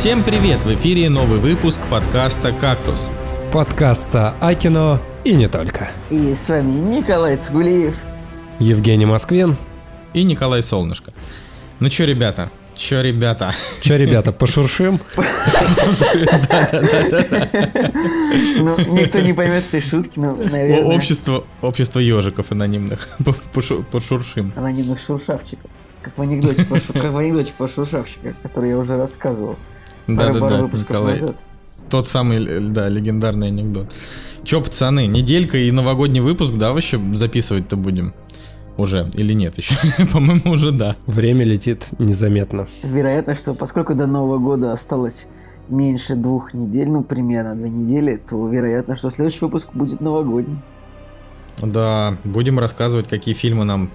Всем привет! В эфире новый выпуск подкаста «Кактус». Подкаста о кино и не только. И с вами Николай Цгулиев. Евгений Москвин. И Николай Солнышко. Ну чё, ребята? Чё, ребята? Чё, ребята, пошуршим? Ну, никто не поймет этой шутки, ну, наверное. Общество, общество ежиков анонимных. Пошуршим. Анонимных шуршавчиков. Как в анекдоте про, как в анекдоте про шуршавчика, который я уже рассказывал. Да-да-да, Николай. Назад. Тот самый, да, легендарный анекдот. Чё, пацаны, неделька и новогодний выпуск, да, вообще записывать-то будем? Уже или нет еще? По-моему, уже да. Время летит незаметно. Вероятно, что поскольку до Нового года осталось меньше двух недель, ну, примерно две недели, то вероятно, что следующий выпуск будет новогодний. Да, будем рассказывать, какие фильмы нам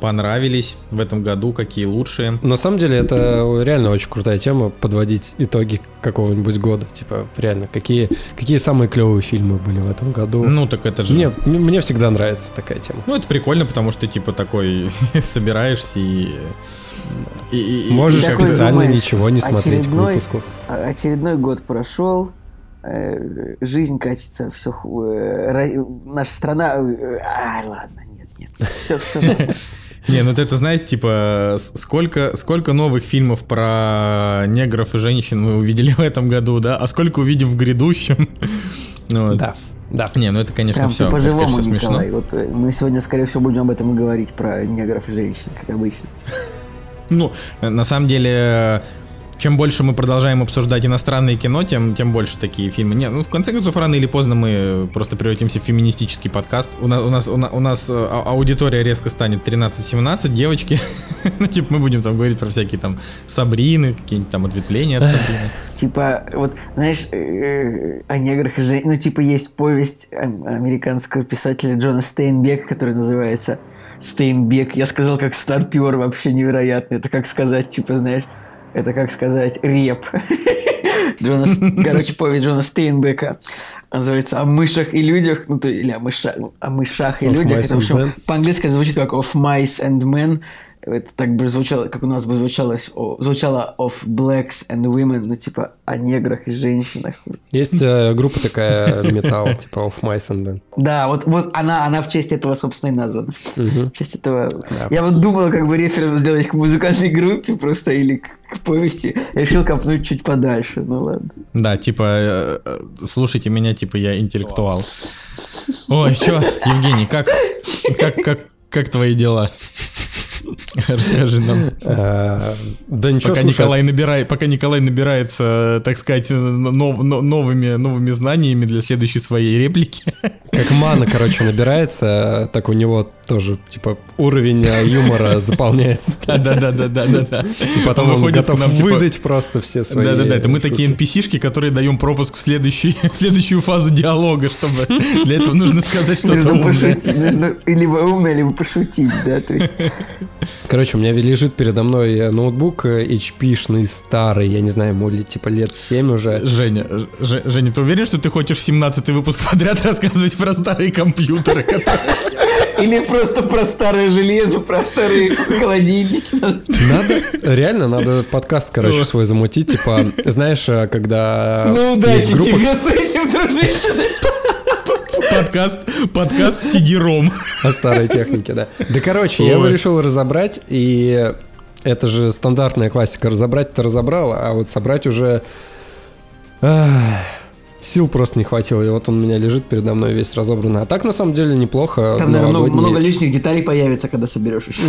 понравились в этом году, какие лучшие. На самом деле это реально очень крутая тема, подводить итоги какого-нибудь года. Типа, реально, какие, какие самые клевые фильмы были в этом году. Ну, так это же... Мне, мне всегда нравится такая тема. Ну, это прикольно, потому что, типа, такой собираешься и... и, и Можешь и специально думаешь, ничего не смотреть очередной, к выпуску. Очередной год прошел, э, жизнь катится, все... Э, наша страна... А, ладно, нет, нет. Все, все. Не, ну это, знаете, типа, сколько, сколько новых фильмов про негров и женщин мы увидели в этом году, да? А сколько увидим в грядущем? Ну, вот. Да. Да. Не, ну это, конечно, Прям все. по-живому, Николай. Вот э, мы сегодня, скорее всего, будем об этом и говорить, про негров и женщин, как обычно. Ну, на самом деле, чем больше мы продолжаем обсуждать иностранное кино, тем, тем больше такие фильмы. Не, ну, в конце концов, рано или поздно мы просто превратимся в феминистический подкаст. У нас, у нас, у нас, у нас а, аудитория резко станет 13-17, девочки. ну, типа, мы будем там говорить про всякие там Сабрины, какие-нибудь там ответвления от Сабрины. Типа, вот, знаешь, э, э, о неграх и жен... Ну, типа, есть повесть американского писателя Джона Стейнбека, которая называется Стейнбек. Я сказал, как старпер вообще невероятно. Это как сказать, типа, знаешь, это, как сказать, реп. Джона, короче, повесть Джона Стейнбека. Называется «О мышах и людях», ну, то, или о, мышах, о мышах и людях. Это, в общем, по-английски звучит как «Of Mice and Men», это так бы звучало, как у нас бы звучало, звучало of blacks and women, ну типа о неграх и женщинах. Есть э, группа такая металл, типа of mice and men. Да, вот, вот она, она в честь этого, собственно, и названа. Угу. В честь этого... Да. Я вот думал, как бы референс сделать к музыкальной группе просто или к, к повести. решил копнуть чуть подальше, ну ладно. Да, типа, э, э, слушайте меня, типа, я интеллектуал. Ой, чё, Евгений, как, как, как, как твои дела? Расскажи нам. Э, да ничего, пока Николай набирает, пока Николай набирается, так сказать, новыми новыми знаниями для следующей своей реплики. Как мана, короче, набирается, так у него тоже типа уровень юмора заполняется. Да, да, да, да, да, да. И потом он готов нам, типа, выдать просто все свои. Да, да, да. Это мы такие NPC-шки, которые даем пропуск в следующую фазу диалога, чтобы для этого нужно сказать что-то умное. Нужно либо умное, либо пошутить, да, то есть. Короче, у меня лежит передо мной ноутбук HP-шный старый, я не знаю, ему типа лет 7 уже. Женя, Женя, ты уверен, что ты хочешь 17 выпуск подряд рассказывать про старые компьютеры? Или просто про старое железо, про старые холодильники. Надо, реально, надо подкаст, короче, свой замутить, типа, знаешь, когда... Ну, удачи тебе с этим, дружище, Подкаст, подкаст Сидером. О старой технике, да. Да, короче, я его решил разобрать, и это же стандартная классика. Разобрать-то разобрал, а вот собрать уже... Сил просто не хватило, и вот он у меня лежит передо мной весь разобранный. А так, на самом деле, неплохо. Там, наверное, много, много лишних деталей появится, когда соберешь еще.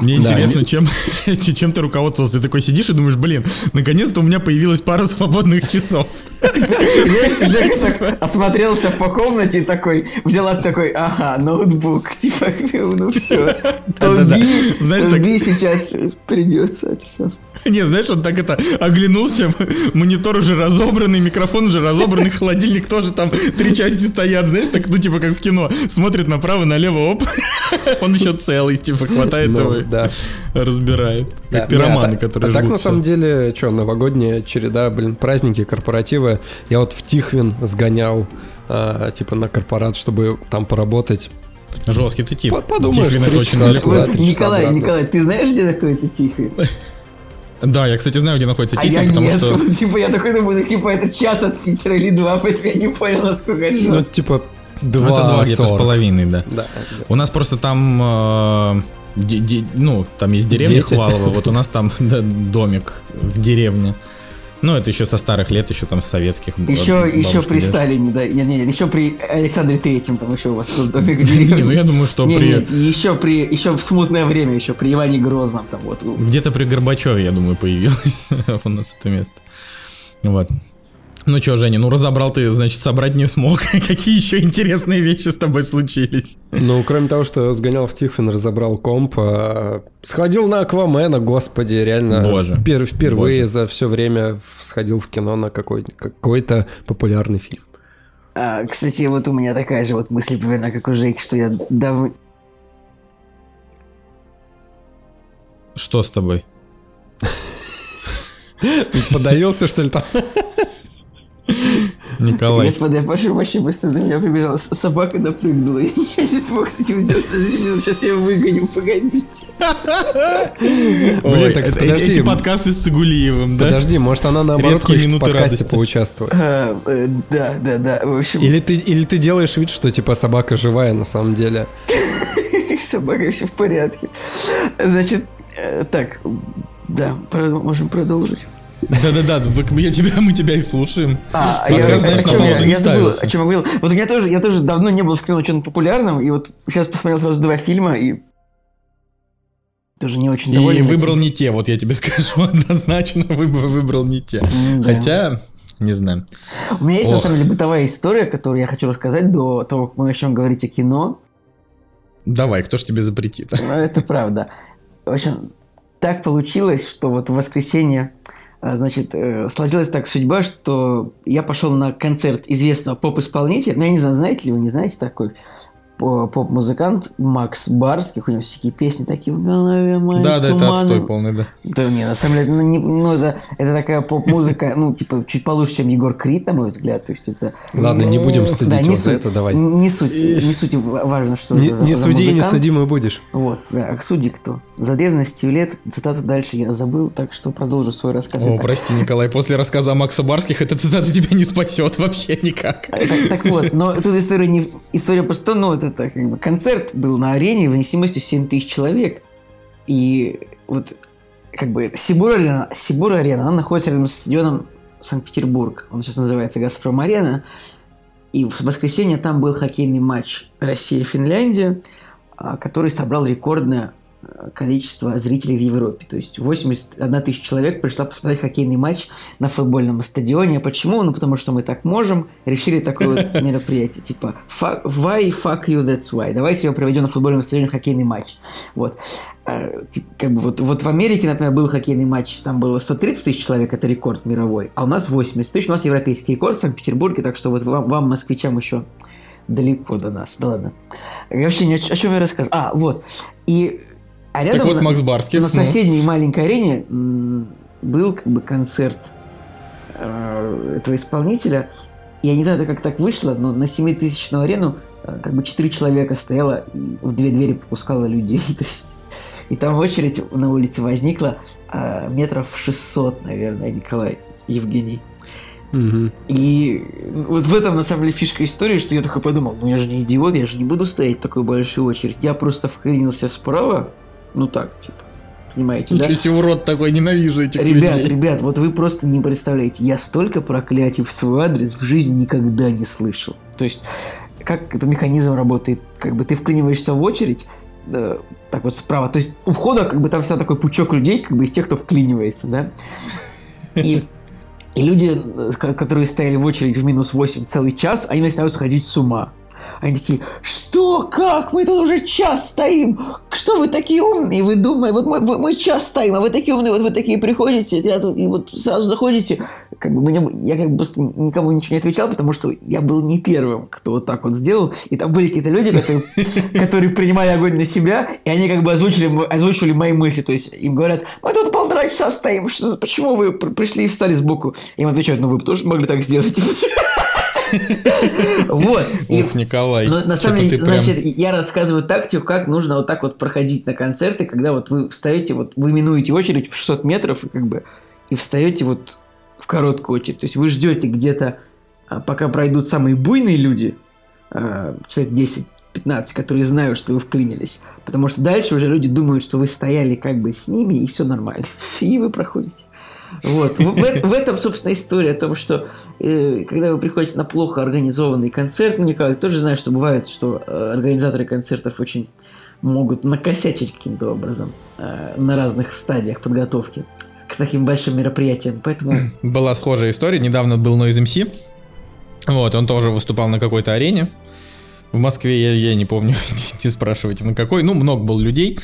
Мне интересно, чем, чем ты руководствовался. Ты такой сидишь и думаешь, блин, наконец-то у меня появилась пара свободных часов. Знаешь, Жека так осмотрелся по комнате и такой, взяла такой, ага, ноутбук, типа, ну все, Тоби, Тоби сейчас придется это все. Не, знаешь, он так это оглянулся, монитор уже разобранный, микрофон уже разобранный, холодильник тоже там три части стоят, знаешь, так, ну, типа, как в кино, смотрит направо, налево, оп, он еще целый, типа, хватает ну, его, да. разбирает, как да, пироманы, не, а, которые А так, на самом деле, что, новогодняя череда, блин, праздники, корпоративы, я вот в Тихвин сгонял, а, типа, на корпорат, чтобы там поработать, Жесткий ты тип. Подумаешь, Тихвин это очень далеко. Николай, Николай, ты знаешь, где находится Тихвин? Да, я, кстати, знаю, где находится А Тихвин, я потому нет. что... Типа я такой думаю, ну типа это час от Питера или два, поэтому я не понял, насколько это Ну, типа, Ну, два это два где-то с половиной, да. Да. У нас просто там, э, де- де- ну, там есть деревня Дети. Хвалова, вот у нас там да, домик в деревне. Ну, это еще со старых лет, еще там с советских. Еще, еще при дедушки. Сталине, да. Не, не, еще при Александре Третьем, там еще у вас тут домик Не, ну я думаю, что Не, при... нет, еще при, еще в смутное время, еще при Иване Грозном, там вот. Где-то при Горбачеве, я думаю, появилось у нас это место. Вот. Ну что, Женя, ну разобрал ты, значит, собрать не смог. Какие еще интересные вещи с тобой случились? Ну, кроме того, что сгонял в Тихвин, разобрал комп, а, сходил на Аквамена, господи, реально. Боже. впер- впервые Боже. за все время сходил в кино на какой- какой-то популярный фильм. А, кстати, вот у меня такая же вот мысль примерно, как у Жейки, что я дав... Что с тобой? Подавился, что ли, там? Николай. Господи, я прошу вообще быстро на меня прибежала собака напрыгнула. Я не смог с этим сделать. Сейчас я выгоню, погодите. Ой, так это- подожди. Эти подкасты с Цигулиевым, да? Подожди, может, она наоборот хочет в минуты подкасте поучаствовать. А, э, Да, да, да, в общем, Или ты, или ты делаешь вид, что типа собака живая на самом деле. с собакой все в порядке. Значит, э, так, да, можем продолжить. Да-да-да, так я тебя, мы тебя и слушаем. А, Подкаст, я, знаешь, о на чем я, я забыл, о чем я говорил. Вот у меня тоже, я тоже давно не был в кино чем-то популярным, и вот сейчас посмотрел сразу два фильма, и тоже не очень И доволен. выбрал этим. не те, вот я тебе скажу однозначно, выбрал, выбрал не те. Да. Хотя, не знаю. У меня есть, на Ох. самом деле, бытовая история, которую я хочу рассказать до того, как мы начнем говорить о кино. Давай, кто ж тебе запретит? Но это правда. В общем, так получилось, что вот в воскресенье, а, значит, э, сложилась так судьба, что я пошел на концерт известного поп-исполнителя. Ну, я не знаю, знаете ли вы, не знаете такой поп-музыкант Макс Барских, у него всякие песни такие в голове моей Да, да, это туманы». отстой полный, да. Да не, на самом деле, ну, не- ну, это, это такая поп-музыка, ну, типа, чуть получше, чем Егор Крид, на мой взгляд. То есть это... Ладно, не ну, будем стыдить да, не за суть, это, давай. Не, не суть, не суть важно, что Не, это за, не за суди, не музыкант. судимый будешь. Вот, да, а судьи кто? За древностью лет, цитату дальше я забыл, так что продолжу свой рассказ. О, Итак, прости, Николай, после рассказа о Макса Барских эта цитата тебя не спасет вообще никак. так, так вот, но тут история не... История просто, ну, это так, как бы концерт был на арене выносимостью 7 тысяч человек. И вот, как бы, Сибур-арена, Сибур-арена, она находится рядом с стадионом Санкт-Петербург. Он сейчас называется «Газпром-арена». И в воскресенье там был хоккейный матч Россия-Финляндия, а, который собрал рекордное количество зрителей в Европе. То есть 81 тысяча человек пришла посмотреть хоккейный матч на футбольном стадионе. А почему? Ну, потому что мы так можем. Решили такое вот мероприятие. Типа, «Fuck- why fuck you, that's why. Давайте его проведем на футбольном стадионе хоккейный матч. Вот. А, Как бы вот, вот в Америке, например, был хоккейный матч, там было 130 тысяч человек, это рекорд мировой, а у нас 80 тысяч, у нас европейский рекорд в Санкт-Петербурге, так что вот вам, вам, москвичам, еще далеко до нас. Да ладно. Я вообще ни о, о чем я рассказывал. А, вот. И а рядом Так вот, на, Макс Барских. на ну. соседней маленькой арене был как бы концерт э, этого исполнителя. Я не знаю, это как так вышло, но на 7000 арену э, как бы 4 человека стояло и в две двери пропускало людей. То есть, и там очередь на улице возникла э, метров 600, наверное, Николай Евгений. И вот в этом, на самом деле, фишка истории, что я такой подумал, ну я же не идиот, я же не буду стоять в такой большой очередь. Я просто вклинился справа, ну так, типа, понимаете, да? Себе, урод такой, ненавижу этих Ребят, людей. ребят, вот вы просто не представляете, я столько проклятий в свой адрес в жизни никогда не слышал. То есть, как этот механизм работает, как бы ты вклиниваешься в очередь, э, так вот справа, то есть у входа как бы там всегда такой пучок людей, как бы из тех, кто вклинивается, да? И, и люди, э, ко- которые стояли в очередь в минус 8 целый час, они начинают сходить с ума. Они такие, что, как, мы тут уже час стоим, что вы такие умные, вы думаете, вот мы, мы час стоим, а вы такие умные, вот вы такие приходите, я тут, и вот сразу заходите, как бы мне, я как бы просто никому ничего не отвечал, потому что я был не первым, кто вот так вот сделал, и там были какие-то люди, которые, которые принимали огонь на себя, и они как бы озвучили, озвучивали мои мысли, то есть им говорят, мы тут полтора часа стоим, что, почему вы пр- пришли и встали сбоку? И им отвечают, ну вы бы тоже могли так сделать. Вот. Ух, Николай. но на самом деле, значит, я рассказываю тактику, как нужно вот так вот проходить на концерты, когда вот вы встаете, вот вы минуете очередь в 600 метров, как бы, и встаете вот в короткую очередь. То есть вы ждете где-то, а, пока пройдут самые буйные люди, а, человек 10-15, которые знают, что вы вклинились. Потому что дальше уже люди думают, что вы стояли как бы с ними, и все нормально. И вы проходите. Вот. В, в- этом, собственно, история о том, что э, когда вы приходите на плохо организованный концерт, ну, Николай тоже знает, что бывает, что э, организаторы концертов очень могут накосячить каким-то образом э, на разных стадиях подготовки к таким большим мероприятиям. Поэтому Была схожая история. Недавно был Noise MC. Вот, он тоже выступал на какой-то арене. В Москве я, я не помню, не спрашивайте на какой. Ну, много было людей.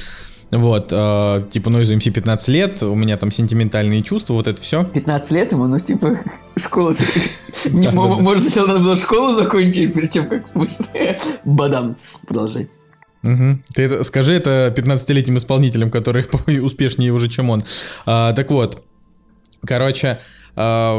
Вот, э, типа Noise MC 15 лет, у меня там сентиментальные чувства, вот это все. 15 лет ему, ну, типа, да. Может, сначала надо было школу закончить, перед тем, как пусть... Бадамц. Продолжай. Ты это, скажи это 15-летним исполнителям, которые успешнее уже, чем он. А, так вот, короче, а,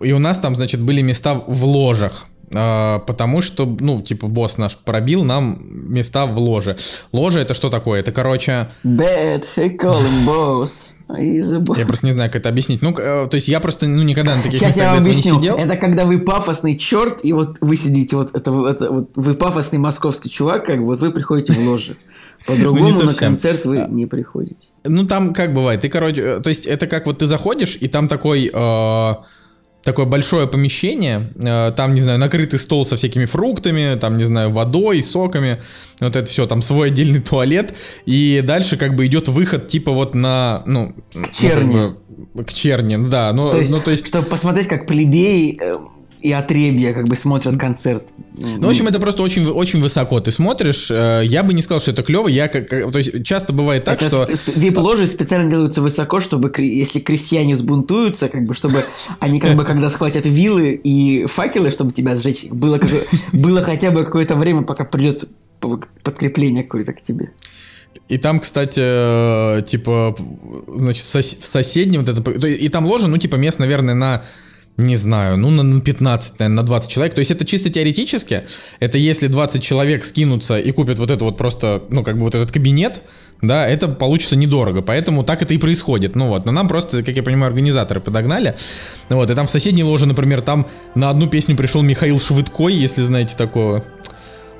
и у нас там, значит, были места в ложах. А, потому что, ну, типа, босс наш пробил нам места в ложе. Ложа это что такое? Это, короче, Bad, hey, call him boss. Я просто не знаю, как это объяснить. Ну, э, то есть я просто, ну, никогда на таких Сейчас местах я вам этого не объясню. сидел. Это когда вы пафосный черт, и вот вы сидите, вот это, это вот вы пафосный московский чувак, как бы вот вы приходите в ложе. По-другому Ну, на концерт вы не приходите. Ну, там как бывает, ты, короче, э, то есть это как вот ты заходишь, и там такой, э, такое большое помещение, э, там, не знаю, накрытый стол со всякими фруктами, там, не знаю, водой, соками, вот это все, там свой отдельный туалет, и дальше как бы идет выход типа вот на, ну... К черни. к черни, ну да, ну То есть, ну, то есть чтобы посмотреть, как плебеи э, и отребья как бы смотрят концерт. Ну, в общем, это просто очень, очень высоко. Ты смотришь, э, я бы не сказал, что это клево. Я как, то есть часто бывает так, Это что вип-ложи специально делаются высоко, чтобы если крестьяне взбунтуются, как бы, чтобы они как бы когда схватят вилы и факелы, чтобы тебя сжечь, было, как- было хотя бы какое-то время, пока придет подкрепление какое-то к тебе. И там, кстати, э, типа, значит, в соседнем вот это... И там ложа, ну, типа, мест, наверное, на... Не знаю, ну на на 15, наверное, на 20 человек. То есть это чисто теоретически. Это если 20 человек скинутся и купят вот это вот просто, ну как бы вот этот кабинет, да, это получится недорого. Поэтому так это и происходит. Ну вот, но нам просто, как я понимаю, организаторы подогнали. Вот, и там в соседней ложе, например, там на одну песню пришел Михаил Швыдкой, если знаете такого.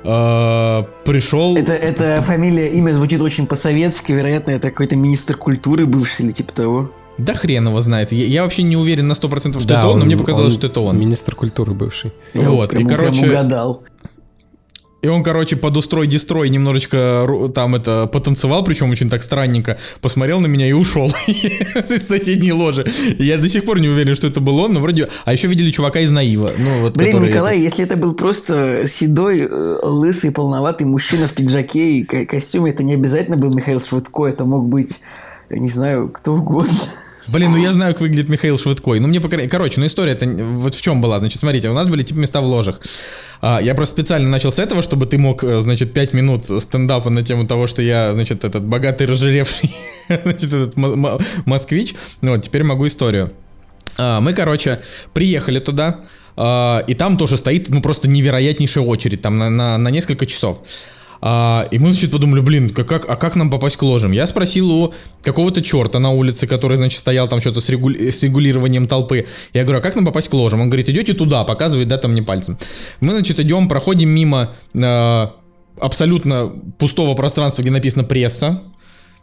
Э, Пришел... Это, это фамилия, имя звучит очень по-советски, вероятно, это какой-то министр культуры бывший или типа того. Да хрен его знает. Я, я вообще не уверен на 100%, что Да, это он, но мне показалось, он что это он. Министр культуры бывший. Я Вот, прям- и, прям короче- угадал. И он, короче, под устрой-дестрой немножечко там это потанцевал, причем очень так странненько, посмотрел на меня и ушел из соседней ложи. Я до сих пор не уверен, что это был он, но вроде... А еще видели чувака из Наива. Ну, вот, Блин, Николай, если это был просто седой, э, лысый, полноватый мужчина в пиджаке и ко- костюме, это не обязательно был Михаил Швыдко, это мог быть, я не знаю, кто угодно. Блин, ну я знаю, как выглядит Михаил Швыдкой. Ну мне покор... Короче, ну история это вот в чем была. Значит, смотрите, у нас были типа места в ложах. А, я просто специально начал с этого, чтобы ты мог, э, значит, 5 минут стендапа на тему того, что я, значит, этот богатый, разжиревший, значит, этот москвич. Ну вот, теперь могу историю. А, Мы, короче, приехали туда, а, и там тоже стоит, ну, просто невероятнейшая очередь, там на, на, на несколько часов. А, и мы, значит, подумали, блин, как, как- а как нам попасть к ложам? Я спросил у какого-то черта на улице, который, значит, стоял там что-то с, регу- с регулированием толпы. Я говорю, а как нам попасть к ложам? Он говорит, идете туда, показывает, да, там мне пальцем. Мы, значит, идем, проходим мимо э, абсолютно пустого пространства, где написано пресса.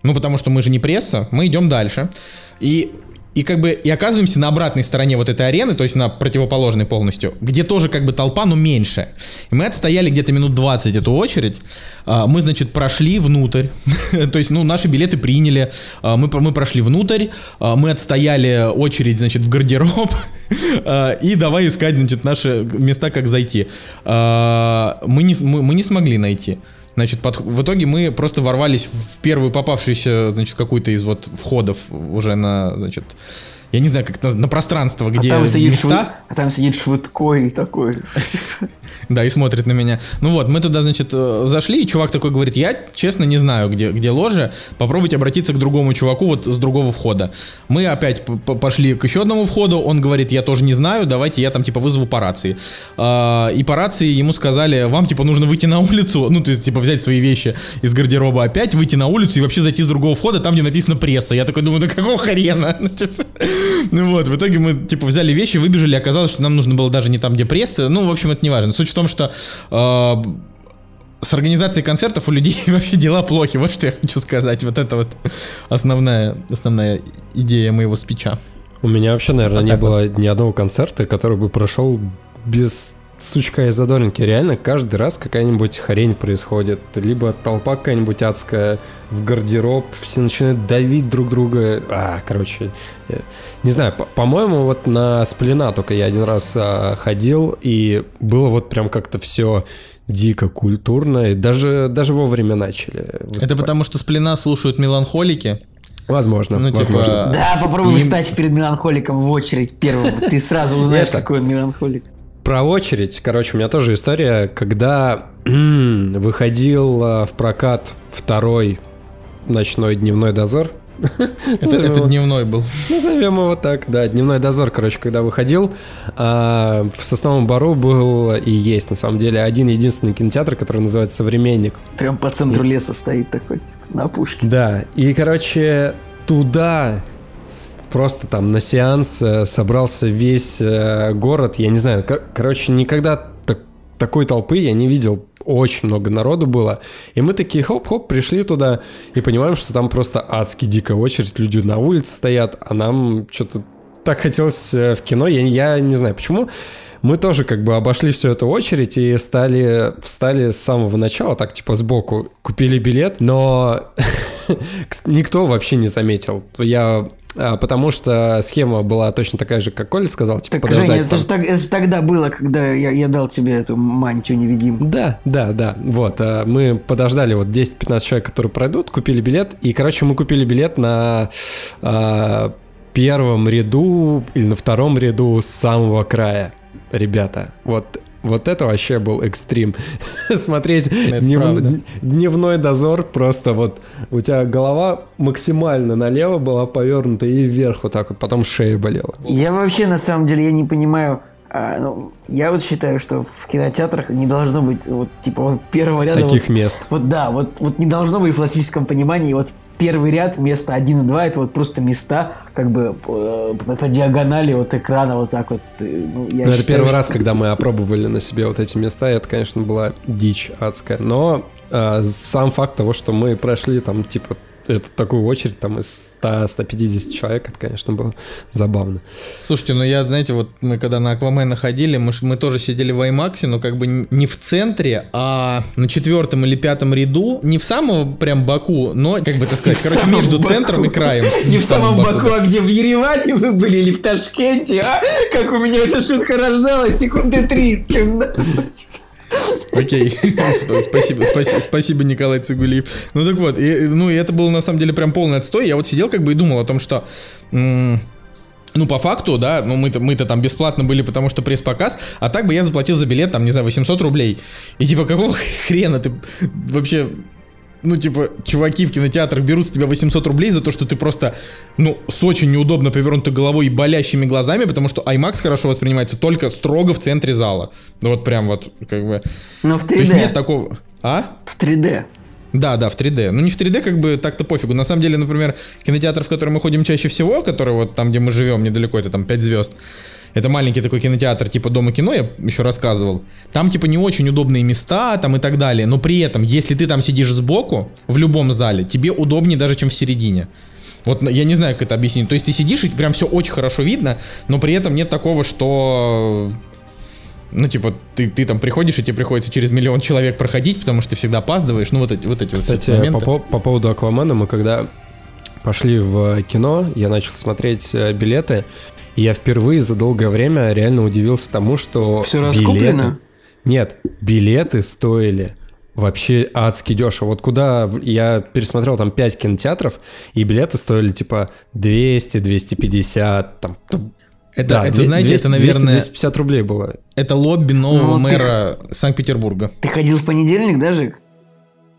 Ну, потому что мы же не пресса, мы идем дальше. И, и как бы и оказываемся на обратной стороне вот этой арены, то есть на противоположной полностью, где тоже как бы толпа, но меньше. И мы отстояли где-то минут 20 эту очередь. А, Мы, значит, прошли внутрь. то есть, ну, наши билеты приняли. А, Мы, мы прошли внутрь. а, Мы отстояли очередь, значит, в гардероб. И давай искать, значит, наши места, как зайти. Мы не, мы, мы не смогли найти. Значит, под- в итоге мы просто ворвались в первую попавшуюся, значит, какую-то из вот входов уже на, значит, я не знаю, как на, на пространство, А где там сидит, места. Швы- а там сидит Швыдко и такой. Да, и смотрит на меня. Ну вот, мы туда, значит, э, зашли, и чувак такой говорит, я, честно, не знаю, где, где ложа, попробуйте обратиться к другому чуваку вот с другого входа. Мы опять пошли к еще одному входу, он говорит, я тоже не знаю, давайте я там, типа, вызову по рации. А, И по рации ему сказали, вам, типа, нужно выйти на улицу, ну, то есть, типа, взять свои вещи из гардероба опять, выйти на улицу и вообще зайти с другого входа, там, где написано пресса. Я такой думаю, да какого хрена? Ну, типа, Ну вот, в итоге мы, типа, взяли вещи, выбежали, оказалось, что нам нужно было даже не там, где пресса. Ну, в общем, это не важно. Суть в том, что э, с организацией концертов у людей вообще дела плохи. Вот что я хочу сказать. Вот это вот основная, основная идея моего спича. У меня вообще, наверное, Вот не было ни одного концерта, который бы прошел без сучка и задоринки. Реально каждый раз какая-нибудь хрень происходит. Либо толпа какая-нибудь адская в гардероб, все начинают давить друг друга. А, короче, я- не знаю, по- по-моему, вот на Сплина только я один раз а, ходил, и было вот прям как-то все дико культурно, и даже, даже вовремя начали Это выступать. потому, что с плена слушают меланхолики. Возможно, Ну, типа, возможно. Да, попробуй встать перед меланхоликом в очередь первым. Ты сразу узнаешь, Это- какой он меланхолик. Про очередь, короче, у меня тоже история, когда выходил а, в прокат второй ночной дневной дозор. Это, это дневной был. Назовем его так, да, дневной дозор, короче, когда выходил, а, в Сосновом Бару был и есть, на самом деле, один единственный кинотеатр, который называется «Современник». Прям по центру леса стоит такой, типа, на опушке. Да, и, короче, туда просто там на сеанс э, собрался весь э, город, я не знаю, кор- короче, никогда так- такой толпы я не видел, очень много народу было, и мы такие хоп-хоп пришли туда и понимаем, что там просто адски дикая очередь, люди на улице стоят, а нам что-то так хотелось э, в кино, я, я не знаю почему, мы тоже как бы обошли всю эту очередь и стали, встали с самого начала, так типа сбоку, купили билет, но никто вообще не заметил. Я потому что схема была точно такая же, как Коля сказал, типа Так, подождать Женя, это же, так- это же тогда было, когда я, я дал тебе эту мантию невидимую. Да, да, да. Вот, а, мы подождали вот 10-15 человек, которые пройдут, купили билет. И, короче, мы купили билет на а, первом ряду или на втором ряду с самого края. Ребята, вот вот это вообще был экстрим. Смотреть днев- правда. дневной дозор, просто вот у тебя голова максимально налево была повернута и вверх вот так вот, потом шея болела. Я вообще, на самом деле, я не понимаю... а, ну, я вот считаю, что в кинотеатрах не должно быть вот типа вот первого ряда... Таких вот, мест. Вот да, вот, вот не должно быть в классическом понимании вот первый ряд вместо 1 и 2 это вот просто места как бы по, по- по диагонали вот экрана вот так вот. э, Ну, я Ну, это считаю, первый что- раз, когда мы опробовали на себе вот эти места, и это, конечно, была дичь адская. Но а, сам факт того, что мы прошли там, типа, эту такую очередь там из 100-150 человек, это, конечно, было забавно. Слушайте, ну я, знаете, вот мы когда на Аквамена ходили, мы, мы тоже сидели в Аймаксе, но как бы не в центре, а на четвертом или пятом ряду, не в самом прям боку, но, как бы это сказать, в короче, между боку. центром и краем. Не в самом боку, Баку, а где в Ереване вы были или в Ташкенте, а? Как у меня эта шутка рождалась секунды три. Окей, Сп- спасибо, спасибо, спасибо, Николай Цигулиев. Ну так вот, и, ну и это было на самом деле прям полный отстой. Я вот сидел как бы и думал о том, что... ну, по факту, да, ну мы-то, мы-то там бесплатно были, потому что пресс-показ, а так бы я заплатил за билет, там, не знаю, 800 рублей. И типа, какого хрена ты вообще... Ну, типа, чуваки в кинотеатрах берут с тебя 800 рублей за то, что ты просто, ну, с очень неудобно повернутой головой и болящими глазами, потому что IMAX хорошо воспринимается только строго в центре зала. Ну, вот прям вот, как бы... Но в То есть нет 3D. такого... А? В 3D. Да, да, в 3D. Ну, не в 3D, как бы так-то пофигу. На самом деле, например, кинотеатр, в который мы ходим чаще всего, который вот там, где мы живем, недалеко, это там 5 звезд. Это маленький такой кинотеатр, типа Дома кино, я еще рассказывал. Там, типа, не очень удобные места, там и так далее. Но при этом, если ты там сидишь сбоку, в любом зале, тебе удобнее даже, чем в середине. Вот я не знаю, как это объяснить. То есть ты сидишь, и прям все очень хорошо видно, но при этом нет такого, что ну, типа, ты, ты там приходишь, и тебе приходится через миллион человек проходить, потому что ты всегда опаздываешь. Ну, вот эти вот, эти вот Кстати, по, моменты. по- по поводу Аквамена, мы когда пошли в кино, я начал смотреть э, билеты, я впервые за долгое время реально удивился тому, что Все билеты- раскуплено? Нет, билеты стоили вообще адски дешево. Вот куда я пересмотрел там 5 кинотеатров, и билеты стоили типа 200, 250, там... ну, Это, да, это две- знаете, 200, это, наверное, 250 рублей было. это лобби нового Ну, ты- мэра Санкт-Петербурга. Ты ходил в понедельник, да, Жик?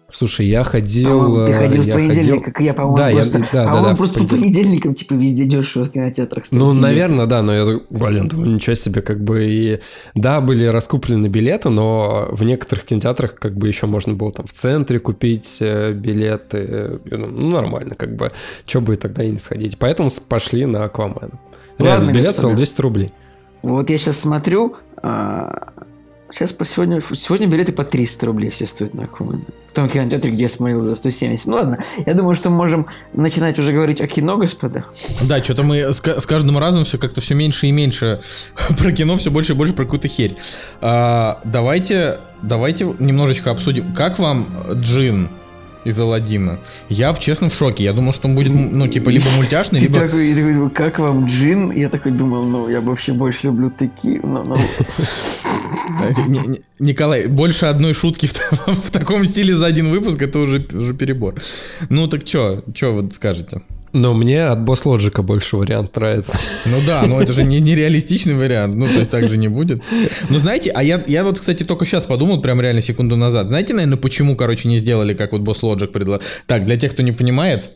Слушай, я ходил... По-моему, ты э, ходил в я понедельник, ходил- как я, по-моему, Да, я- просто, да, да, по-моему, да, просто по понедельник. понедельникам, типа, везде дешево в кинотеатрах Ну, билеты. наверное, да, но я, блин, думаю, ничего себе, как бы и... Да, были раскуплены билеты, но в некоторых кинотеатрах как бы еще можно было там в центре купить э, билеты. э, Ну, нормально, как бы. Че бы тогда и не сходить. Поэтому пошли на Аквамена. Реально, Ладно, билет стоил 200 рублей. Вот я сейчас смотрю, а, сейчас по сегодня, сегодня билеты по 300 рублей все стоят на Аквамен. В том кинотеатре, где я смотрел за 170. Ну ладно, я думаю, что мы можем начинать уже говорить о кино, господа. Да, что-то мы с, с каждым разом все как-то все меньше и меньше про кино, все больше и больше про какую-то херь. А, давайте, давайте немножечко обсудим, как вам Джин из Алладина? Я, честно, в шоке. Я думал, что он будет, ну, типа, либо мультяшный, либо... такой, и такой, как вам джин? Я такой думал, ну, я вообще больше люблю такие. Ну, ну, Ни- Николай, больше одной шутки в, та- в таком стиле за один выпуск, это уже, уже перебор. Ну так чё, чё вы скажете? Но мне от Босс Лоджика больше вариант нравится. Ну да, но это же не нереалистичный вариант, ну то есть так же не будет. Но знаете, а я, я вот, кстати, только сейчас подумал, прям реально секунду назад. Знаете, наверное, почему, короче, не сделали, как вот Boss Logic предложил? Так, для тех, кто не понимает,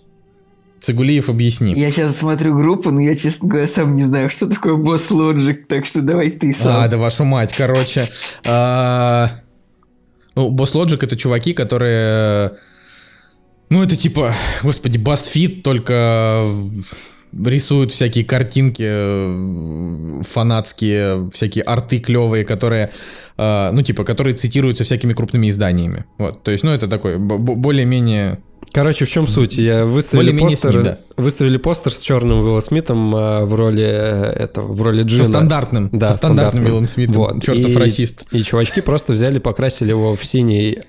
Цигулиев объясни. я сейчас смотрю группу, но я, честно говоря, сам не знаю, что такое босс Logic, так что давай ты сам. А, да вашу мать, короче. а, Ну, Boss Logic это чуваки, которые... Ну, это типа, господи, BuzzFeed, только рисуют всякие картинки э, фанатские, всякие арты клевые, которые, э, ну, типа, которые цитируются всякими крупными изданиями. Вот, то есть, ну, это такой более-менее... Короче, в чем суть? Я выставили постер, СМИ, да. выставили постер с черным Уилла Смитом в роли э, этого, в роли Джина. Со стандартным, Да, со стандартным стандартным. Виллом Смитом, Вот. чертов и, расист. И чувачки просто взяли, покрасили его в синий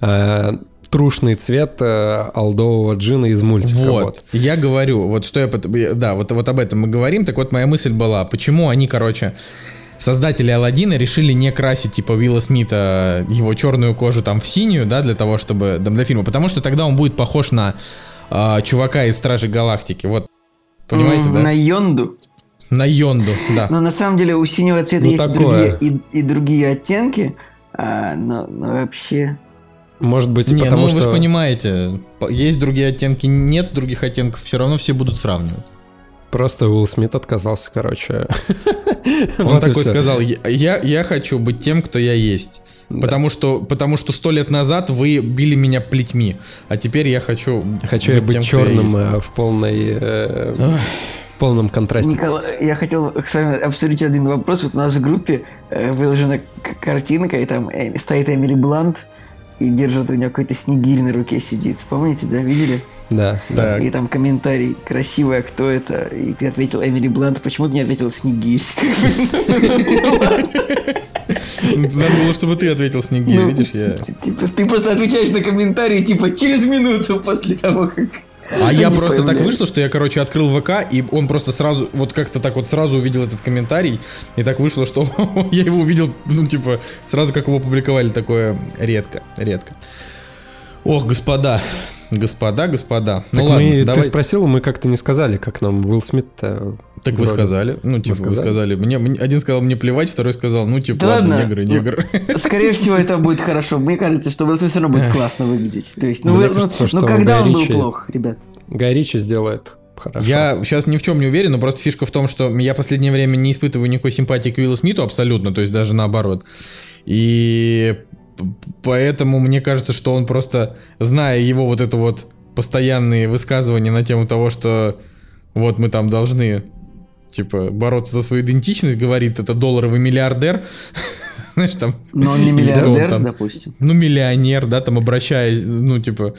э, трушный цвет э, алдового джина из мультика. Вот. Вот. Я говорю, вот что я... Да, вот, вот об этом мы говорим. Так вот, моя мысль была, почему они, короче, создатели Алладина решили не красить, типа, Уилла Смита, его черную кожу там в синюю, да, для того, чтобы... Для фильма. Потому что тогда он будет похож на а, чувака из Стражей Галактики. Вот. Понимаете, М, да? На Йонду. На Йонду, да. Но на самом деле у синего цвета Ну, есть такое. другие, и, и другие оттенки, а, но, но вообще... Может быть, Не, потому ну что... вы же понимаете, по- есть другие оттенки, нет других оттенков, все равно все будут сравнивать. Просто Уилл Смит отказался, короче. Он Вот такой сказал, я, я, хочу быть тем, кто я есть. Да. Потому что потому что сто лет назад вы били меня плетьми, а теперь я хочу Хочу я быть тем, я черным есть. э, в полной... э, в полном контрасте. Николай, я хотел с вами обсудить один вопрос. Вот у нас в группе э, выложена картинка, и там э, стоит Эмили Блант, и держит у нее какой-то снегирь на руке сидит. Помните, да, видели? Да, да. И там комментарий красивый, а кто это? И ты ответил Эмили Блант, почему ты не ответил Снегирь? Надо было, чтобы ты ответил Снегирь, Ну, видишь, я... Типа, ты просто отвечаешь на комментарий, типа, через минуту после того, как... А я просто так вышло, что я, короче, открыл ВК, и он просто сразу, вот как-то так вот сразу увидел этот комментарий, и так вышло, что я его увидел, ну, типа, сразу как его публиковали, такое редко, редко. Ох, господа, господа, господа. Ну Так ладно, мы, давай. ты спросил, мы как-то не сказали, как нам Уилл Смит Так вы сказали. Ну, типа, вы сказали? сказали. Мне, мне- один сказал мне плевать, второй сказал, ну, типа, Да ладно, ладно. негры, Ну, негр. Скорее всего, это будет хорошо. Мне кажется, что Уилл Смит все равно будет классно выглядеть. То есть, ну, вы- кажется, ну, что ну, когда он был плох, ребят? Гай Ричи сделает хорошо. Я сейчас ни в чем не уверен, но просто фишка в том, что я в последнее время не испытываю никакой симпатии к Уиллу Смиту абсолютно, то есть даже наоборот. И поэтому мне кажется, что он просто, зная его вот это вот постоянные высказывания на тему того, что вот мы там должны типа бороться за свою идентичность, говорит это долларовый миллиардер, знаешь там. Но он не кто он миллиардер, там. допустим. ну, миллионер, да, там обращаясь, ну, типа...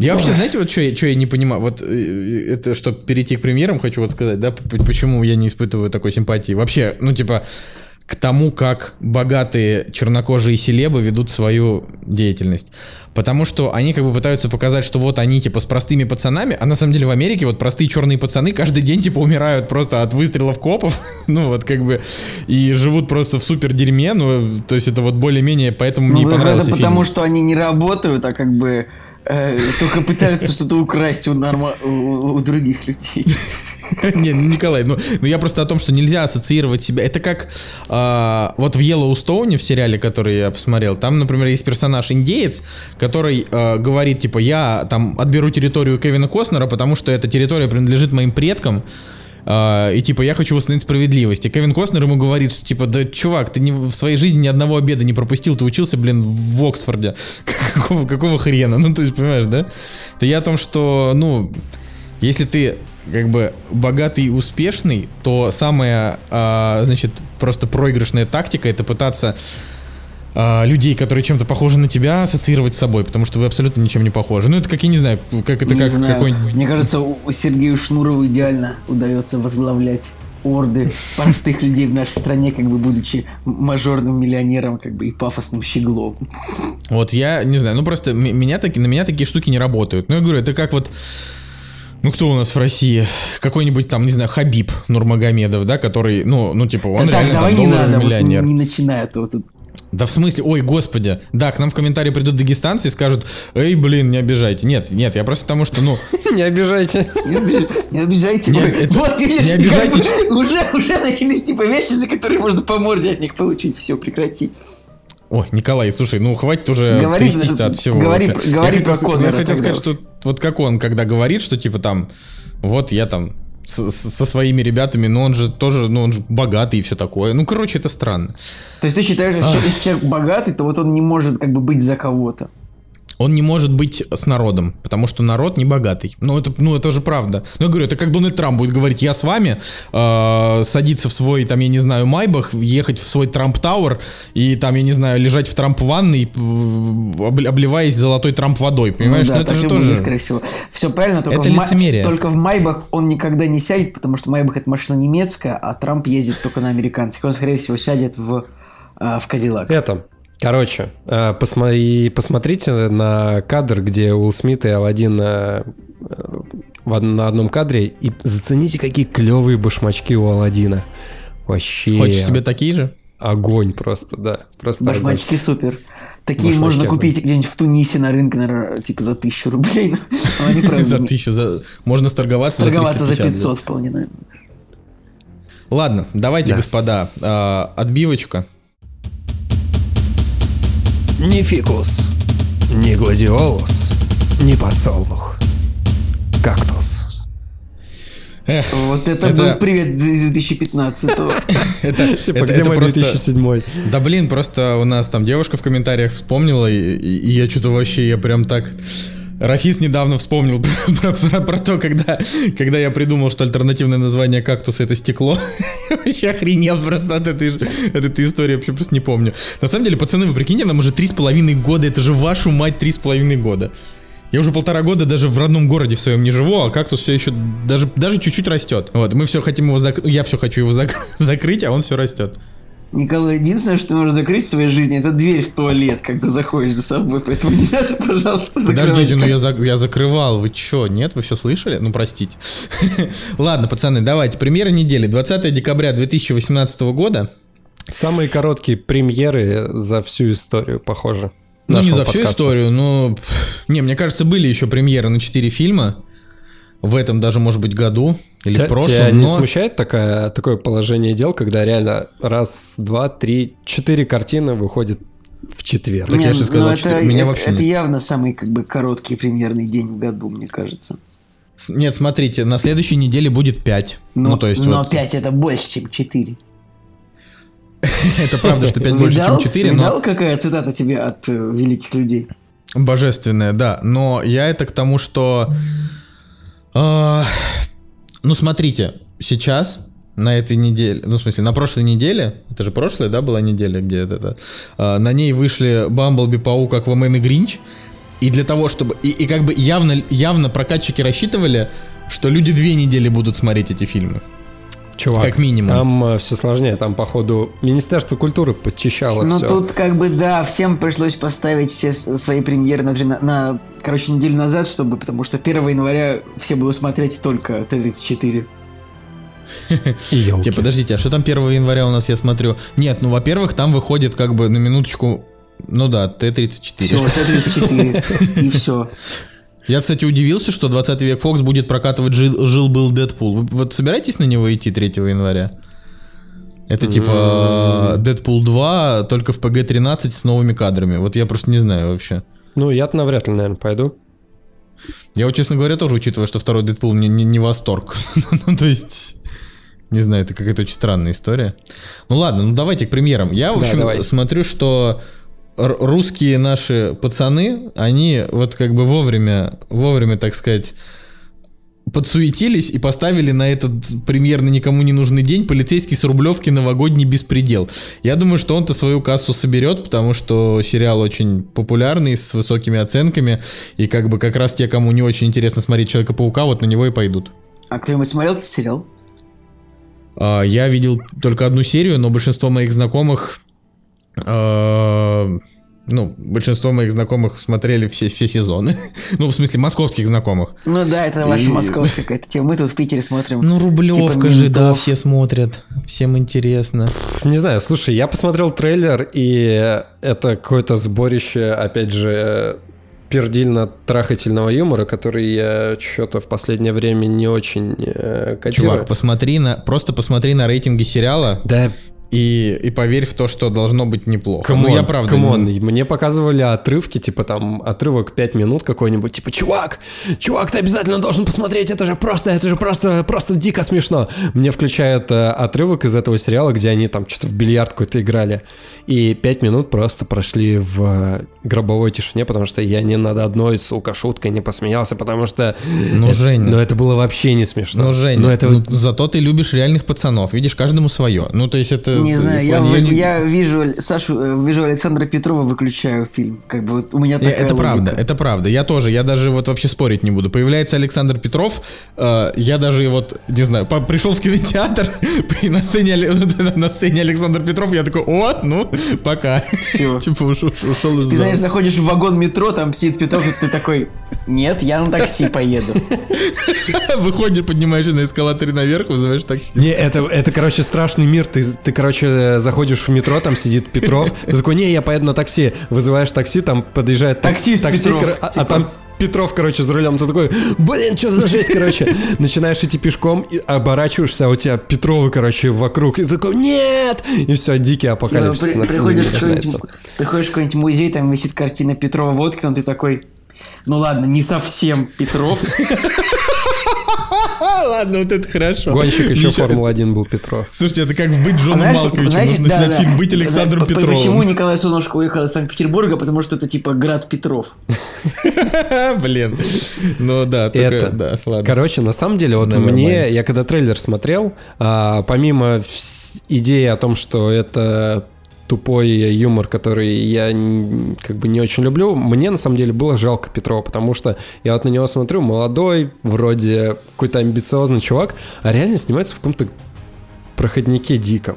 Я вообще, знаете, вот что я, чё я не понимаю, вот э, это, чтобы перейти к премьерам, хочу вот сказать, да, почему я не испытываю такой симпатии. Вообще, ну, типа, к тому, как богатые чернокожие селебы ведут свою деятельность. Потому что они как бы пытаются показать, что вот они типа с простыми пацанами, а на самом деле в Америке вот простые черные пацаны каждый день типа умирают просто от выстрелов копов, ну вот как бы, и живут просто в супер дерьме, ну то есть это вот более-менее, поэтому мне Ну, и понравился это фильм. потому, что они не работают, а как бы э, только пытаются что-то украсть у, норма- у, у других людей. Не, ну, Николай, ну, ну я просто о том, что нельзя ассоциировать себя. Это как а, вот в Йеллоустоуне, в сериале, который я посмотрел, там, например, есть персонаж индеец, который а, говорит, типа, я там отберу территорию Кевина Костнера, потому что эта территория принадлежит моим предкам, а, и типа я хочу восстановить справедливость. И Кевин Костнер ему говорит, что типа, да чувак, ты не, в своей жизни ни одного обеда не пропустил, ты учился, блин, в Оксфорде. Какого, какого хрена? Ну, то есть, понимаешь, да? Это я о том, что, ну, если ты как бы богатый и успешный, то самая, а, значит, просто проигрышная тактика это пытаться а, людей, которые чем-то похожи на тебя, ассоциировать с собой, потому что вы абсолютно ничем не похожи. Ну, это как, я не знаю, как это Не как знаю. какой-нибудь... Мне кажется, у Сергею Шнурову идеально удается возглавлять орды простых людей в нашей стране, как бы будучи мажорным миллионером, как бы и пафосным щеглом. Вот я не знаю, ну просто меня таки, на меня такие штуки не работают. Ну, я говорю, это как вот... Ну, кто у нас в России? Какой-нибудь там, не знаю, Хабиб Нурмагомедов, да, который, ну, ну типа, он Да так, реально давай там не долларовый надо, вот миллионер. не, не начинай, а то тут Да в смысле, ой, господи. Да, к нам в комментарии придут дагестанцы и скажут, эй, блин, не обижайте. Нет, нет, я просто потому что, ну, Не обижайте. Не, обиж- не обижайте. Вот, видишь, не обижайте. уже начались типа вещи, за которые можно по морде от них получить. Все, прекрати. Ой, Николай, слушай, ну хватит уже Говори, трястись-то от всего. говори вообще. говори я про хотел, Коннора Я хотел сказать, что вот как он, когда говорит, что типа там, вот я там с- с- со своими ребятами, но он же тоже, ну он же богатый и все такое. Ну, короче, это странно. То есть ты считаешь, что если человек богатый, то вот он не может как бы быть за кого-то. Он не может быть с народом, потому что народ не богатый. Ну это, ну это же правда. Ну я говорю, это как Дональд Трамп будет говорить, я с вами, э, садиться в свой, там, я не знаю, Майбах, ехать в свой Трамп Тауэр и там, я не знаю, лежать в Трамп ванной, э, обл- обливаясь золотой Трамп водой, понимаешь? Ну Ну, да, это так же тоже... будет, скорее всего. Все правильно, только, Это в, лицемерие. только в Майбах он никогда не сядет, потому что Майбах это машина немецкая, а Трамп ездит только на американцах. Он, скорее всего, сядет в, а, в Кадиллак. Это, короче, э, посмо- и посмотрите на кадр, где Уилл Смит и Алладин э, на одном кадре, и зацените, какие клевые башмачки у Алладина. Вообще Хочешь себе такие же? огонь просто, да. Просто огонь. Башмачки супер. Такие Башмачки можно огонь. купить где-нибудь в Тунисе на рынке, наверное, типа за тысячу рублей. Но они, правда, За тысячу, за... можно сторговаться, торговаться за за 350. 500 вполне, наверное. Ладно, давайте, Да. господа, э, отбивочка. Ни фикус, ни гладиолус, ни подсолнух. Кактус. Эх, Вот это, Это- был привет из 2015-го. это, Типа, это- где это мой просто- 2007 Да блин, просто у нас там девушка в комментариях вспомнила, и я что-то вообще, я прям так... Рафис недавно вспомнил про, про- про- про то, когда, когда я придумал, что альтернативное название кактуса это стекло. Вообще охренел просто от этой, от этой истории, вообще просто не помню. На самом деле, пацаны, вы прикиньте, нам уже три с половиной года, это же вашу мать три с половиной года. Я уже полтора года даже в родном городе в своем не живу, а кактус все еще даже, даже чуть-чуть растет. Вот, мы все хотим его закрыть, я все хочу его зак- закрыть, а он все растет. Николай, единственное, что ты можешь закрыть в своей жизни, это дверь в туалет, когда заходишь за собой. Поэтому не надо, пожалуйста, закрывать. Подождите, ну я, за- я закрывал, вы чё, нет, вы все слышали? Ну простите. Ладно, пацаны, давайте, премьера недели, 20 декабря 2018 года. Самые короткие премьеры за всю историю, похоже. Ну не за всю подкаста. историю, но... Не, мне кажется, были еще премьеры на 4 фильма. В этом даже, может быть, году или Тебя, в прошлом, тебя не но... смущает такая, такое положение дел, когда реально раз, два, три, четыре картины выходят в четверг? Так я же ну, сказал, это, что меня это- вообще это нет. явно самый как бы короткий премьерный день в году, мне кажется. С- Нет, смотрите, на следующей неделе будет 5. Но, ну, то есть но вот... 5 это больше, чем 4. Это правда, что 5 больше, чем 4, но... видал, какая цитата тебе от э, великих людей? Божественная, да. Но я это к тому, что... э, ну, смотрите, сейчас на этой неделе, ну, в смысле, на прошлой неделе, это же прошлая, да, была неделя, где это, это, э, на ней вышли Бамблби, Паук, Аквамен и Гринч, и для того, чтобы... И, и как бы явно, явно прокатчики рассчитывали, что люди две недели будут смотреть эти фильмы. Чувак, Как минимум. Там все сложнее, там, походу, Министерство культуры подчищало Ну все. тут как бы да, всем пришлось поставить все свои премьеры на, на, короче, неделю назад, чтобы, потому что 1 января все будут смотреть только Т-34. И ёлки. Те, подождите, а что там 1 января у нас, я смотрю? Нет, ну, во-первых, там выходит как бы на минуточку, ну да, Т-34. Все, Т-34. И все. Я, кстати, удивился, что 20 век Фокс будет прокатывать жил, жил-был Дэдпул. Вы вот собираетесь на него идти 3 января? Это типа Дэдпул 2, только в ПГ-13 с новыми кадрами. Вот я просто не знаю вообще. Ну, я-то навряд ли, наверное, пойду. Я вот, честно говоря, тоже учитывая, что второй Дэдпул не, не, не восторг. ну, то есть... Не знаю, это какая-то очень странная история. Ну ладно, ну давайте к премьерам. Я, в Да, общем, давай. смотрю, что русские наши пацаны, они вот как бы вовремя, вовремя, так сказать, подсуетились и поставили на этот премьерно никому не нужный день полицейский с Рублевки новогодний беспредел. Я думаю, что он-то свою кассу соберет, потому что сериал очень популярный, с высокими оценками, и как бы как раз те, кому не очень интересно смотреть Человека-паука, вот на него и пойдут. А кто-нибудь смотрел этот сериал? А, Я видел только одну серию, но большинство моих знакомых, ну, большинство моих знакомых смотрели все, все сезоны. ну, в смысле, московских знакомых. Ну да, это ваша И- московская какая-то тема. Мы тут в Питере смотрим. Ну, Рублевка Типа же, да, все смотрят. Всем интересно. Не знаю, слушай, я посмотрел трейлер, и это какое-то сборище, опять же, пердильно-трахательного юмора, который я что-то в последнее время не очень э. Чувак, посмотри на, просто посмотри на рейтинги сериала Да, и, и поверь в то, что должно быть неплохо. come on, ну, я правда... come on. не- Мне показывали отрывки, типа там отрывок 5 минут какой-нибудь, типа, чувак, чувак, ты обязательно должен посмотреть, это же просто, это же просто, просто дико смешно. Мне включают э, отрывок из этого сериала, где они там что-то в бильярд какой-то играли, и 5 минут просто прошли в э, гробовой тишине, потому что я ни над одной, сука, шуткой не посмеялся, потому что... Ну, это- Женя. Но это было вообще не смешно. Ну, Женя, Но это... ну, зато ты любишь реальных пацанов. Видишь, каждому свое. Ну, то есть это... Не знаю, я, я не- я вижу Сашу, э, вижу Александра Петрова, выключаю фильм. Как бы вот у меня Э, такая Это логика. правда, это правда. Я тоже, я даже вот вообще спорить не буду. Появляется Александр Петров, э, я даже вот, не знаю, по- пришел в кинотеатр, и на сцене, на сцене Александр Петров, я такой, о, ну, пока. Всё. Типа ушел, ушел из Ты знаешь, заходишь в вагон метро, там сидит Петров, и ты такой, нет, я на такси поеду. Выходишь, поднимаешься на эскалаторе наверх, вызываешь такси. Не, это, это, короче, страшный мир. Ты, ты, короче, заходишь в метро, там сидит Петров. Ты такой, не, я поеду на такси. Вызываешь такси, там подъезжает так- Таксист Петров, кор- а, а типа. там Петров, короче, за рулем. Ты такой, блин, что за жесть, короче. Начинаешь идти пешком, и оборачиваешься, а у тебя Петровы, короче, вокруг. И ты такой, нет! И все, дикий Типа, апокалипсис. при- на- приходишь, в приходишь в какой-нибудь музей, там висит картина Петрова Водкина, ты такой, ну ладно, не совсем Петров. Ладно, вот это хорошо. Гонщик еще Ничего. Формула-1 был Петров. Слушайте, это как быть А Джоном Малковичем. Нужно снять фильм «Быть Александром П- п- Почему Петровым». Николай Солнышко уехал из Санкт-Петербурга? Потому что это типа град Петров. Блин. Ну да, только, Это. да, ладно. Короче, на самом деле, вот Never мне, я когда трейлер смотрел, а, помимо идеи о том, что это тупой юмор, который я как бы не очень люблю, мне на самом деле было жалко Петрова, потому что я вот на него смотрю, молодой, вроде какой-то амбициозный чувак, а реально снимается в каком-то проходнике диком.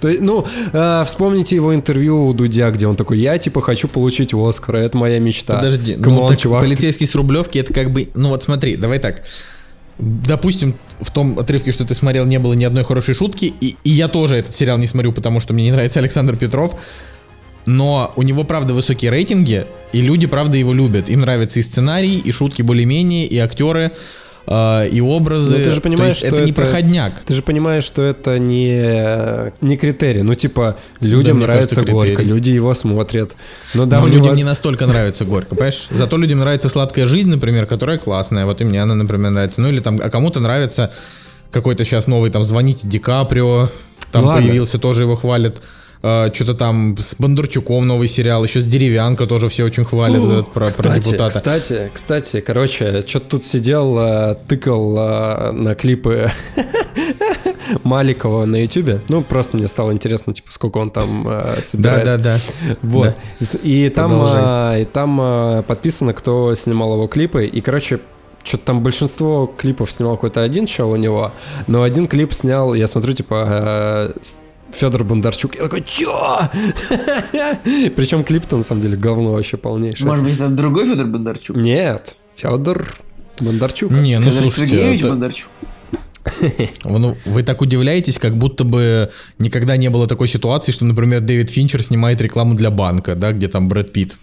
То есть, ну, а, вспомните его интервью у Дудя, где он такой, я типа хочу получить Оскар, это моя мечта. Подожди, ну come on, так чувак, полицейский с Рублевки это как бы, ну вот смотри, давай так. Допустим, в том отрывке, что ты смотрел, не было ни одной хорошей шутки, и, и я тоже этот сериал не смотрю, потому что мне не нравится Александр Петров. Но у него, правда, высокие рейтинги, и люди, правда, его любят. Им нравится и сценарий, и шутки более-менее, и актеры, э, и образы. Ну, ты же понимаешь, есть что это не это- проходняк. Ты же понимаешь, что это не, не критерий. Ну, типа, людям мне нравится кажется, Горько, критерий. люди его смотрят. Но да, Но него... людям не настолько нравится горько, понимаешь? Зато людям нравится сладкая жизнь, например, которая классная. Вот и мне она, например, нравится. Ну или там, а кому-то нравится какой-то сейчас новый, там, звоните Ди Каприо, там Ну ладно. появился, тоже его хвалят. Что-то там с Бондарчуком новый сериал, еще с Деревянко тоже все очень хвалят этот про, про Кстати, депутата. кстати, кстати, короче, что-то тут сидел, э, тыкал э, на клипы Маликова на Ютубе. Ну, просто мне стало интересно, типа, сколько он там э, Да, собирает. да, да. Вот. И, с- и там, а, и там а, подписано, кто снимал его клипы. И, короче, что-то там большинство клипов снимал какой-то один чел у него, но один клип снял, я смотрю, типа, э, Федор Бондарчук. Я такой, чё? Причем клип-то на самом деле говно вообще полнейшее. Может быть, это другой Федор Бондарчук? Нет, Федор Бондарчук. Не, ну Федор слушайте, Сергеевич это- Бондарчук. Ну, вы так удивляетесь, как будто бы никогда не было такой ситуации, что, например, Дэвид Финчер снимает рекламу для банка, да, где там Брэд Питт.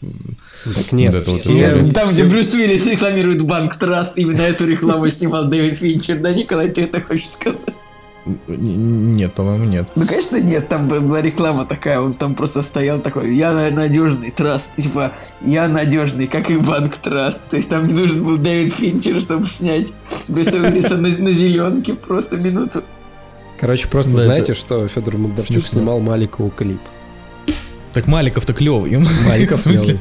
Так нет, Вот это вот все- Там, где Брюс Уиллис рекламирует банк Траст, именно эту рекламу снимал Дэвид Финчер. Да, Николай, ты это хочешь сказать? Нет, по-моему, нет. Ну, конечно, нет, там б- была реклама такая, он там просто стоял такой, я на- надежный, траст, типа, я надежный, как и банк траст. То есть там не нужен был Дэвид Финчер, чтобы снять Уиллиса на, на зеленке просто минуту. Короче, просто Да, знаете, это что Федор Бондарчук снимал Маликову клип. Так Маликов-то клевый. Маликов В смысле?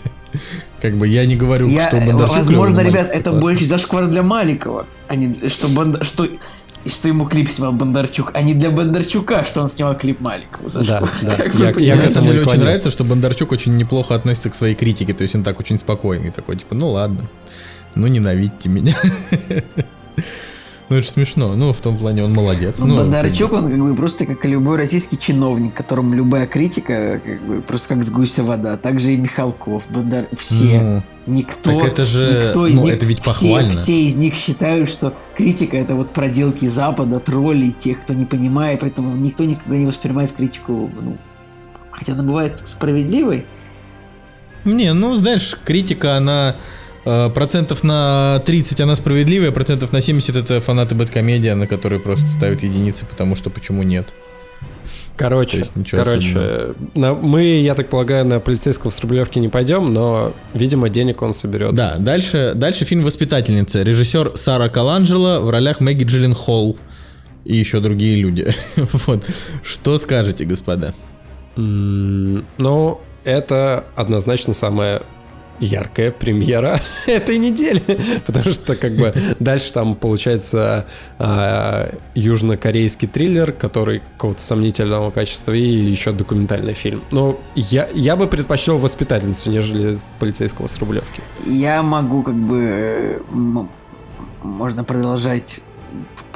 Как бы я не говорю, Я, что Бондарчук возможно, ребят, это больше зашквар для Маликова, а не что, Бонда- что, и что ему клип снимал Бондарчук, а не для Бондарчука, что он снимал клип Маликову. Да, да. Как Я- на самом деле очень клоню. нравится, что Бондарчук очень неплохо относится к своей критике, то есть он так очень спокойный, такой, типа, ну ладно, ну ненавидьте меня. Ну это же смешно, ну в том плане он молодец. Ну, Ну, Бондарчук, он как бы просто как и любой российский чиновник, которому любая критика как бы просто как с гуся вода. Также и Михалков, Бондар, все. Ну, никто, так это же- никто из ну, них, это ведь все- похвально. Все, из них считают, что критика это вот проделки Запада, тролли, тех, кто не понимает, поэтому никто никогда не воспринимает критику, ну, хотя она бывает справедливой. Не, ну знаешь, критика, она э, процентов на 30 она справедливая, процентов на 70 это фанаты Бэткомедиа, на которые просто ставят единицы, потому что почему нет. Короче, есть ничего короче, на- мы, я так полагаю, на полицейского с Рублевки не пойдем, но, видимо, денег он соберет. Да, дальше, дальше фильм «Воспитательница». Режиссер Сара Каланджело в ролях Мэгги Джилен Холл и еще другие люди. Вот. Что скажете, господа? М, Ну, это однозначно самая яркая премьера этой недели, потому что как бы дальше там получается а, южнокорейский триллер, который какого-то сомнительного качества и еще документальный фильм. Но я, я бы предпочел воспитательницу, нежели полицейского с Рублевки. Я могу как бы э, можно продолжать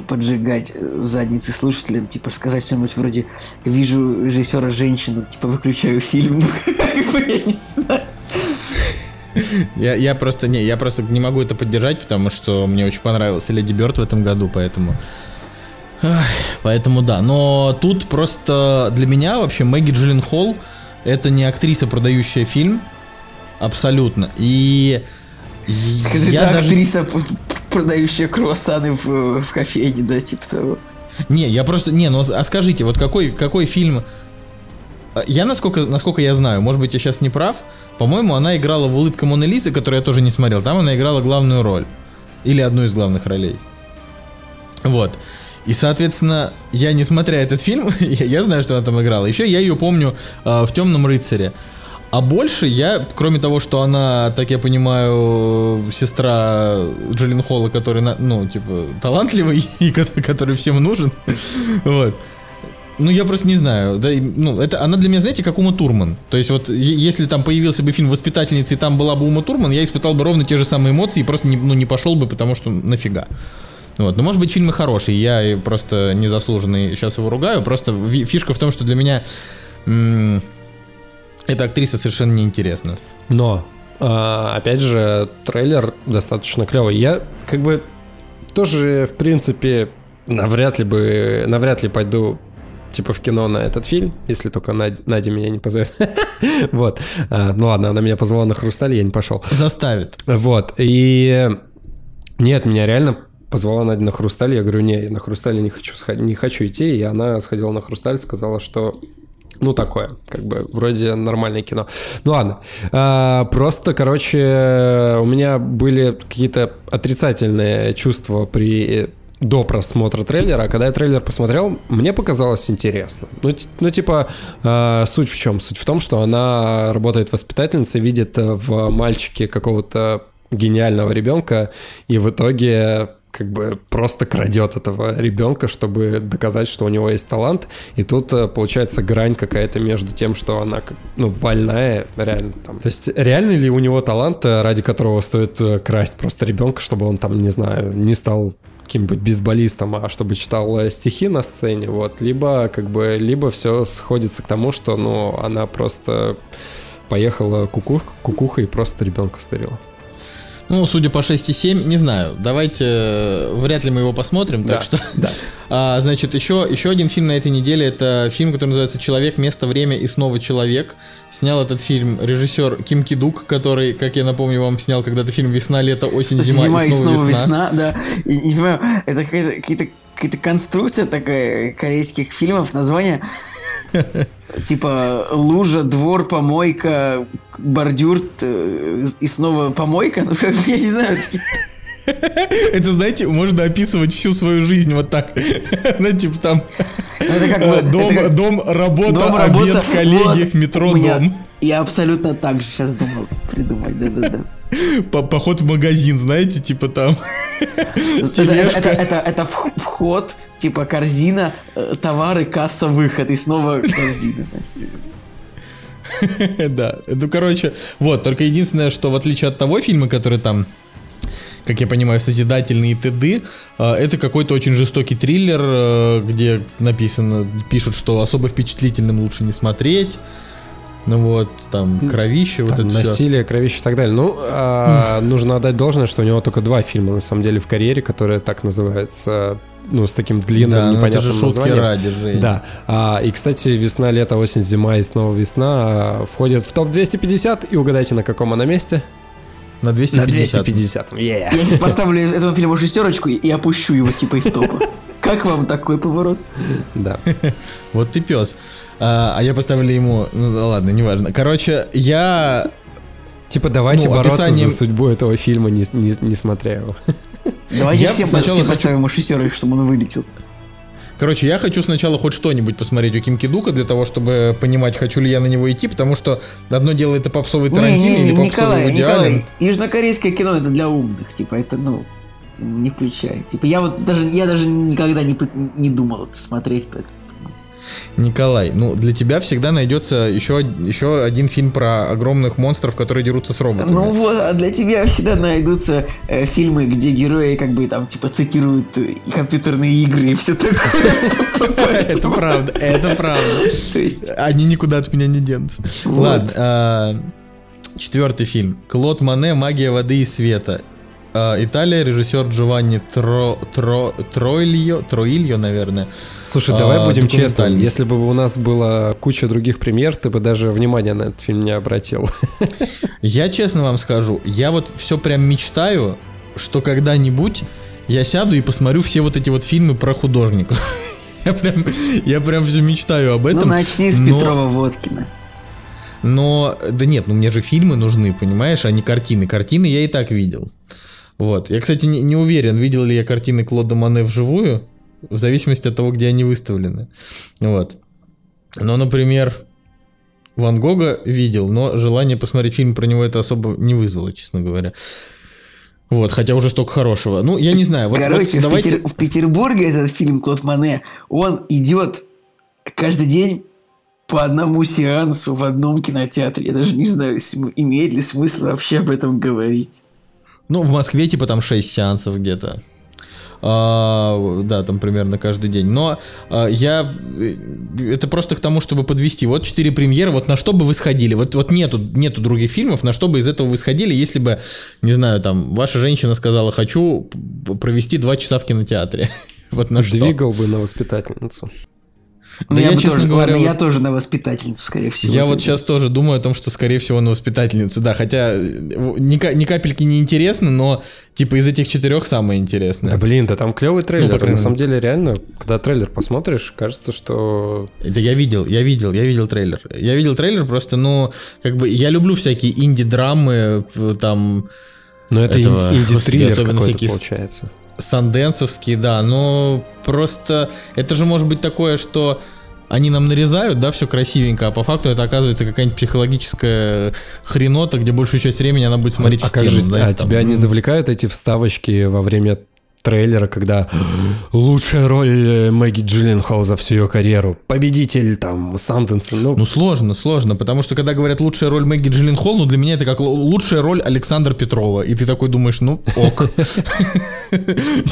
поджигать э, задницы слушателям, типа сказать что-нибудь вроде вижу режиссера женщину, типа выключаю фильм, ну я не знаю. Я, я просто не, я просто не могу это поддержать, потому что мне очень понравился Леди Бёрд в этом году, поэтому. Поэтому да. Но тут просто для меня вообще Мэгги Джилен Холл это не актриса, продающая фильм. Абсолютно. И. Скажи, я это даже- актриса, продающая круассаны в, в кофейне, да, типа того. Не, я просто. Не, ну а скажите, вот какой, какой фильм. А, Я насколько, насколько я знаю, может быть, я сейчас не прав. По-моему, она играла в улыбка Моны Лизы, которую я тоже не смотрел. Там она играла главную роль. Или одну из главных ролей. Вот. И, соответственно, я, не смотря этот фильм, я, я знаю, что она там играла. Еще я ее помню э, в Темном рыцаре. А больше я, кроме того, что она, так я понимаю, сестра Джиллин Холла, который, ну, типа, талантливый и ко- который всем нужен, вот. Ну, я просто не знаю. Да, ну, это, она для меня, знаете, как Ума Турман. То есть, вот, если там появился бы фильм «Воспитательница» и там была бы Ума Турман, я испытал бы ровно те же самые эмоции и просто не, ну, не пошел бы, потому что нафига. Вот. Но, может быть, фильмы хорошие, я просто незаслуженно сейчас его ругаю. Просто фишка в том, что для меня м, эта актриса совершенно неинтересна. Но, а, опять же, трейлер достаточно клевый. Я как бы тоже, в принципе, навряд ли бы, навряд ли пойду типа в кино на этот фильм, если только Надя, Надя меня не позовет. Вот. А, Ну ладно, она меня позвала на хрусталь, я не пошел. Заставит. Вот. И нет, меня реально позвала Надя на хрусталь. Я говорю, не, я на хрусталь не хочу, не хочу идти. И она сходила на хрусталь, сказала, что ну, такое, как бы, вроде нормальное кино. Ну, ладно. А, просто, короче, у меня были какие-то отрицательные чувства при до просмотра трейлера, а когда я трейлер посмотрел, мне показалось интересно. Ну, ну типа, а, суть в чем? Суть в том, что она работает воспитательницей, видит э, в мальчике какого-то гениального ребенка, и в итоге как бы просто крадет этого ребенка, чтобы доказать, что у него есть талант. И тут э, получается грань какая-то между тем, что она ну, больная, реально там. То есть реально ли у него талант, э, ради которого стоит э, красть просто ребенка, чтобы он там, не знаю, не стал каким-нибудь бейсболистом, а чтобы читал стихи на сцене, вот, либо как бы, либо все сходится к тому, что, ну, она просто поехала кукух, кукуха и просто ребенка стырила. Ну, судя по 6,7, не знаю. Давайте, э, вряд ли мы его посмотрим, так Да, что... да. А, значит, еще, еще один фильм на этой неделе, это фильм, который называется «Человек, место, время и снова человек». Снял этот фильм режиссер Ким Кидук, который, как я напомню вам, снял когда-то фильм «Весна, лето, осень, зима, и снова, весна». да. И, не понимаю, это какая-то, какая-то конструкция такая корейских фильмов, название типа лужа, двор, помойка, бордюр э, и снова помойка. Ну, как бы, я не знаю. Это, знаете, можно описывать всю свою жизнь вот так. Ну, типа там Это как э, дом, это как- дом, работа, Дом, обед, коллеги, вот, метро, меня- дом. Я абсолютно так же сейчас думал придумать, да-да-да. По- Поход в магазин, знаете, типа там. Это, это, это, это вх- вход, типа корзина, э, товары, касса, выход, и снова корзина. Да, ну короче, вот, только единственное, что в отличие от того фильма, который там, как я понимаю, созидательный и т.д., э, это какой-то очень жестокий триллер, э, где написано, пишут, что особо впечатлительным лучше не смотреть, ну вот, там, кровище, вот Там это все. насилие, кровище и так далее. Ну, а, нужно отдать должное, что у него только два фильма, на самом деле, в карьере, которые так называются, ну, с таким длинным, Да, ну это непонятным же шутки названием. ради, Жень. Да. А, и, кстати, весна, лето, осень, зима и снова весна а, входит в топ-250. И угадайте, на каком она месте? На 250. На 250. Yeah. Я сейчас поставлю этому фильму шестерочку и опущу его типа из топа. Как вам такой поворот? Да. Вот ты пес. А, а я поставлю ему, ну да ладно, неважно. Короче, я Типа, давайте Ну, бороться описанием- за судьбу этого фильма, не, не, не смотря его. Давайте Я всем, сначала всем хочу- поставим ему шестерочку, чтобы он вылетел. Короче, я хочу сначала хоть что-нибудь посмотреть у Ким Кидука для того, чтобы понимать, хочу ли я на него идти, потому что одно дело это попсовый Тарантино или попсовый Николай, Вуди Николай, Аллен. южнокорейское кино это для умных, типа это, ну, не включай. Типа я вот даже, я даже никогда не, не думал это смотреть. поэтому- Николай, ну для тебя всегда найдется еще, еще один фильм про огромных монстров, которые дерутся с роботами. Ну вот, а для тебя всегда найдутся э, фильмы, где герои как бы там типа цитируют э, компьютерные игры и все такое. это правда, это правда. Они никуда от меня не денутся. Ладно, а, четвертый фильм. Клод Мане «Магия воды и света». А, Италия, режиссер Джованни Тро, Тро, Троильо, Троильо, наверное. Слушай, А, давай будем честными. документальный. Если бы у нас была куча других премьер, ты бы даже внимания на этот фильм не обратил. Я честно вам скажу, я вот все прям мечтаю, что когда-нибудь я сяду и посмотрю все вот эти вот фильмы про художников. Я прям, я прям все мечтаю об ну этом. начни с но- Петрова Водкина. Но, да нет, ну мне же фильмы нужны, понимаешь, а не картины. Картины я и так видел. Вот. Я, кстати, не, не уверен, видел ли я картины Клода Мане вживую, в зависимости от того, где они выставлены. Вот. Но, например, Ван Гога видел, но желание посмотреть фильм про него это особо не вызвало, честно говоря. Вот, хотя уже столько хорошего. Ну, я не знаю. Вот, Короче, вот в, давайте... Петер- в Петербурге этот фильм Клод Мане, он идет каждый день по одному сеансу в одном кинотеатре. Я даже не знаю, имеет ли смысл вообще об этом говорить. Ну, в Москве типа там 6 сеансов где-то. А, да, там примерно каждый день. Но а, я... э, Это просто к тому, чтобы подвести. Вот 4 премьеры, вот на что бы вы сходили? Вот, вот нету, нету других фильмов, на что бы из этого вы сходили, если бы, не знаю, там, ваша женщина сказала, хочу провести 2 часа в кинотеатре. Вот на что? Двигал бы на воспитательницу. Да Ну, я, бы честно тоже, говоря, ладно, я вот- тоже на воспитательницу, скорее всего. Я вот сейчас тоже думаю о том, что, скорее всего, на воспитательницу, да, хотя э, ни, ни капельки не интересно, но, типа, из этих четырех самое интересное. Да блин, да там клевый трейлер. по крайней на самом деле, реально, когда трейлер посмотришь, кажется, что... Это я видел, я видел, я видел трейлер. Я видел трейлер просто, ну, как бы, я люблю всякие инди-драмы, э, там, Ну, это инди-триллер особенно какой-то всякие получается. Санденсовские, да, но просто, это же может быть такое, что они нам нарезают, да, все красивенько, а по факту это оказывается какая-нибудь психологическая хренота, где большую часть времени она будет смотреть а в стену. же, да, а там, тебя не завлекают эти вставочки во время трейлера, когда лучшая роль э, Мэгги Джилленхол за всю ее карьеру, победитель там Санденса, ну... Ну сложно, сложно, потому что когда говорят лучшая роль Мэгги Джилленхол, ну для меня это как лучшая роль Александра Петрова, и ты такой думаешь, ну ок.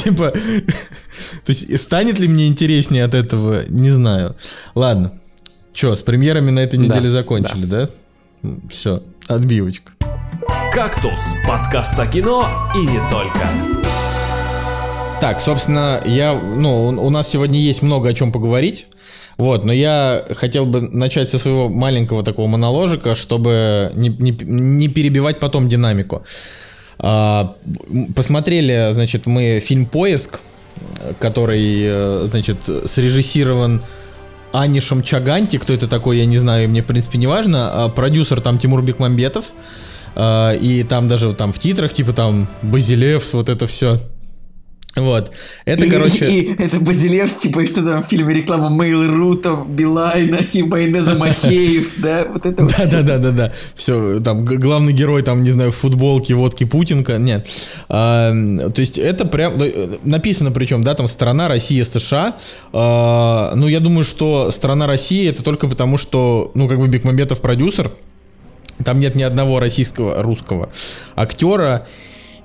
Типа, то есть станет ли мне интереснее от этого, не знаю. Ладно, что, с премьерами на этой неделе закончили, да? Все, отбивочка. «Кактус» — подкаст о кино и не только. Так, собственно, я, ну, у нас сегодня есть много о чем поговорить. Вот, но я хотел бы начать со своего маленького такого моноложика, чтобы не, не, не перебивать потом динамику. А, посмотрели, значит, мы фильм «Поиск», который, э, значит, срежиссирован Анишем Чаганти, кто это такой, я не знаю, мне в принципе не важно. А продюсер там Тимур Бекмамбетов. А, и там даже там в титрах, типа там Базилевс, вот это все. Вот. Это, и, короче... И, и это Базилевс, типа, что там в фильме реклама Mail.ru, там, Билайна и майонеза Махеев, да? Вот это Да, да, да, да, да. Все, там, главный герой, там, не знаю, в футболке, водки Путинка. Нет. А, то есть, это прям... Ну, написано причем, да, там, страна Россия, США. А, ну, я думаю, что страна России это только потому, что, ну, как бы Бекмамбетов продюсер, там нет ни одного российского, русского актера,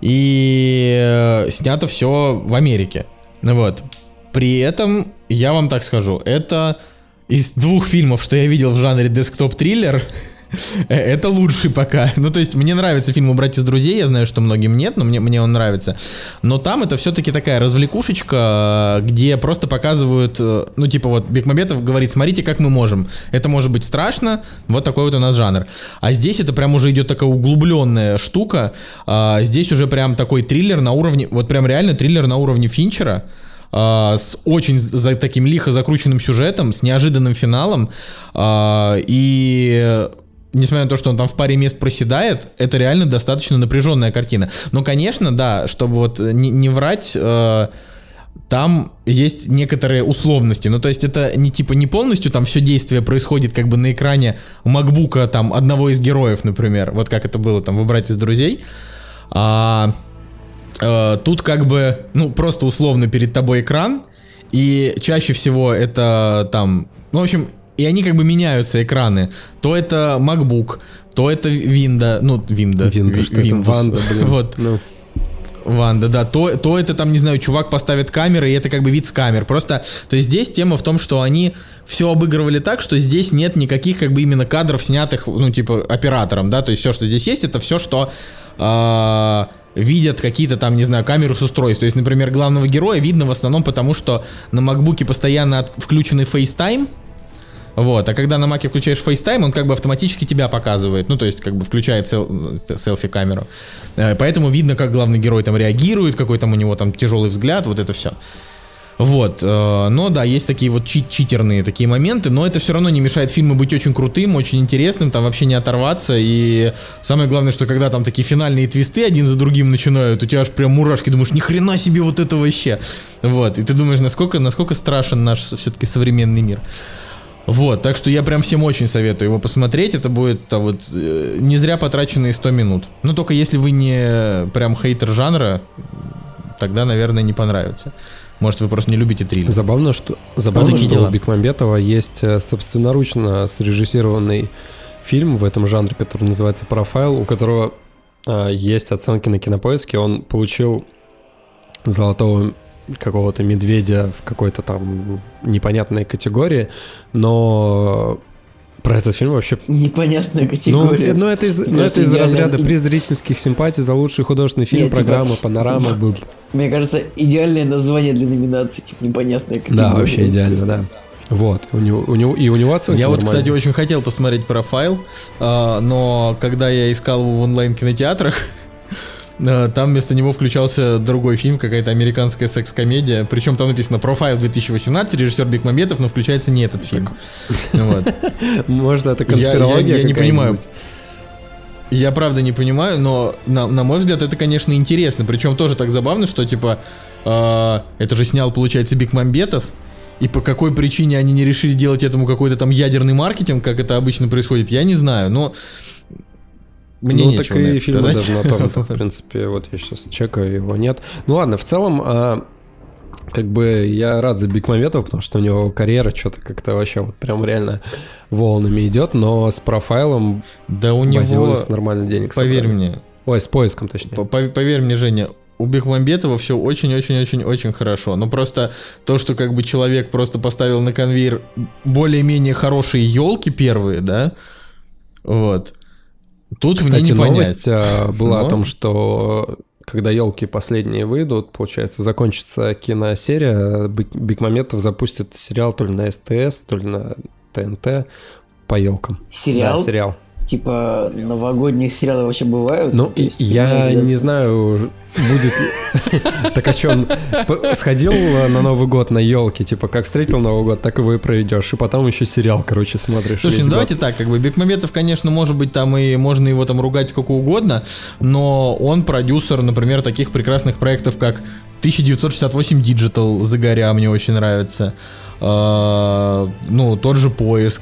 и э, снято все в Америке. Вот. При этом, я вам так скажу, это из двух фильмов, что я видел в жанре десктоп-триллер, это лучший пока. Ну, то есть, мне нравится фильм «Убрать из друзей», я знаю, что многим нет, но мне, мне он нравится. Но там это все-таки такая развлекушечка, где просто показывают, э, ну, типа вот Бекмамбетов говорит, смотрите, как мы можем. Это может быть страшно, вот такой вот у нас жанр. А здесь это прям уже идет такая углубленная штука. А здесь уже прям такой триллер на уровне, вот прям реально триллер на уровне Финчера, Uh, с очень за, таким лихо закрученным сюжетом, с неожиданным финалом. Uh, и несмотря на то, что он там в паре мест проседает, это реально достаточно напряженная картина. Но, конечно, да, чтобы вот не, не врать, э, там есть некоторые условности. Ну, то есть это не типа не полностью там все действие происходит как бы на экране макбука там одного из героев, например, вот как это было там выбрать из друзей. А э, тут как бы, ну, просто условно перед тобой экран, и чаще всего это там, ну, в общем, и они как бы меняются экраны. То это MacBook, то это Windows, ну, Windows. Windows, что Windows. Это Ванда, блин. Вот. Ну. Ванда, да, то, то это там, не знаю, чувак поставит камеры, и это как бы вид с камер. Просто, то есть здесь тема в том, что они все обыгрывали так, что здесь нет никаких как бы именно кадров, снятых, ну, типа, оператором, да, то есть все, что здесь есть, это все, что э, видят какие-то там, не знаю, камеры с устройств. То есть, например, главного героя видно в основном потому, что на макбуке постоянно от, включенный FaceTime, вот, а когда на маке включаешь FaceTime, он как бы автоматически тебя показывает, ну, то есть как бы включает сел, селфи-камеру. Э, поэтому видно, как главный герой там реагирует, какой там у него там тяжелый взгляд, вот это все. Вот, э, но да, есть такие вот чит читерные такие моменты, но это все равно не мешает фильму быть очень крутым, очень интересным, там вообще не оторваться, и самое главное, что когда там такие финальные твисты один за другим начинают, у тебя аж прям мурашки, думаешь, ни хрена себе вот это вообще, вот, и ты думаешь, насколько, насколько страшен наш все-таки современный мир. Вот, так что я прям всем очень советую его посмотреть. Это будет а, вот э, не зря потраченные 100 минут. Но только если вы не прям хейтер жанра, тогда, наверное, не понравится. Может, вы просто не любите триллер. Забавно, что, забавно, вот что дела. у Бекмамбетова есть э, собственноручно срежиссированный фильм в этом жанре, который называется «Профайл», у которого э, есть оценки на кинопоиске. Он получил золотого какого-то медведя в какой-то там непонятной категории, но про этот фильм вообще... Непонятная категория. Ну, ну это из, ну, это из разряда приз зрительских симпатий за лучший художественный фильм, Нет, типа, программа, типа, панорама. Был. Мне кажется, идеальное название для номинации, типа непонятная категория. Да, вообще идеально, да. Вот, у него, у него, и у него оценки Я нормальные. вот, кстати, очень хотел посмотреть профайл, а, но когда я искал его в онлайн-кинотеатрах, Там вместо него включался другой фильм, какая-то американская секс-комедия. Причем там написано «Профайл 2018», режиссер Бекмамбетов, но включается не этот фильм. Может, это конспирология Я не понимаю. Я правда не понимаю, но на, на мой взгляд это, конечно, интересно. Причем тоже так забавно, что типа э, это же снял, получается, Бекмамбетов. И по какой причине они не решили делать этому какой-то там ядерный маркетинг, как это обычно происходит, я не знаю. Но Мне ну, нечего так и это фильм сказать. даже на том, в принципе, вот я сейчас чекаю, его нет. Ну ладно, в целом, а, как бы я рад за Бекмаметова, потому что у него карьера что-то как-то вообще вот прям реально волнами идет, но с профайлом Да у него, нормально денег. поверь собрали. мне, Ой, с поиском точнее. По- пов- Поверь мне, Женя, у Бекмамбетова все очень-очень-очень-очень хорошо. Но просто то, что как бы человек просто поставил на конвейер более-менее хорошие елки первые, да, вот. Тут мне Кстати, не новость понять. а, была Но- о том, что когда елки последние выйдут, получается, закончится киносерия, Бек- Бекмаметов запустит сериал то ли на СТС, то ли на ТНТ по елкам. Сериал? Да, сериал. Типа новогодние сериалы вообще бывают? Ну, есть, я не знаю, будет ли... Так а что, он сходил на Новый год на елки, типа, как встретил Новый год, так его и проведешь. И потом еще сериал, короче, смотришь. Слушай, ну давайте так, как бы Бекмаметов, конечно, может быть там и можно его там ругать сколько угодно, но он продюсер, например, таких прекрасных проектов, как 1968 Digital Загоря, мне очень нравится. А, ну, тот же поиск,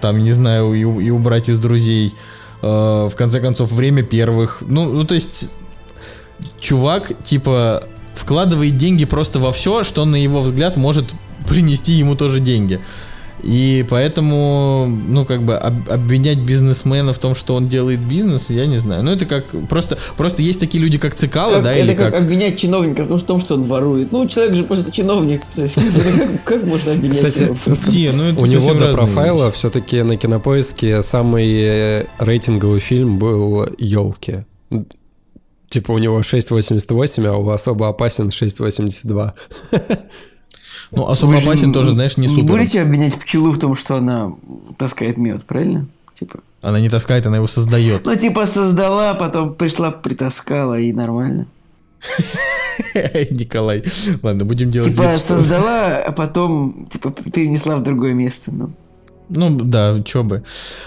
там, не знаю, и, и убрать из друзей. А, в конце концов, время первых. Ну, ну, то есть, чувак, типа, вкладывает деньги просто во все, что, на его взгляд, может принести ему тоже деньги. И поэтому, ну, как бы об- обвинять бизнесмена в том, что он делает бизнес, я не знаю. Ну, это как просто, просто есть такие люди, как Цикало, Как- да, это или как, как. обвинять чиновника в том, что он ворует. Ну, человек же просто чиновник. Как, можно обвинять? Не, ну У него до профайла все-таки на кинопоиске самый э, рейтинговый фильм был Елки. Типа у него 6.88, а у особо опасен 6.82. Ну, особо Вы же опасен тоже, знаешь, не Не супер. будете обвинять пчелу в том, что она таскает мед, правильно? Типа. Она не таскает, она его создает. Ну, типа, создала, потом пришла, притаскала, и нормально. Николай. Ладно, будем делать Типа, создала, а потом, типа, перенесла в другое место. Ну. Ну, да, чё бы.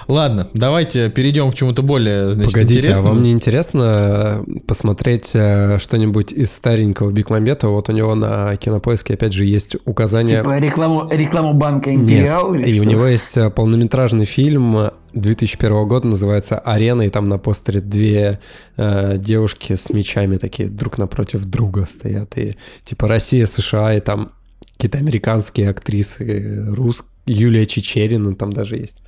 Ладно, давайте перейдем к чему-то более, значит, Погодите, а интересному. вам не интересно э, посмотреть э, что-нибудь из старенького Бигмамбета? Вот у него на кинопоиске, опять же, есть указание... Типа, рекламу, рекламу банка Нет, Империал или и у что? него есть э, полнометражный фильм э, 2001 года, называется «Арена», и там на постере две э, девушки с мечами такие друг напротив друга стоят, и типа Россия, США, и там какие-то американские актрисы, рус... Юлия Чечерина там даже есть.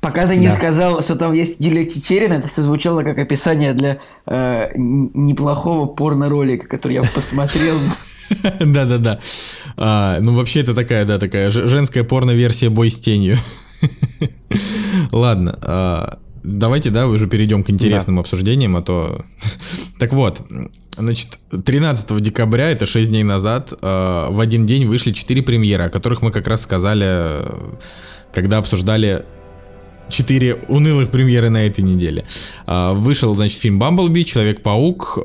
Пока ты не Да. сказал, что там есть Юлия Чечерина, это все звучало как описание для э, неплохого порно-ролика, который я посмотрел. Да-да-да. А, ну, вообще, это такая, да, такая женская порно-версия «Бой с тенью». Ладно, а, давайте, да, уже перейдем к интересным обсуждениям, а то... Так вот, значит, 13 декабря, это 6 дней назад, а, в один день вышли 4 премьеры, о которых мы как раз сказали, э, когда обсуждали четыре унылых премьеры на этой неделе. А, Вышел, значит, фильм «Бамблби», «Человек-паук»,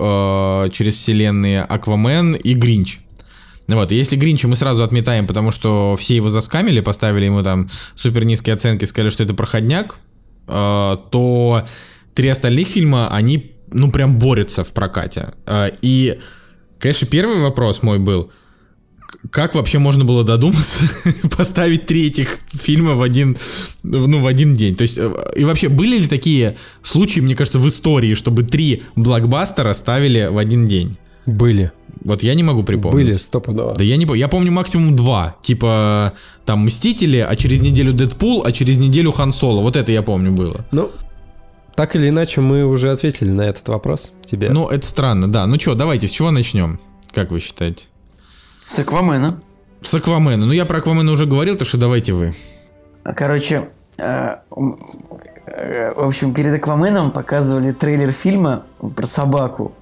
«Через вселенные», «Аквамен» и «Гринч». Вот, если Гринча мы сразу отметаем, потому что все его заскамили, поставили ему там супер низкие оценки, сказали, что это проходняк, то три остальных фильма, они, ну, прям борются в прокате. А, И, конечно, первый вопрос мой был, как вообще можно было додуматься поставить три фильма в один, ну, в один день? То есть, э, и вообще, были ли такие случаи, мне кажется, в истории, чтобы три блокбастера ставили в один день? Были. Вот я не могу припомнить. Были, стопудово. Да я не помню. Я помню максимум два. Типа, там, Мстители, а через неделю Дэдпул, а через неделю Хан Соло. Вот это я помню было. Ну, так или иначе, мы уже ответили на этот вопрос тебе. Ну, это странно, да. Ну что, давайте, с чего начнем? Как вы считаете? С Аквамена. С Аквамена. Ну, я про Аквамена уже говорил, так что давайте вы. Короче, э, э, в общем, перед Акваменом показывали трейлер фильма про собаку,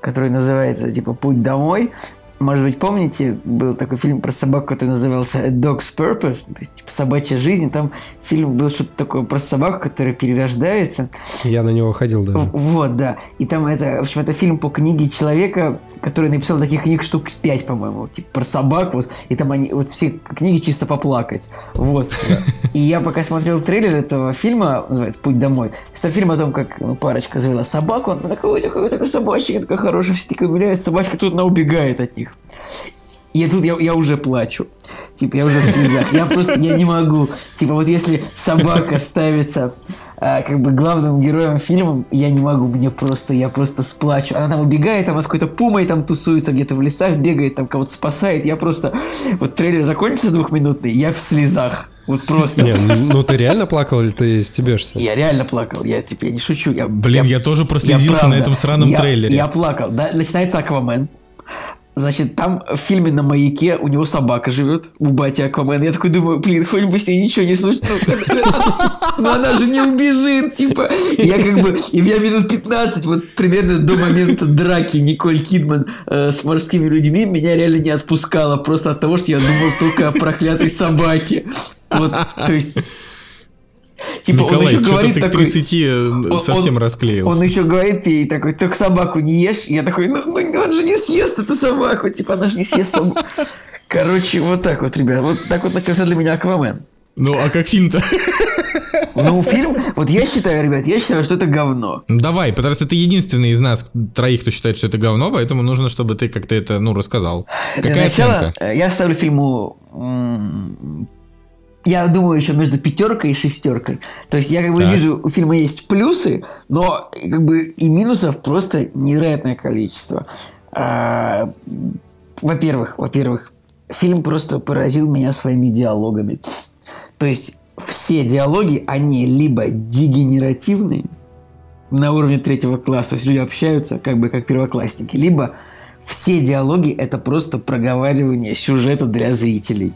который называется типа «Путь домой». Может быть, помните, был такой фильм про собаку, который назывался «A Dog's Purpose», то есть типа «Собачья жизнь». Там фильм был что-то такое про собаку, которая перерождается. Я на него ходил. В- Вот, да. И там это, в общем, это фильм по книге человека, который написал таких книг штук 5, по-моему, типа про собак, вот. И там они, вот все книги чисто поплакать. Вот. И я пока смотрел трейлер этого фильма, называется «Путь домой», все фильм о том, как ну, парочка завела собаку, он такой, такой, такой собачка, такая хорошая, все такие умиляют, собачка тут она убегает от них. И тут я, я уже плачу. Типа, я уже в слезах. Я просто, я не могу. Типа, вот если собака ставится а, как бы главным героем фильма, я не могу, мне просто, я просто сплачу. Она там убегает, она с какой-то пумой там тусуется где-то в лесах, бегает, там кого-то спасает. Я просто, вот трейлер закончится двухминутный, я в слезах. Вот просто. Не, ну ты реально плакал или ты стебешься? Я реально плакал, я типа, я не шучу. Я, Блин, я, тоже прослезился правда, на этом сраном я- трейлере. Я плакал. Да, начинается Аквамен. Значит, там в фильме на маяке у него собака живет, у бати Аквамен. Я такой думаю, блин, хоть бы с ней ничего не случилось. Но она же не убежит, типа. Я как бы, и я минут 15, вот примерно до момента драки Николь Кидман э, с морскими людьми, меня реально не отпускало. Просто от того, что я думал только о проклятой собаке. Вот, то есть... Типа, он Николай, еще что-то говорит ты такой... к 30 э, Он- совсем он- расклеился. Он еще говорит ей такой, только собаку не ешь. Я такой, ну, ну, он же не съест эту собаку. Типа, она же не съест собаку. Короче, вот так вот, ребят. Вот так вот начался для меня Аквамен. Ну, а как фильм-то? Ну, фильм, вот я считаю, ребят, я считаю, что это говно. Ну, Давай, потому что ты единственный из нас троих, кто считает, что это говно, поэтому нужно, чтобы ты как-то это, ну, рассказал. Для Какая начала оценка? я ставлю фильму... Я думаю, еще между пятеркой и шестеркой. То есть я как бы Так. вижу, у фильма есть плюсы, но как бы и минусов просто невероятное количество. А, Во-первых, во-первых, фильм просто поразил меня своими диалогами. То есть все диалоги, они либо дегенеративные, на уровне третьего класса, то есть люди общаются как бы как первоклассники, либо все диалоги это просто проговаривание сюжета для зрителей.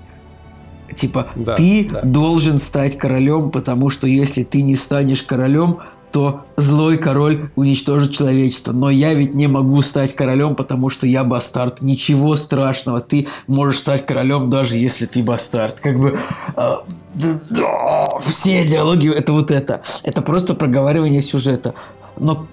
Типа, Да, ты да. должен стать королем, потому что если ты не станешь королем, то злой король уничтожит человечество. Но я ведь не могу стать королем, потому что я бастард. Ничего страшного, ты можешь стать королем, даже если ты бастард. Как бы э, да, все диалоги это вот это. Это просто проговаривание сюжета. Но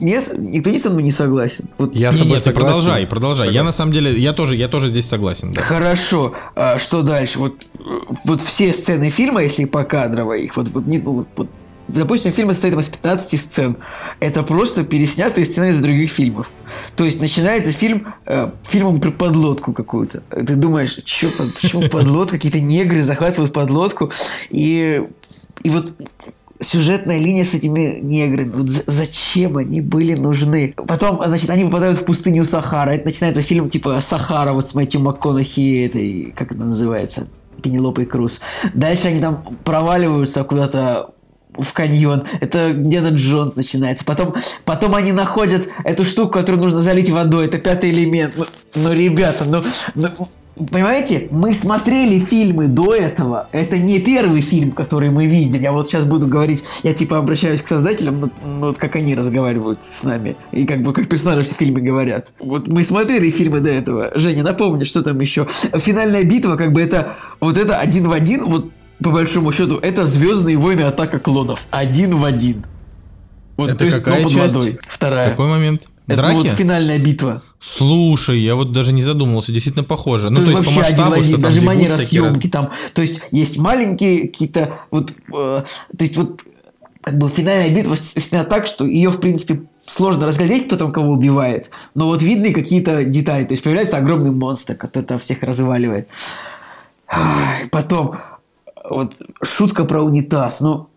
нет, никто не со мной не согласен. Вот Я с тобой нет, согласен. продолжай, продолжай. Я Согласен. на самом деле, я тоже, я тоже здесь согласен, да. Хорошо, а что дальше? Вот, вот все сцены фильма, если покадрово их, вот, вот, не- ну, вот, допустим, фильм состоит из 15 сцен. Это просто переснятые сцены из других фильмов. То есть начинается фильм э, фильмом про подлодку какую-то. Ты думаешь, чё, почему подлодка? Какие-то негры захватывают подлодку. И, и вот сюжетная линия с этими неграми. Вот за- зачем они были нужны? Потом, значит, они попадают в пустыню Сахара. Это начинается фильм типа Сахара, вот с Мэтью МакКонахи, этой, как это называется, Пенелопой Круз. Дальше они там проваливаются куда-то в каньон. Это где-то Джонс начинается. Потом, потом они находят эту штуку, которую нужно залить водой. Это пятый элемент. Ну, ну, ребята, ну, ну, понимаете, мы смотрели фильмы до этого. Это не первый фильм, который мы видим. Я вот сейчас буду говорить, я типа обращаюсь к создателям, ну, ну, вот как они разговаривают с нами. И как бы как персонажи в фильме говорят. Вот мы смотрели фильмы до этого. Женя, напомни, что там еще. Финальная битва, как бы это вот это один в один, вот по большому счету, это Звездные войны атака клонов. Один в один. Вот, Это то есть, какая часть? водой. Вторая. Какой момент? Это ну, Драки? вот финальная битва. Слушай, я вот даже не задумывался, действительно похоже. Ну, то, то есть по вообще один в масштабу, один, там даже манера всякие раз- съемки там. То есть есть маленькие какие-то вот, э, то есть вот как бы финальная битва снята так, что ее в принципе сложно разглядеть, кто там кого убивает, но вот видны какие-то детали. То есть появляется огромный монстр, который там всех разваливает. Потом вот шутка про унитаз. Ну,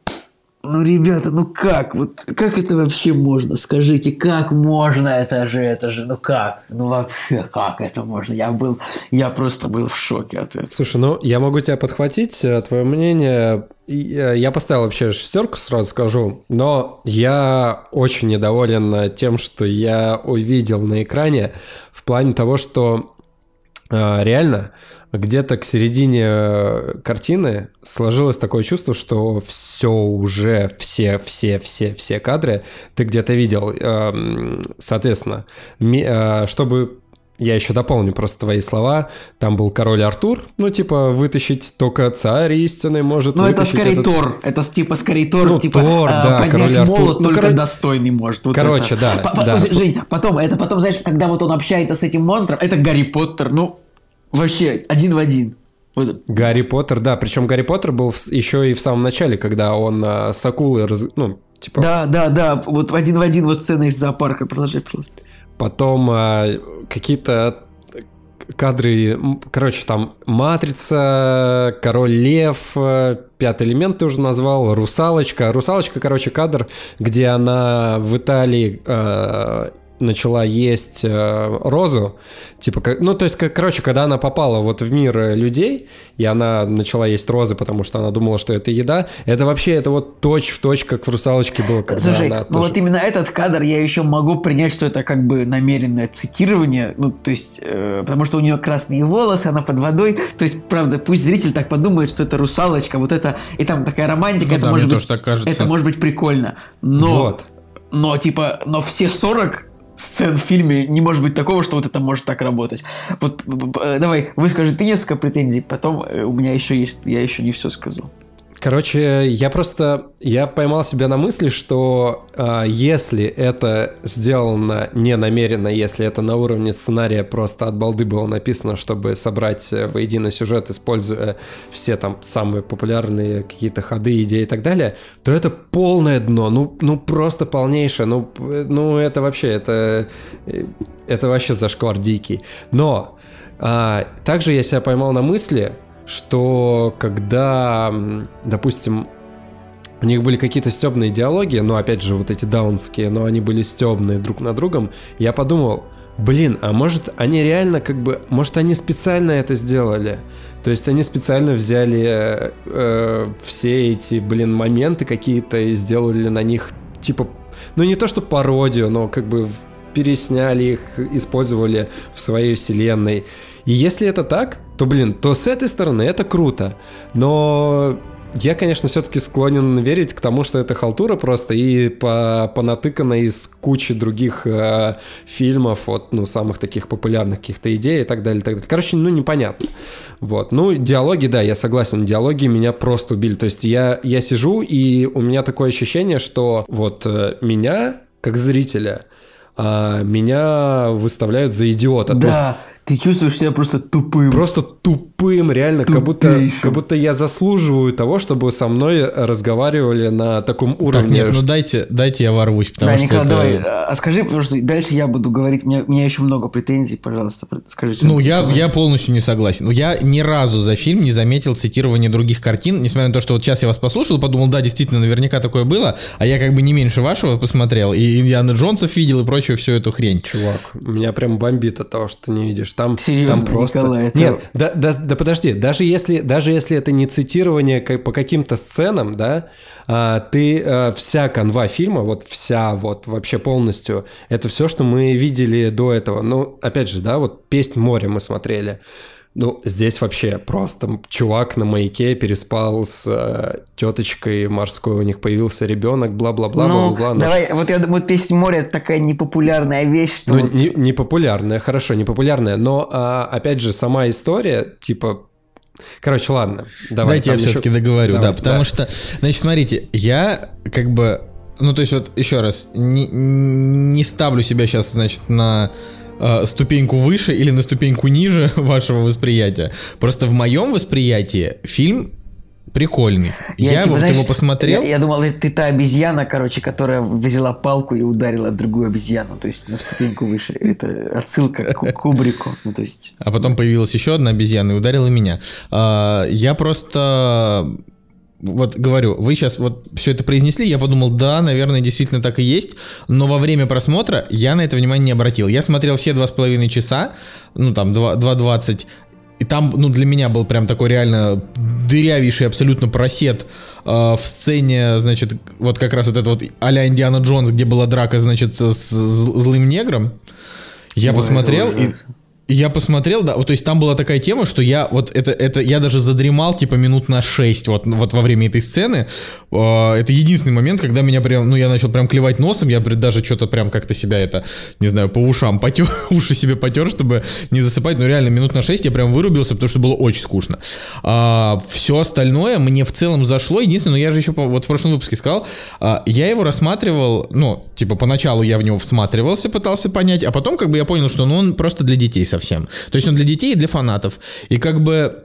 ну, ребята, ну как? Вот как это вообще можно? Скажите, как можно? Это же, это же, ну как? Ну вообще, как это можно? Я был, я просто был в шоке от этого. Слушай, ну я могу тебя подхватить, э, твое мнение. Э, Я поставил вообще шестерку, сразу скажу, но я очень недоволен э, тем, что я увидел на экране в плане того, что реально где-то к середине э, картины сложилось такое чувство, что все уже, все, все, все, все кадры ты где-то видел. Эм, Соответственно, э, чтобы я еще дополню просто твои слова. Там был король Артур. Ну, типа, вытащить только царь истинный может Ну, это скорее этот- Тор. Это типа скорее Тор, Ну, типа Тор, э, да, король поднять Артур. молот Ну, только короче- достойный может. Вот Короче, это. да, По- по- да. Жень, потом, это потом, знаешь, когда вот он общается с этим монстром, это Гарри Поттер, ну, вообще, один в один. Вот. Гарри Поттер, да. Причем Гарри Поттер был в- еще и в самом начале, когда он а, с акулой, раз- ну, типа, Да, да, да, вот один в один вот сцена из зоопарка, продолжай просто. Потом а, какие-то кадры, короче, там Матрица, Король Лев, э, Пятый элемент ты уже назвал, Русалочка. Русалочка, короче, кадр, где она в Италии э, начала есть э, розу, типа, как, ну, то есть, как, короче, когда она попала вот в мир э, людей, и она начала есть розы, потому что она думала, что это еда, это вообще, это вот точь в точь, как в «Русалочке» было, когда Слушай, она ну тоже- вот именно этот кадр я еще могу принять, что это как бы намеренное цитирование, ну, то есть, э, потому что у нее красные волосы, она под водой, то есть, правда, пусть зритель так подумает, что это русалочка, вот это, и там такая романтика, Ну это да, может мне быть, тоже так кажется. это может быть прикольно, но, Вот. но, типа, но все 40 сцен в фильме не может быть такого, что вот это может так работать. Вот, давай, выскажи ты несколько претензий, потом э, у меня еще есть, я еще не все сказал. Короче, я просто я поймал себя на мысли, что а, если это сделано не намеренно, если это на уровне сценария просто от балды было написано, чтобы собрать э, воедино сюжет, используя все там самые популярные какие-то ходы, идеи и так далее, то это полное дно, ну, ну просто полнейшее, ну, ну это вообще, это, э, это вообще зашквар дикий. Но а, также я себя поймал на мысли, что когда, допустим, у них были какие-то стебные диалоги, но опять же вот эти даунские, но они были стебные друг на другом, я подумал, блин, а может они реально как бы, может они специально это сделали? То есть они специально взяли э, э, все эти, блин, моменты какие-то и сделали на них типа, ну не то что пародию, но как бы пересняли их, использовали в своей вселенной. И если это так, то, блин, то с этой стороны это круто. Но я, конечно, все-таки склонен верить к тому, что это халтура просто и по, понатыкана из кучи других э, фильмов, вот, ну, самых таких популярных каких-то идей и так далее, и так далее. Короче, ну, непонятно. Вот. Ну, диалоги, да, я согласен, диалоги меня просто убили. То есть я, я сижу, и у меня такое ощущение, что вот э, меня, как зрителя, а, меня выставляют за идиота. То есть Да, ты чувствуешь себя просто тупым. просто тупым, реально, как будто, как будто я заслуживаю того, чтобы со мной разговаривали на таком Так, уровне. нет, ну дайте, дайте я ворвусь, потому да, что Николай, это- давай, а скажи, потому что дальше я буду говорить, у меня, у меня еще много претензий, пожалуйста, скажи. Ну, я, я полностью не согласен. Ну, Я ни разу за фильм не заметил цитирования других картин, несмотря на то, что вот сейчас я вас послушал и подумал, да, действительно, наверняка такое было, а я как бы не меньше вашего посмотрел, и Индиана Джонсов видел и прочую всю эту хрень. Чувак, меня прям бомбит от того, что ты не видишь. Там, Серьезно, там просто... Николай, это- Нет, да, да, да подожди, даже если, даже если это не цитирование по каким-то сценам, да, а, ты а, вся канва фильма, вот вся вот вообще полностью, это все, что мы видели до этого. Ну, опять же, да, вот «Песнь моря» мы смотрели. Ну, здесь вообще просто чувак на маяке переспал с э, теточкой морской, у них появился ребенок, бла-бла-бла, ну, бла-бла. давай, вот я думаю, «Песня моря» это такая непопулярная вещь, что Ну, не, не популярная, хорошо, не популярная, но, а, опять же, сама история, типа... Короче, ладно, давай. Дайте я еще- все-таки договорю, Давай, да, потому да. что, значит, смотрите, я как бы, ну, то есть вот еще раз, не, не ставлю себя сейчас, значит, на э, ступеньку выше или на ступеньку ниже вашего восприятия. Просто в моем восприятии фильм прикольный. Я, типа, вот знаешь, его посмотрел. Я, я думал, ты та обезьяна, короче, которая взяла палку и ударила другую обезьяну, то есть на ступеньку выше. Это отсылка к Ку- Кубрику. Ну, то есть... А потом появилась еще одна обезьяна и ударила меня. А, Я просто вот говорю, вы сейчас вот все это произнесли, я подумал, да, наверное, действительно так и есть, но во время просмотра я на это внимание не обратил. Я смотрел все два с половиной часа, ну там 2 2.20, и там, ну, для меня был прям такой реально дырявейший абсолютно просет э, в сцене, значит, вот как раз вот это вот а-ля Индиана Джонс, где была драка, значит, с злым негром. Я Ой, посмотрел, и я посмотрел, да, вот, то есть там была такая тема, что я вот это, это я даже задремал типа минут на 6 вот, вот во время этой сцены. Э, Это единственный момент, когда меня прям, ну я начал прям клевать носом, я даже что-то прям как-то себя это, не знаю, по ушам потер, уши себе потер, чтобы не засыпать, но реально минут на 6 я прям вырубился, потому что было очень скучно. все остальное мне в целом зашло, единственное, ну я же еще вот в прошлом выпуске сказал, а, я его рассматривал, ну, типа поначалу я в него всматривался, пытался понять, а потом как бы я понял, что ну, он просто для детей совсем. То есть он для детей и для фанатов. И как бы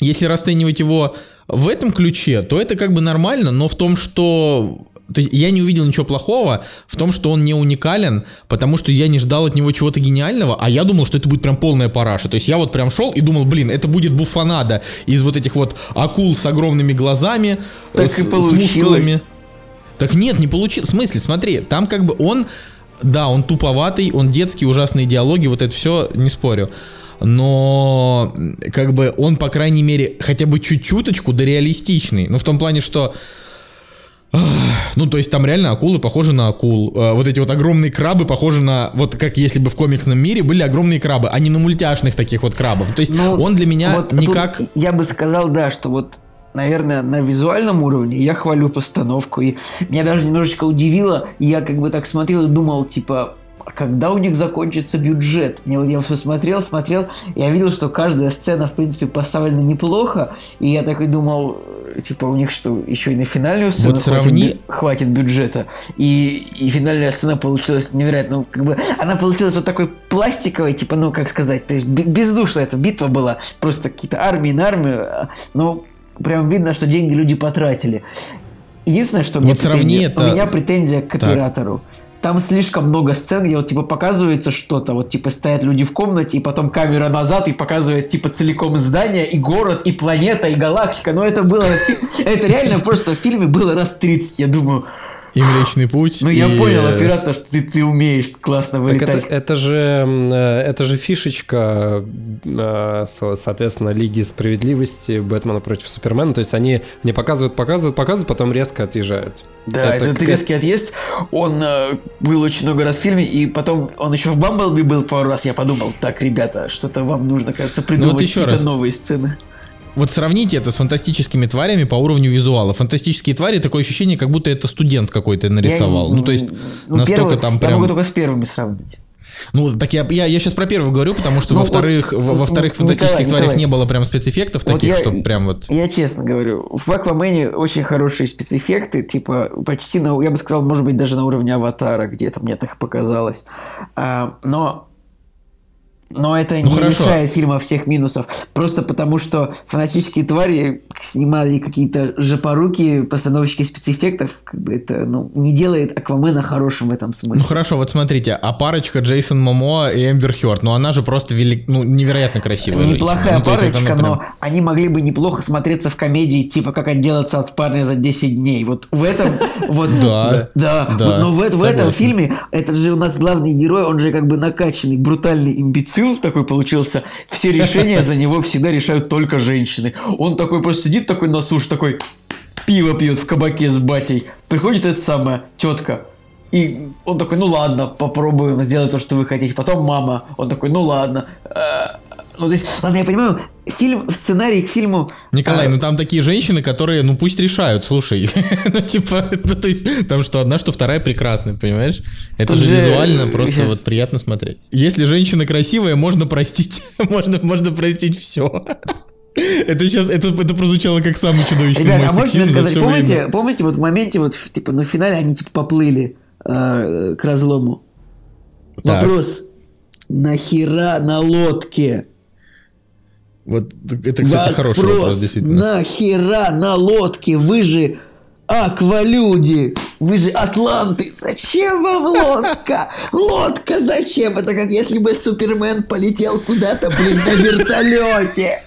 если расценивать его в этом ключе, то это как бы нормально, но в том, что то есть я не увидел ничего плохого в том, что он не уникален, потому что я не ждал от него чего-то гениального, а я думал, что это будет прям полная параша. То есть я вот прям шел и думал, блин, это будет буфанада из вот этих вот акул с огромными глазами, Так с, и с получилось. мускулами. Так нет, не получилось. В смысле, смотри, там как бы он, да, он туповатый, он детский, ужасные диалоги, вот это все, не спорю. Но как бы он, по крайней мере, хотя бы чуть-чуточку да реалистичный. Ну, в том плане, что ну, то есть там реально акулы похожи на акул. Э, Вот эти вот огромные крабы похожи на... Вот как если бы в комиксном мире были огромные крабы, а не на мультяшных таких вот крабов. То есть Ну, он для меня вот никак... Я бы сказал, да, что вот наверное, на визуальном уровне я хвалю постановку. И меня даже немножечко удивило. Я как бы так смотрел и думал, типа, а когда у них закончится бюджет? Мне вот я все смотрел, смотрел, я видел, что каждая сцена, в принципе, поставлена неплохо, и я такой думал, типа, у них что, еще и на финальную сцену Вот хватит сравни- бю- хватит бюджета. И, и финальная сцена получилась невероятно. Ну, как бы она получилась вот такой пластиковой, типа, ну, как сказать, то есть бе- бездушная эта битва была. Просто какие-то армии на армию. а, Ну, прям видно, что деньги люди потратили. Единственное, что у меня Вот сравни претензия, это- у меня претензия к Так. оператору. Там слишком много сцен, где вот типа показывается что-то, вот типа стоят люди в комнате, и потом камера назад, и показывается типа целиком здание, и город, и планета, и галактика. Но это было, это реально просто в фильме было раз 30, я думаю. И Млечный Путь. Ну я и- понял, оператор, что ты, ты умеешь классно Так это, вылетать. это же э, это же фишечка, э, со- соответственно, Лиги Справедливости, Бэтмена против Супермена. То есть они не показывают, показывают, показывают, потом резко отъезжают. Да, Это этот как- резкий отъезд, он э, был очень много раз в фильме, и потом он еще в Бамблби был пару раз, я подумал, так, ребята, что-то вам нужно, кажется, придумать Ну еще какие-то раз. новые сцены. Вот сравните это с фантастическими тварями по уровню визуала. Фантастические твари такое ощущение, как будто это студент какой-то нарисовал. Я- ну, то есть, ну, настолько первый- там Я прям. могу только с первыми сравнить. Ну, так я, я, я сейчас про первый говорю, потому что Ну, во-вторых, вот, во- во-вторых, в Николай, фантастических тварях Николай. не было прям спецэффектов Вот таких, я- чтобы прям вот. Я честно говорю, в Аквамене очень хорошие спецэффекты, типа почти на, я бы сказал, может быть, даже на уровне Аватара, где-то мне так показалось. А, но но это Ну, не хорошо. решает фильма всех минусов. Просто потому, что фантастические твари снимали какие-то жопоруки, постановщики спецэффектов, как бы это ну, не делает Аквамена хорошим в этом Ну смысле. хорошо, вот смотрите, а парочка Джейсон Момоа и Эмбер Хёрд, ну она же просто велик, ну невероятно красивая. Неплохая. Ну, то есть парочка, ну, прям- но они могли бы неплохо смотреться в комедии, типа как отделаться от парня за 10 дней. Вот в этом, вот, Да, да, но в, эт- в этом фильме этот же у нас главный герой, он же как бы накачанный, брутальный имбецил такой получился. Все решения за него всегда решают только женщины. Он такой просто сидит такой на суше, такой пиво пьет в кабаке с батей. Приходит эта самая тетка. И он такой, ну ладно, попробуем сделать то, что вы хотите. Потом мама. Он такой, ну ладно. Ну, то есть, ладно, я понимаю, фильм, сценарий к фильму... Николай, э, ну там такие женщины, которые, ну пусть решают, слушай. ну типа, ну, то есть там что одна, что вторая прекрасная, понимаешь? Это Тут же визуально просто щас- вот приятно смотреть. Если женщина красивая, можно простить, можно, можно простить все. Это сейчас, это, это прозвучало как самый чудовищный Ребята, а можете сказать, помните, время. помните вот в моменте, вот, в, типа, ну, в финале они, типа, поплыли э, к разлому? Так. Вопрос. Нахера на лодке? Вот это, кстати, хороший вопрос, действительно. Нахера на лодке? Вы же аквалюди, вы же атланты. Зачем вам лодка? Лодка зачем? Это как если бы Супермен полетел куда-то, блин, на вертолете.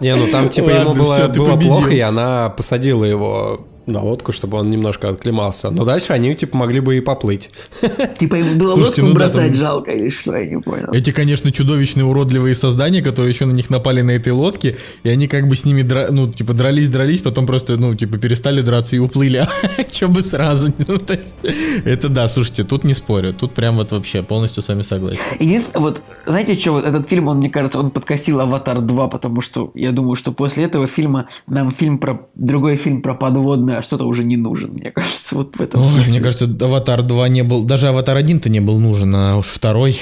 Не, ну там типа ему Ладно, было, всё, ты было победил. плохо, и она посадила его на лодку, чтобы он немножко отклемался. Но дальше они типа могли бы и поплыть. Типа ему было Слушайте, лодку ну да, бросать там- жалко или что, я не понял. Эти, конечно, чудовищные уродливые создания, которые еще на них напали на этой лодке, и они как бы с ними, дра- ну, типа, дрались-дрались, потом просто, ну, типа, перестали драться и уплыли. Че бы сразу. Ну, то есть, это да, слушайте, тут не спорю, тут прям вот вообще полностью с вами согласен. Единственное, вот, знаете, что, вот этот фильм, он, мне кажется, он подкосил «Аватар 2», потому что я думаю, что после этого фильма нам фильм про... другой фильм про подводное, а что-то уже не нужен, мне кажется, вот в этом Ой, смысле. мне кажется, Аватар 2 не был, даже Аватар 1-то не был нужен, а уж второй,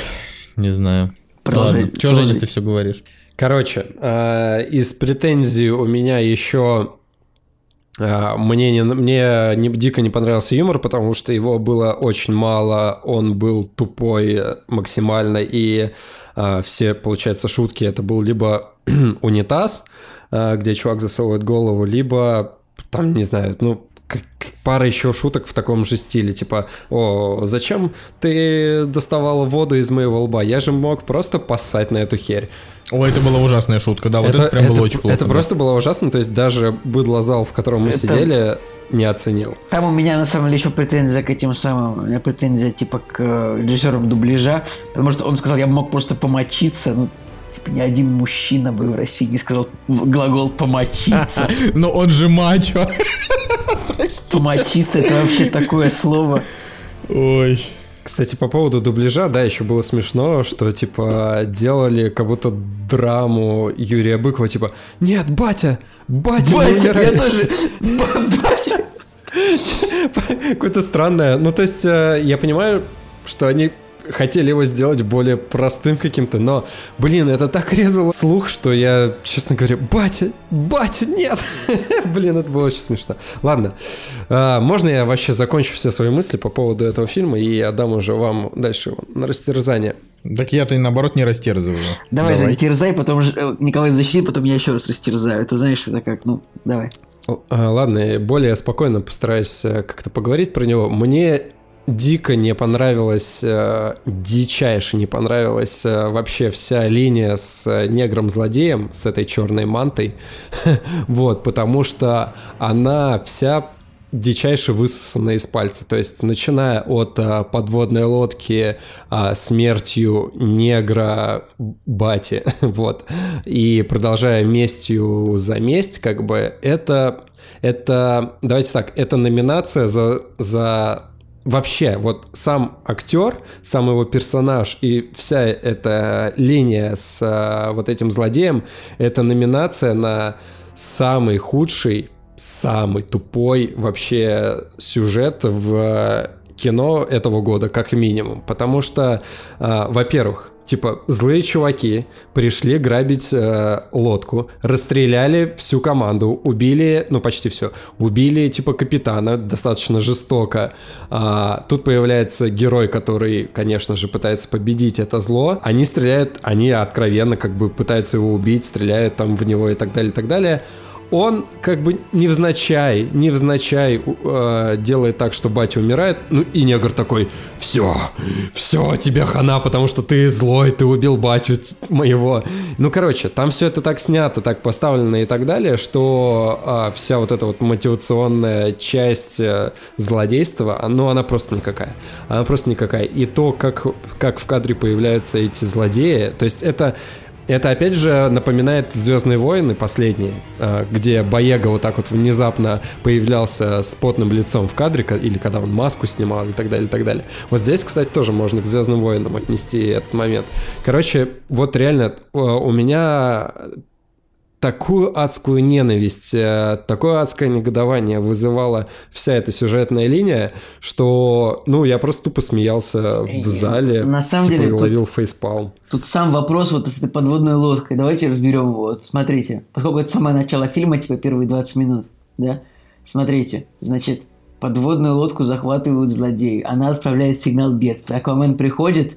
не знаю. Продолжай, Ладно, что, Женя, ты все говоришь? Короче, э, из претензий у меня еще э, мне, не, мне не, дико не понравился юмор, потому что его было очень мало, он был тупой максимально, и э, все, получается, шутки это был либо унитаз, э, где чувак засовывает голову, либо там, не знаю, ну, пара еще шуток в таком же стиле, типа, о, зачем ты доставала воду из моего лба? Я же мог просто поссать на эту херь. О, это была ужасная шутка, да, вот это, прям было очень плохо. Это да. просто было ужасно, то есть даже быдлозал, в котором мы Это- сидели, не оценил. Там у меня на самом деле еще претензия к этим самым, у меня претензия типа к режиссерам дубляжа, потому что он сказал, я бы мог просто помочиться, ну, типа ни один мужчина бы в России не сказал глагол помочиться. Но он же мачо. Помочиться это вообще такое слово. Ой. Кстати, по поводу дубляжа, да, еще было смешно, что, типа, делали как будто драму Юрия Быкова, типа, нет, батя, батя, Батя, я умирает». тоже. Ба- Батя. Какое-то странное. Ну, то есть, э, я понимаю, что они хотели его сделать более простым каким-то, но, блин, это так резало слух, что я, честно говоря, батя, батя, нет! блин, это было очень смешно. Ладно, а, можно я вообще закончу все свои мысли по поводу этого фильма и отдам уже вам дальше его на растерзание? Так я-то и наоборот не растерзываю. Давай, Жень, терзай, потом э, Николай защити, потом я еще раз растерзаю. Это знаешь, это как, ну, давай. А, Ладно, более спокойно постараюсь э, как-то поговорить про него. Мне дико не понравилась, э, дичайше не понравилась э, вообще вся линия с э, негром-злодеем, с этой черной мантой. Вот, потому что она вся дичайше высосана из пальца. То есть, начиная от э, подводной лодки а, смертью негра Бати, вот, и продолжая местью за месть, как бы, это, это, давайте так, это номинация за, за вообще, вот сам актер, сам его персонаж и вся эта линия с а, вот этим злодеем, это номинация на самый худший, самый тупой вообще сюжет в кино этого года, как минимум. Потому что, а, во-первых, типа злые чуваки пришли грабить э, лодку, расстреляли всю команду, убили, ну почти все, убили типа капитана достаточно жестоко. А, тут появляется герой, который, конечно же, пытается победить это зло. Они стреляют, они откровенно как бы пытаются его убить, стреляют там в него и так далее, и так далее он как бы невзначай, невзначай э, делает так, что батя умирает, ну и негр такой, все, все, тебе хана, потому что ты злой, ты убил батю моего. Ну, короче, там все это так снято, так поставлено и так далее, что а, вся вот эта вот мотивационная часть э, злодейства, а, ну, она просто никакая. Она просто никакая. И то, как, как в кадре появляются эти злодеи, то есть это это опять же напоминает Звездные войны последние, э, где Боега вот так вот внезапно появлялся с потным лицом в кадре, ка- или когда он маску снимал и так далее, и так далее. Вот здесь, кстати, тоже можно к Звездным войнам отнести этот момент. Короче, вот реально э, у меня такую адскую ненависть, э, такое адское негодование вызывала вся эта сюжетная линия, что, ну, я просто тупо смеялся в зале, на самом типа, деле и тут- ловил фейспалм. Тут сам вопрос вот с этой подводной лодкой. Давайте разберем его. Вот, смотрите, поскольку это самое начало фильма, типа первые 20 минут, да? Смотрите, значит, подводную лодку захватывают злодеи. Она отправляет сигнал бедствия. Аквамен приходит,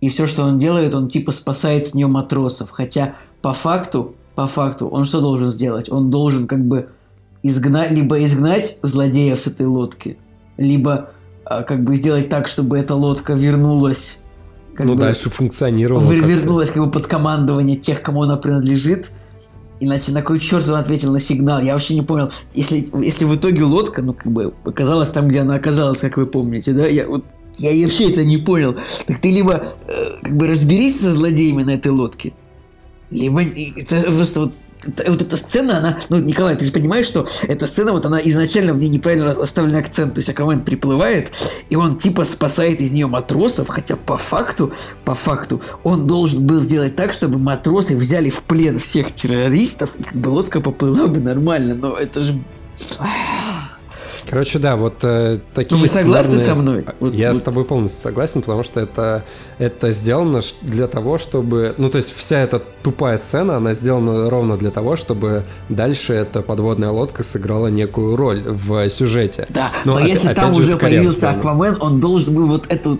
и все, что он делает, он типа спасает с нее матросов. Хотя по факту, по факту, он что должен сделать? Он должен как бы изгнать, либо изгнать злодеев с этой лодки, либо а, как бы сделать так, чтобы эта лодка вернулась как ну, бы, дальше. Вер- как-то. вернулась как бы под командование тех, кому она принадлежит. Иначе на кой черт он ответил на сигнал? Я вообще не понял. Если, если в итоге лодка, ну, как бы, оказалась там, где она оказалась, как вы помните, да? Я вот я вообще это не понял. Так ты либо э, как бы разберись со злодеями на этой лодке, либо это просто вот вот эта сцена, она, ну, Николай, ты же понимаешь, что эта сцена, вот она изначально в ней неправильно рас- расставлен акцент, то есть Аквамен приплывает, и он типа спасает из нее матросов, хотя по факту, по факту, он должен был сделать так, чтобы матросы взяли в плен всех террористов, и как бы лодка поплыла бы нормально, но это же... Короче, да, вот э, такие... Ну, вы согласны сценарные- со мной? Вот- Я вот. с тобой полностью согласен, потому что это, это сделано для того, чтобы... Ну, то есть вся эта тупая сцена, она сделана ровно для того, чтобы дальше эта подводная лодка сыграла некую роль в сюжете. Да, Но но, если там же, уже появился. Аквамен, он должен был вот эту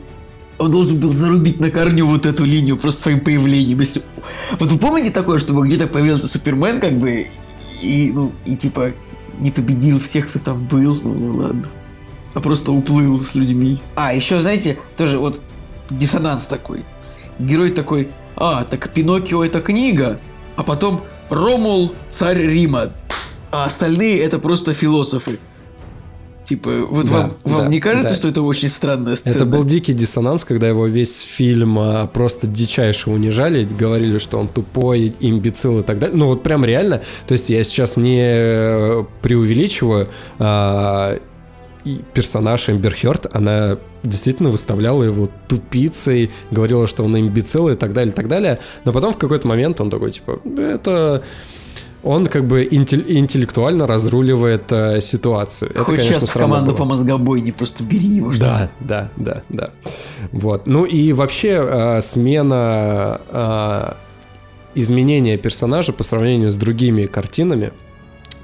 он должен был зарубить на корню вот эту линию просто своим появлением. Если- Вот вы помните такое, чтобы где-то появился Супермен, как бы, и, ну, и типа не победил всех, кто там был? Ну, ладно. а просто уплыл с людьми. А, еще, знаете, тоже вот диссонанс такой. Герой такой, а, так Пиноккио это книга, а потом Ромул царь Рима, а остальные это просто философы. Типа, вот Да, вам, вам да, не кажется, да. что это очень странная сцена? Это был дикий диссонанс, когда его весь фильм а, просто дичайше унижали, говорили, что он тупой, имбецил и так далее. Ну вот прям реально, то есть я сейчас не э, преувеличиваю, а, и персонаж Эмбер Хёрд, она действительно выставляла его тупицей, говорила, что он имбецил и так далее, и так далее. Но потом в какой-то момент он такой, типа, это... Он как бы интел- интеллектуально разруливает э, ситуацию. Это, Хоть конечно, сейчас в команду было. по мозгобойне, просто бери его, что. Да, да, да, да. Вот. Ну и вообще э, смена э, изменения персонажа по сравнению с другими картинами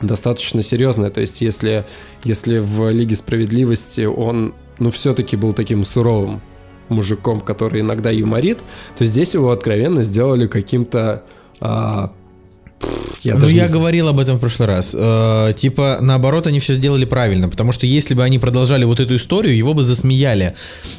достаточно серьезная. То есть, если, если в Лиге справедливости он, ну, все-таки был таким суровым мужиком, который иногда юморит, то здесь его откровенно сделали каким-то. пф, я ну, я говорил об этом в прошлый раз. Э, типа, наоборот, они все сделали правильно. Потому что если бы они продолжали вот эту историю, его бы засмеяли.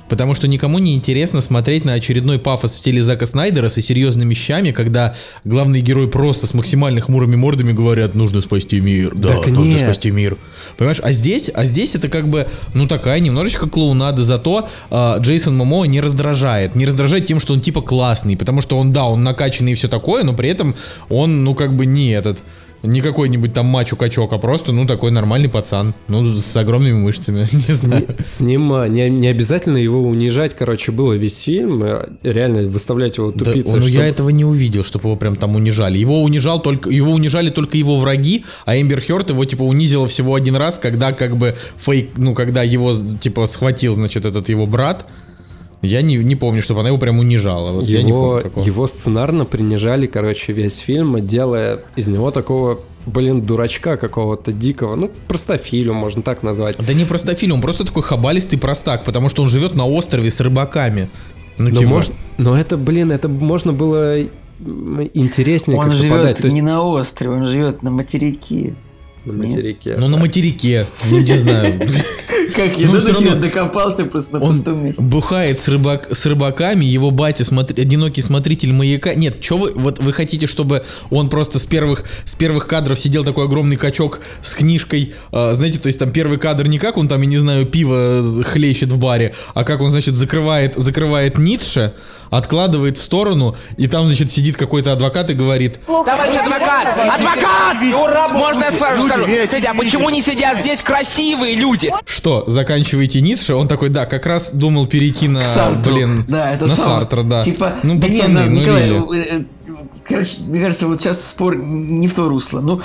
Потому что никому не интересно смотреть на очередной пафос в стиле Зака Снайдера со серьезными вещами, когда главный герой просто с максимально хмурыми мордами говорят, нужно спасти мир. Да, Так нужно нет. спасти мир. Понимаешь? А здесь, а здесь это как бы, ну такая немножечко клоунада, зато э, Джейсон Момоа не раздражает. Не раздражает тем, что он типа классный. Потому что он, да, он накачанный и все такое, но при этом он, ну как бы не этот, не какой-нибудь там мачо-качок, а просто, ну такой нормальный пацан. Ну, с огромными мышцами, не знаю. С ним а, не, не обязательно его унижать, короче, было весь фильм, э, реально выставлять его Да, тупицей. ну чтоб- я этого не увидел, чтобы его прям там унижали. Его унижал только, его унижали только его враги, а Эмбер Хёрд его типа унизила всего один раз, когда как бы фейк, ну когда его типа схватил, значит, этот его брат. Я не, не помню, чтобы она его прям унижала. Вот я не его, помню такого. его сценарно принижали, короче, весь фильм, делая из него такого, блин, дурачка какого-то дикого, ну, простофилю, можно так назвать. Да не простофиль, он просто такой хабалистый простак, потому что он живет на острове с рыбаками. Ну, Но, типа, мож- но это, блин, это можно было интереснее Он живет подать. То есть не на острове, он живет на материке. На материке. ну на материке, ну не знаю. Как я Ну, до тебя докопался просто на пустом месте. бухает с, рыбак, с рыбаками, его батя смотри, одинокий смотритель маяка. Нет, что вы, вот вы хотите, чтобы он просто с первых, с первых кадров сидел такой огромный качок с книжкой, а, знаете, то есть там первый кадр не как он там, я не знаю, пиво хлещет в баре, а как он, значит, закрывает, закрывает Ницше, откладывает в сторону, и там, значит, сидит какой-то адвокат и говорит, Товарищ адвокат! Адвокат! Можно я скажу? скажу? Федя, а почему не сидят здесь красивые люди? что, заканчиваете Ницше? Он такой, да, как раз думал перейти на, блин, да, это на. Сартра, да. Типа, ну, пацаны, ну, Николай, э, э, короче, мне кажется, вот сейчас спор не в то русло. Ну,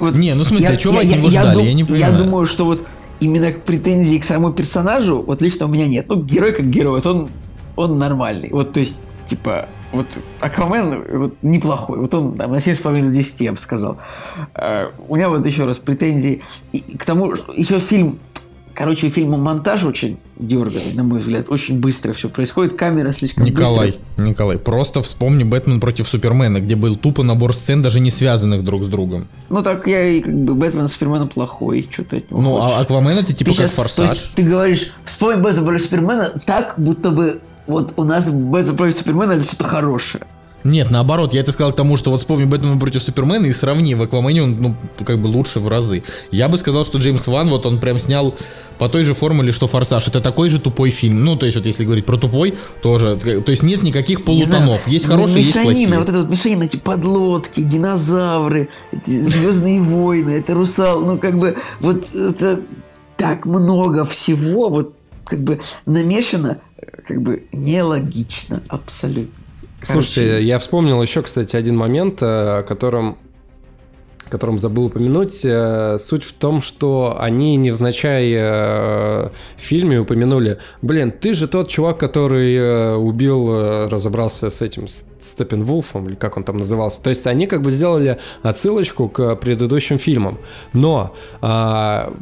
вот Не, ну, в смысле, а чего вы от него ждали? Я не Я понимаю. думаю, что вот именно претензии к самому персонажу, вот лично у меня нет. Ну, герой как герой, вот он, он нормальный. Вот, то есть, типа, вот Аквамен вот, неплохой. Вот он там на 7,5 из 10, я бы сказал. Э, у меня вот еще раз претензии и к тому, еще фильм Короче, у фильма монтаж очень дерганный, на мой взгляд. Очень быстро все происходит. Камера слишком Николай, быстро. Николай, просто вспомни Бэтмен против Супермена, где был тупо набор сцен, даже не связанных друг с другом. Ну так я и как бы Бэтмен Супермена плохой, что-то от него. Ну, а Аквамен это типа Ты как то форсаж. есть ты говоришь, вспомни Бэтмен против Супермена так, будто бы вот у нас Бэтмен против Супермена это что-то хорошее. Нет, наоборот, я это сказал к тому, что вот вспомни Бэтмен против Супермена и сравни, в Аквамене он, ну, как бы лучше в разы. Я бы сказал, что Джеймс Ван, вот он прям снял по той же формуле, что Форсаж. Это такой же тупой фильм. Ну, то есть, вот если говорить про тупой, тоже. То есть нет никаких Не знаю, полутонов. Есть хорошие, есть мешанина, плохие. вот это вот мешанина, эти подлодки, динозавры, эти Звездные войны, это русал, ну как бы вот это так много всего, вот как бы намешано, как бы нелогично абсолютно. Слушайте, я вспомнил еще, кстати, один момент, э, о котором о котором забыл упомянуть. Э, Суть в том, что они невзначай э, в фильме упомянули, блин, ты же тот чувак, который убил, разобрался с этим Степенвулфом, или как он там назывался. То есть они как бы сделали отсылочку к предыдущим фильмам. Но а,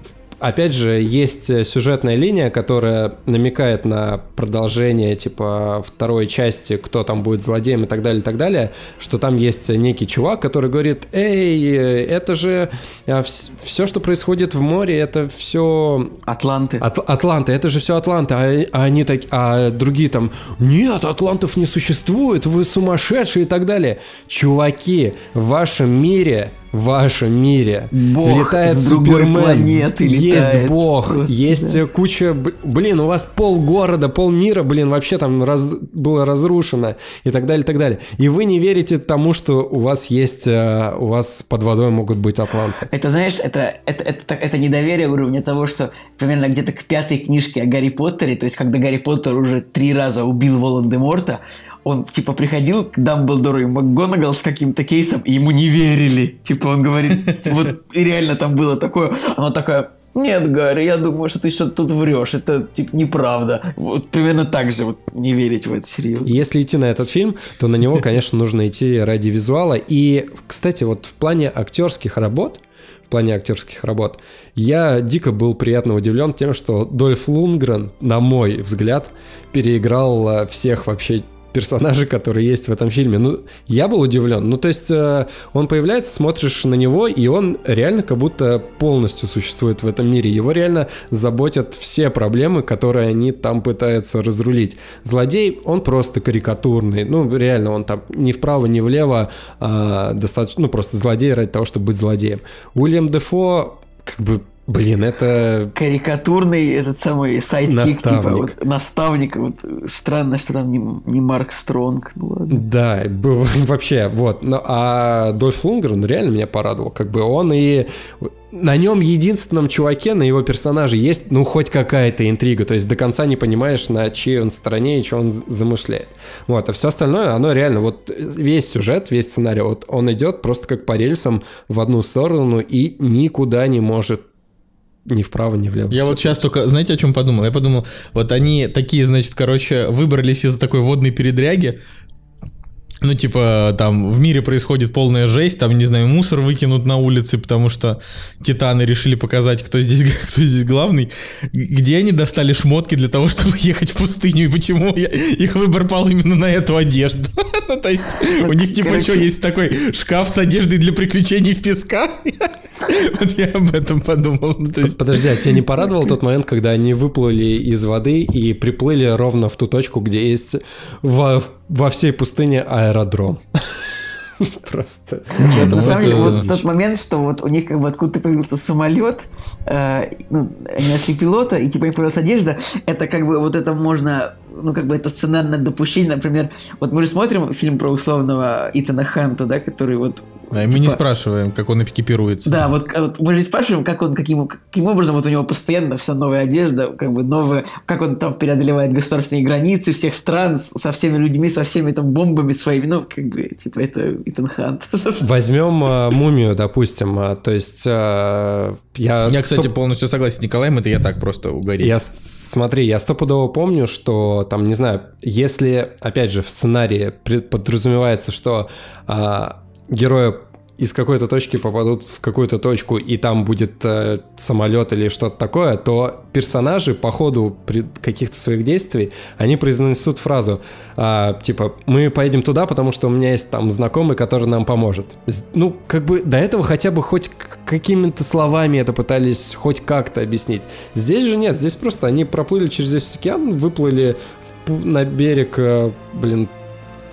опять же, есть сюжетная линия, которая намекает на продолжение, типа, второй части, кто там будет злодеем и так далее, и так далее, что там есть некий чувак, который говорит, эй, это же а, все, что происходит в море, это все... Атланты. От, Атланты, это же все Атланты, а, а они так, а другие там, нет, Атлантов не существует, вы сумасшедшие и так далее. Чуваки, в вашем мире в вашем мире. Бог летает с другой Супермен, планеты летает. Есть Бог, Просто, есть да. куча... Блин, у вас пол города, пол мира, блин, вообще там раз, было разрушено и так далее, и так далее. И вы не верите тому, что у вас есть... Э, у вас под водой могут быть атланты. Это, знаешь, это, это, это, это недоверие уровня того, что примерно где-то к пятой книжке о Гарри Поттере, то есть когда Гарри Поттер уже три раза убил Волан-де-Морта, он, типа, приходил к Дамблдору и МакГонагал с каким-то кейсом, и ему не верили. Типа, он говорит, вот реально там было такое, она такая, нет, Гарри, я думаю, что ты что-то тут врешь. Это типа неправда. Вот примерно так же вот не верить в это серьезно. Если идти на этот фильм, то на него, конечно, нужно идти ради визуала. И, кстати, вот в плане актерских работ, в плане актерских работ, я дико был приятно удивлен тем, что Дольф Лунгрен, на мой взгляд, переиграл э, всех вообще персонажи, которые есть в этом фильме. Ну, я был удивлен. Ну, то есть, э, он появляется, смотришь на него, и он реально как будто полностью существует в этом мире. Его реально заботят все проблемы, которые они там пытаются разрулить. Злодей, он просто карикатурный. Ну, реально, он там ни вправо, ни влево а, достаточно, ну, просто злодей ради того, чтобы быть злодеем. Уильям Дефо как бы Блин, это... Карикатурный этот самый сайт типа, вот, наставник. Вот, странно, что там не, не Марк Стронг. Ну, ладно. Да, был вообще, вот. Но, а Дольф Лунгер, он реально меня порадовал. Как бы он и... На нем единственном чуваке, на его персонаже есть, ну, хоть какая-то интрига. То есть до конца не понимаешь, на чьей он стороне и что он замышляет. Вот, а все остальное, оно реально, вот весь сюжет, весь сценарий, вот он идет просто как по рельсам в одну сторону и никуда не может ни вправо, ни влево. Я вот сейчас только, знаете, о чем подумал? Я подумал, вот они такие, значит, короче, выбрались из такой водной передряги, ну, типа, там в мире происходит полная жесть, там, не знаю, мусор выкинут на улице, потому что титаны решили показать, кто здесь, кто здесь главный. Где они достали шмотки для того, чтобы ехать в пустыню, и почему я, их выбор пал именно на эту одежду? ну, то есть, у них, типа, что, есть такой шкаф с одеждой для приключений в песка? вот я об этом подумал. Подожди, а тебя не порадовал тот момент, когда они выплыли из воды и приплыли ровно в ту точку, где есть во, во всей пустыне аэродром. Просто. На самом деле, вот тот момент, что вот у них как бы откуда-то появился самолет, э, ну, они нашли пилота, и типа им появилась одежда, это как бы вот это можно, ну как бы это сценарное допущение, например, вот мы же смотрим фильм про условного Итана Ханта, да, который вот да, и мы типа... не спрашиваем, как он экипируется. Да, вот, вот мы же спрашиваем, как он, каким, каким образом вот у него постоянно вся новая одежда, как бы новая, как он там преодолевает государственные границы всех стран со всеми людьми, со всеми там бомбами своими, ну, как бы, типа, это Итан Хант. Возьмем э, мумию, допустим, а, то есть э, я... Я, кстати, стоп... полностью согласен с Николаем, это я так просто угорел. Я, смотри, я стопудово помню, что там, не знаю, если, опять же, в сценарии подразумевается, что а, герои из какой-то точки попадут в какую-то точку, и там будет э, самолет или что-то такое, то персонажи по ходу каких-то своих действий, они произнесут фразу, э, типа, мы поедем туда, потому что у меня есть там знакомый, который нам поможет. Ну, как бы до этого хотя бы хоть какими-то словами это пытались хоть как-то объяснить. Здесь же нет, здесь просто они проплыли через весь океан, выплыли в, на берег, э, блин,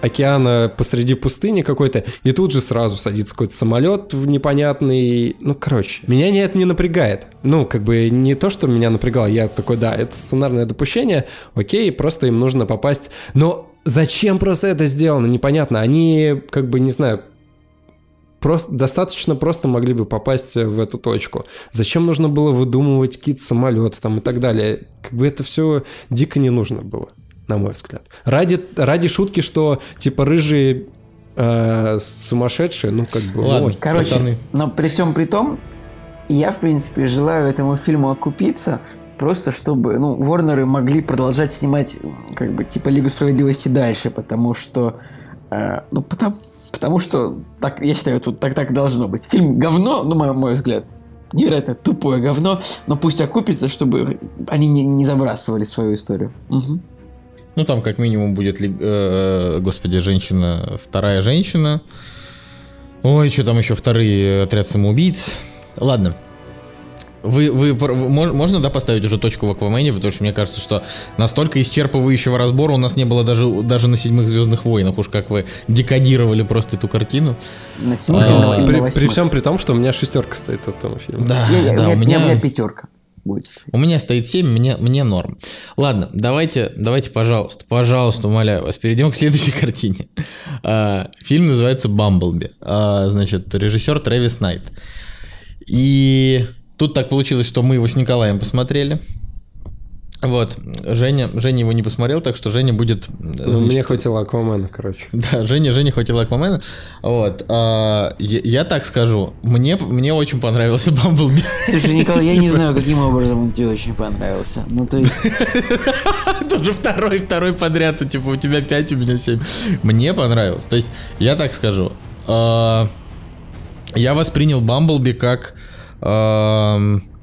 океана посреди пустыни какой-то, и тут же сразу садится какой-то самолет в непонятный... Ну, короче, меня не, это не напрягает. Ну, как бы не то, что меня напрягало, я такой, да, это сценарное допущение, окей, просто им нужно попасть. Но зачем просто это сделано, непонятно. Они, как бы, не знаю, просто, достаточно просто могли бы попасть в эту точку. Зачем нужно было выдумывать какие-то самолеты там и так далее? Как бы это все дико не нужно было на мой взгляд. Ради, ради шутки, что типа рыжие э, сумасшедшие, ну как бы... Ладно, ой, короче, пацаны. но при всем при том, я, в принципе, желаю этому фильму окупиться, просто чтобы, ну, Ворнеры могли продолжать снимать, как бы, типа, Лигу Справедливости дальше, потому что, э, ну, потому, потому что, так, я считаю, тут так, так должно быть. Фильм говно, ну, мой, мой взгляд, невероятно тупое говно, но пусть окупится, чтобы они не, не забрасывали свою историю. Мгм. Ну, там как минимум будет, ли- э, господи, женщина, вторая женщина. Ой, что там еще вторые отряд самоубийц. Ладно. Вы, вы, можно, да, поставить уже точку в Аквамене, потому что мне кажется, что настолько исчерпывающего разбора у нас не было даже, даже на седьмых Звездных войнах, уж как вы декодировали просто эту картину. На седьмых А, или на- или на При, при всем при том, что у меня шестерка стоит от этого фильма. Да, Я- да, у, у меня, у меня, пятерка будет. стоять. у меня стоит 7, мне, мне норм. Ладно, давайте, давайте, пожалуйста, пожалуйста, умоляю вас, перейдем к следующей картине. А, Фильм называется «Бамблби». А, Значит, режиссер Трэвис Найт. И тут так получилось, что мы его с Николаем посмотрели. Вот, Женя, Женя его не посмотрел, так что Женя будет... Ну, значит, мне хватило Аквамена, короче. Да, Женя, Женя хватило Аквамена. Вот. а, я, я так скажу, мне, мне очень понравился Бамблби. Слушай, Николай, я не знаю, каким образом он тебе очень понравился. Ну, то есть, Тоже второй, второй подряд, типа у тебя 5, у меня 7. Мне понравилось. То есть, я так скажу. а, Я воспринял Бамблби как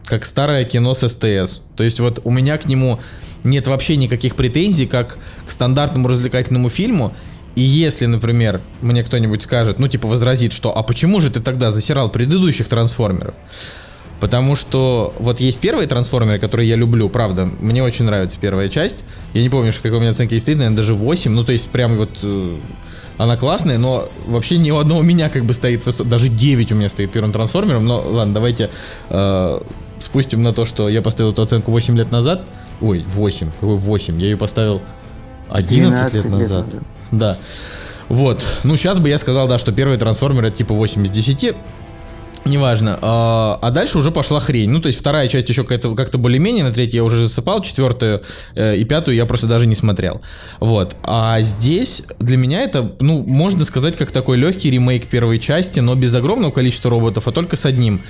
как старое кино с СТС. То есть вот у меня к нему нет вообще никаких претензий, как к стандартному развлекательному фильму. И если, например, мне кто-нибудь скажет, ну типа возразит, что а почему же ты тогда засирал предыдущих трансформеров? Потому что вот есть первые трансформеры, которые я люблю, правда, мне очень нравится первая часть. Я не помню, что какой у меня оценки стоит, наверное, даже 8. Ну, то есть, прям вот э, она классная, но вообще ни у одного меня как бы стоит Даже 9 у меня стоит первым трансформером. Но ладно, давайте э, спустим на то, что я поставил эту оценку 8 лет назад. Ой, 8, какой 8? Я ее поставил 11 лет 12 лет назад. назад. Да. Вот. Ну, сейчас бы я сказал, да, что первый трансформер это типа 8 из 10. Неважно. А, а дальше уже пошла хрень. Ну, то есть вторая часть еще как-то, как-то более-менее, на третью я уже засыпал, четвертую э, и пятую я просто даже не смотрел. Вот. А здесь для меня это, ну, можно сказать, как такой легкий ремейк первой части, но без огромного количества роботов, а только с одним.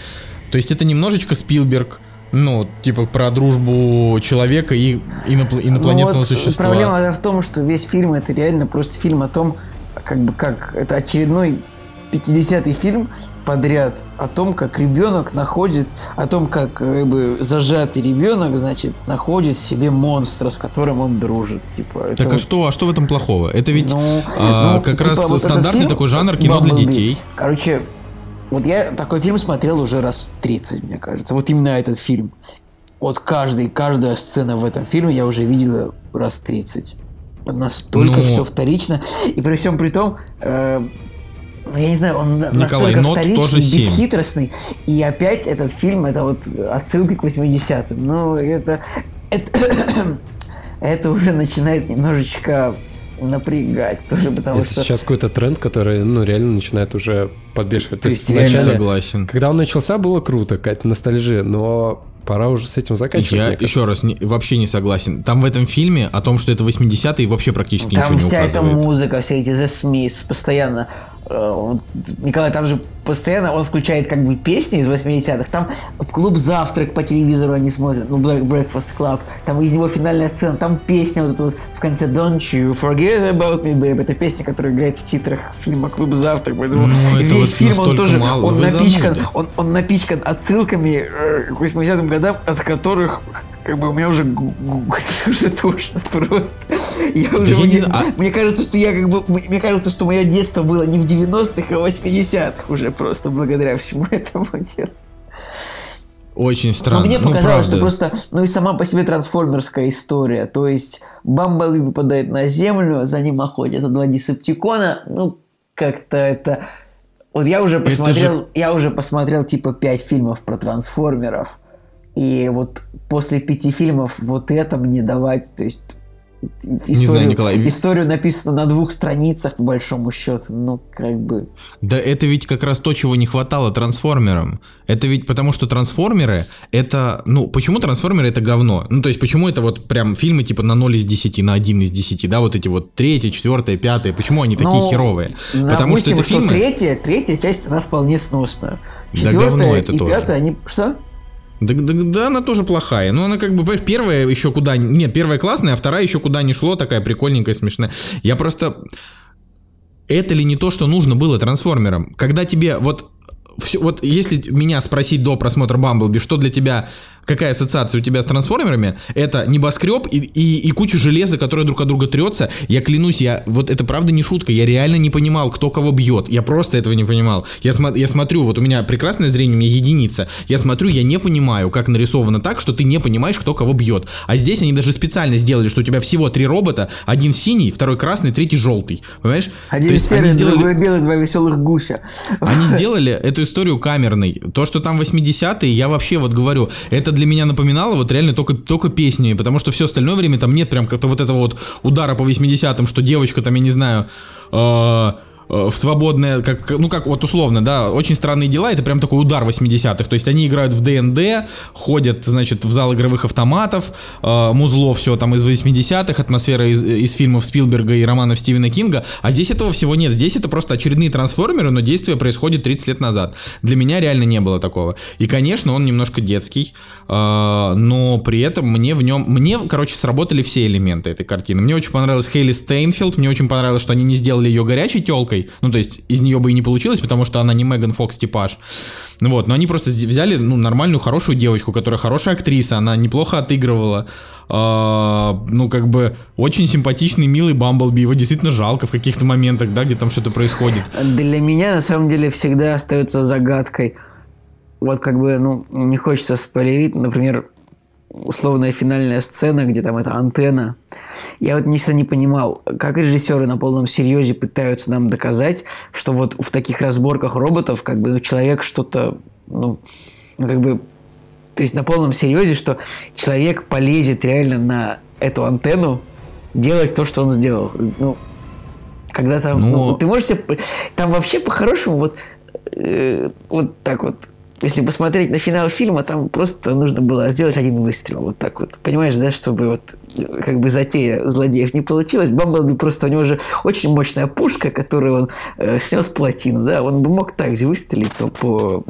То есть это немножечко Спилберг, ну, типа про дружбу человека и инопл- инопланетного Ну вот существа. Проблема в том, что весь фильм это реально просто фильм о том, как бы как это очередной 50-й фильм подряд о том, как ребенок находит, о том, как как бы зажатый ребенок, значит, находит себе монстра, с которым он дружит. Типа, Так а вот- что, а что в этом плохого? Это ведь Ну, а, ну, как типа, раз вот стандартный фильм, такой жанр кино для детей. Короче, вот я такой фильм смотрел уже раз 30, мне кажется. Вот именно этот фильм. Вот каждый, каждая сцена в этом фильме я уже видела раз 30. Вот Настолько Ну- все вторично. И при всем при том, э, ну, я не знаю, он Николай, настолько нот вторичный, тоже бесхитростный. И опять этот фильм, это вот отсылка к 80-м. Ну, это... это, это уже начинает немножечко напрягать тоже, потому Это что... сейчас какой-то тренд, который, ну, реально начинает уже подбешивать. То То есть реально Согласен. Когда он начался, было круто, какая-то ностальжия, но пора уже с этим заканчивать. Я еще раз не- вообще не согласен. Там в этом фильме о том, что это 80-е, вообще практически Там ничего не вся эта указывает. музыка, все эти The Smiths постоянно. Э, Николай, там же постоянно он включает как бы песни из 80-х. Там клуб завтрак по телевизору они смотрят, ну Black Breakfast Club. Там из него финальная сцена, там песня вот эта вот в конце Don't you forget about me, babe. Это песня, которая играет в титрах фильма Клуб завтрак. Поэтому Ну, весь вот фильм он тоже мало. он Вы напичкан, он, он напичкан отсылками э, к 80-м годам, от которых как бы у меня уже, уже тошно просто. Я уже я не мне, знаю, а- мне кажется, что я как бы мне кажется, что мое детство было не в 90-х, а в 80-х уже просто благодаря всему этому делу. Очень странно. Но мне Ну, показалось, правда. что просто, ну и сама по себе трансформерская история. То есть Бамблби выпадает на землю, за ним охотятся два десептикона. Ну, как-то это... Вот я уже посмотрел, же- я уже посмотрел типа пять фильмов про трансформеров. И вот после пяти фильмов вот это мне давать, то есть историю, знаю, Николай. историю написано на двух страницах, по большому счету, ну, как бы... Да это ведь как раз то, чего не хватало трансформерам. Это ведь потому, что трансформеры это... Ну, почему трансформеры это говно? Ну, то есть, почему это вот прям фильмы типа на 0 из 10, на 1 из 10, да, вот эти вот третья, четвертая, пятая, почему они такие Ну, херовые? Потому что это фильмы... третья, третья часть, она вполне сносная. Да Четвертая говно это и тоже. пятая, они... Что? Да, да, да, она тоже плохая. Но она как бы, понимаешь, первая еще куда... Нет, первая классная, а вторая еще куда не шло, такая прикольненькая, смешная. Я просто... Это ли не то, что нужно было трансформерам? Когда тебе вот все, вот если меня спросить до просмотра Бамблби, что для тебя какая ассоциация у тебя с трансформерами, это небоскреб и, и, и куча железа, которая друг от друга трется. Я клянусь, я вот это правда не шутка, я реально не понимал, кто кого бьет. Я просто этого не понимал. Я, смо, я смотрю, вот у меня прекрасное зрение, у меня единица. Я смотрю, я не понимаю, как нарисовано так, что ты не понимаешь, кто кого бьет. А здесь они даже специально сделали, что у тебя всего три робота, один синий, второй красный, третий желтый. Понимаешь? Один серый, сделали... другой белый, два веселых гуся. Они сделали эту историю камерной. То, что там 80-е, я вообще вот говорю, это для меня напоминало вот реально только, только песни, потому что все остальное время там нет прям как-то вот этого вот удара по 80-м, что девочка там, я не знаю, э, в свободное, как, ну как вот условно, да, очень странные дела, это прям такой удар 80-х, то есть они играют в ДНД, ходят, значит, в зал игровых автоматов, э, музло все там из 80-х, атмосфера из, из фильмов Спилберга и романов Стивена Кинга, а здесь этого всего нет, здесь это просто очередные трансформеры, но действие происходит 30 лет назад. Для меня реально не было такого. И, конечно, он немножко детский, э, но при этом мне в нем, мне, короче, сработали все элементы этой картины. Мне очень понравилась Хейли Стейнфелд, мне очень понравилось, что они не сделали ее горячей телкой, девушкой. Ну, то есть из нее бы и не получилось, потому что она не Меган Фокс типаж. Ну вот, но они просто взяли ну, нормальную, хорошую девочку, которая хорошая актриса, она неплохо отыгрывала. А, ну, как бы, очень симпатичный, милый Бамблби. Его действительно жалко в каких-то моментах, да, где там что-то происходит. Для меня, на самом деле, всегда остается загадкой. Вот как бы, ну, не хочется спойлерить, например, условная финальная сцена, где там эта антенна. Я вот никогда не понимал, как режиссеры на полном серьезе пытаются нам доказать, что вот в таких разборках роботов как бы ну, человек что-то, ну, как бы, то есть на полном серьезе, что человек полезет реально на эту антенну делать то, что он сделал. Ну, когда там, ну, ну ты можешь себе, там вообще по-хорошему вот, э, вот так вот если посмотреть на финал фильма, там просто нужно было сделать один выстрел. Вот так вот. Понимаешь, да, чтобы вот как бы затея злодеев не получилась. Бамблби просто у него же очень мощная пушка, которую он э, снес плотину, да. Он бы мог так же выстрелить то по...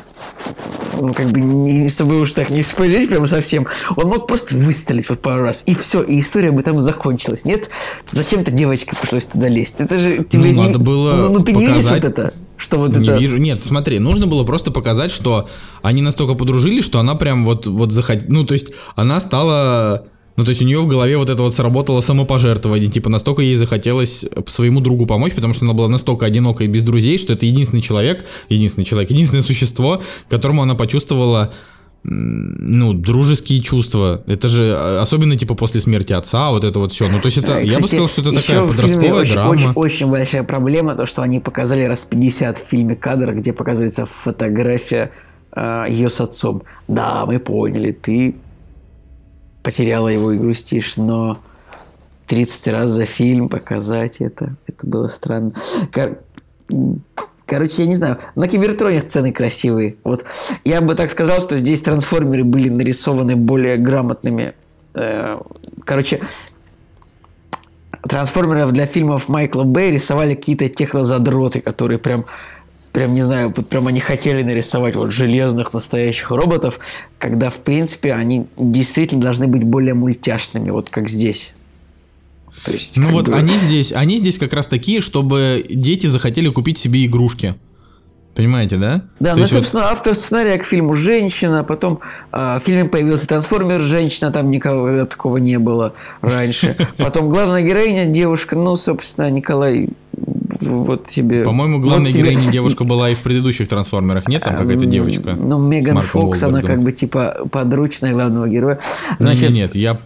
Ну, как бы, не, чтобы уж так не спойлерить прям совсем. Он мог просто выстрелить вот пару раз. И все, и история бы там закончилась. Нет, зачем-то девочке пришлось туда лезть? Это же тебе ну, не... надо было Ну, ну ты показать... не видишь вот это? Что вот не это... вижу. Нет, смотри, нужно было просто показать, что они настолько подружились, что она прям вот, вот захот... Ну, то есть, она стала... Ну, то есть у нее в голове вот это вот сработало самопожертвование. Типа, настолько ей захотелось своему другу помочь, потому что она была настолько одинока и без друзей, что это единственный человек, единственный человек, единственное существо, которому она почувствовала ну, дружеские чувства. Это же а, особенно типа после смерти отца, вот это вот все. Ну, то есть это, Кстати, я бы сказал, что это такая подростковая очень, драма. Очень, очень большая проблема, то, что они показали раз 50 в фильме кадр, где показывается фотография э, ее с отцом. Да, мы поняли, ты потеряла его и грустишь, но 30 раз за фильм показать это, это было странно. Короче, я не знаю, на Кибертроне сцены красивые. Вот я бы так сказал, что здесь трансформеры были нарисованы более грамотными. Э, короче, трансформеров для фильмов Майкла Бэй рисовали какие-то технозадроты, которые прям прям, не знаю, вот прям они хотели нарисовать вот железных настоящих роботов, когда, в принципе, они действительно должны быть более мультяшными, вот как здесь. То есть, ну вот бы... они здесь, они здесь как раз такие, чтобы дети захотели купить себе игрушки. Понимаете, да? Да, То ну, собственно, вот... автор сценария к фильму «Женщина», потом э, в фильме появился «Трансформер. Женщина», там никого такого не было раньше. Потом главная героиня – девушка, ну, собственно, Николай вот тебе... По-моему, главная вот героиня тебе... девушка была и в предыдущих трансформерах, нет? Там какая-то девочка. Ну, Меган Фокс, она как бы типа подручная главного героя. Значит, нет, нет, я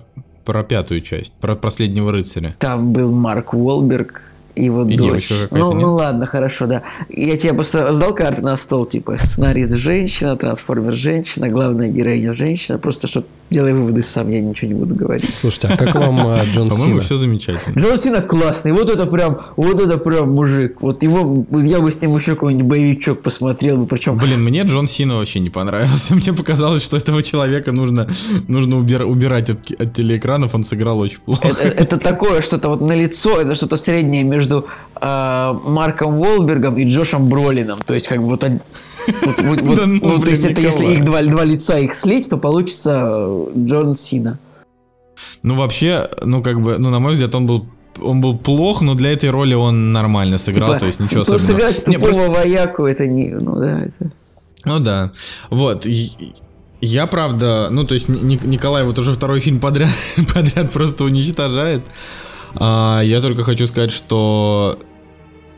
про пятую часть, про последнего рыцаря. Там был Марк Уолберг, его и дочь. девочка какая-то, ну, ну ладно, хорошо, да. Я тебе просто сдал карты на стол, типа, сценарист женщина, трансформер женщина, главная героиня женщина, просто что делай выводы сам, я ничего не буду говорить. Слушайте, а как вам а, Джон Сина? По-моему, все замечательно. Джон Сина классный, вот это прям, вот это прям мужик. Вот его, я бы с ним еще какой-нибудь боевичок посмотрел бы, причем... Блин, мне Джон Сина вообще не понравился. Мне показалось, что этого человека нужно, нужно убир, убирать от, от телеэкранов, он сыграл очень плохо. Это, это такое что-то вот на лицо, это что-то среднее между э, Марком Волбергом и Джошем Бролином. То есть, как бы вот... ну, то есть, это если их два, лица их слить, то получится э, Джон Сина. Ну, вообще, ну, как бы, ну, на мой взгляд, он был он был плох, но для этой роли он нормально сыграл, типа, то есть ничего особенного. сыграть тупого просто... вояку, это не, ну да, это... Ну да. Вот. Я правда, ну то есть Ник- Николай вот уже второй фильм подряд, подряд просто уничтожает. А, я только хочу сказать, что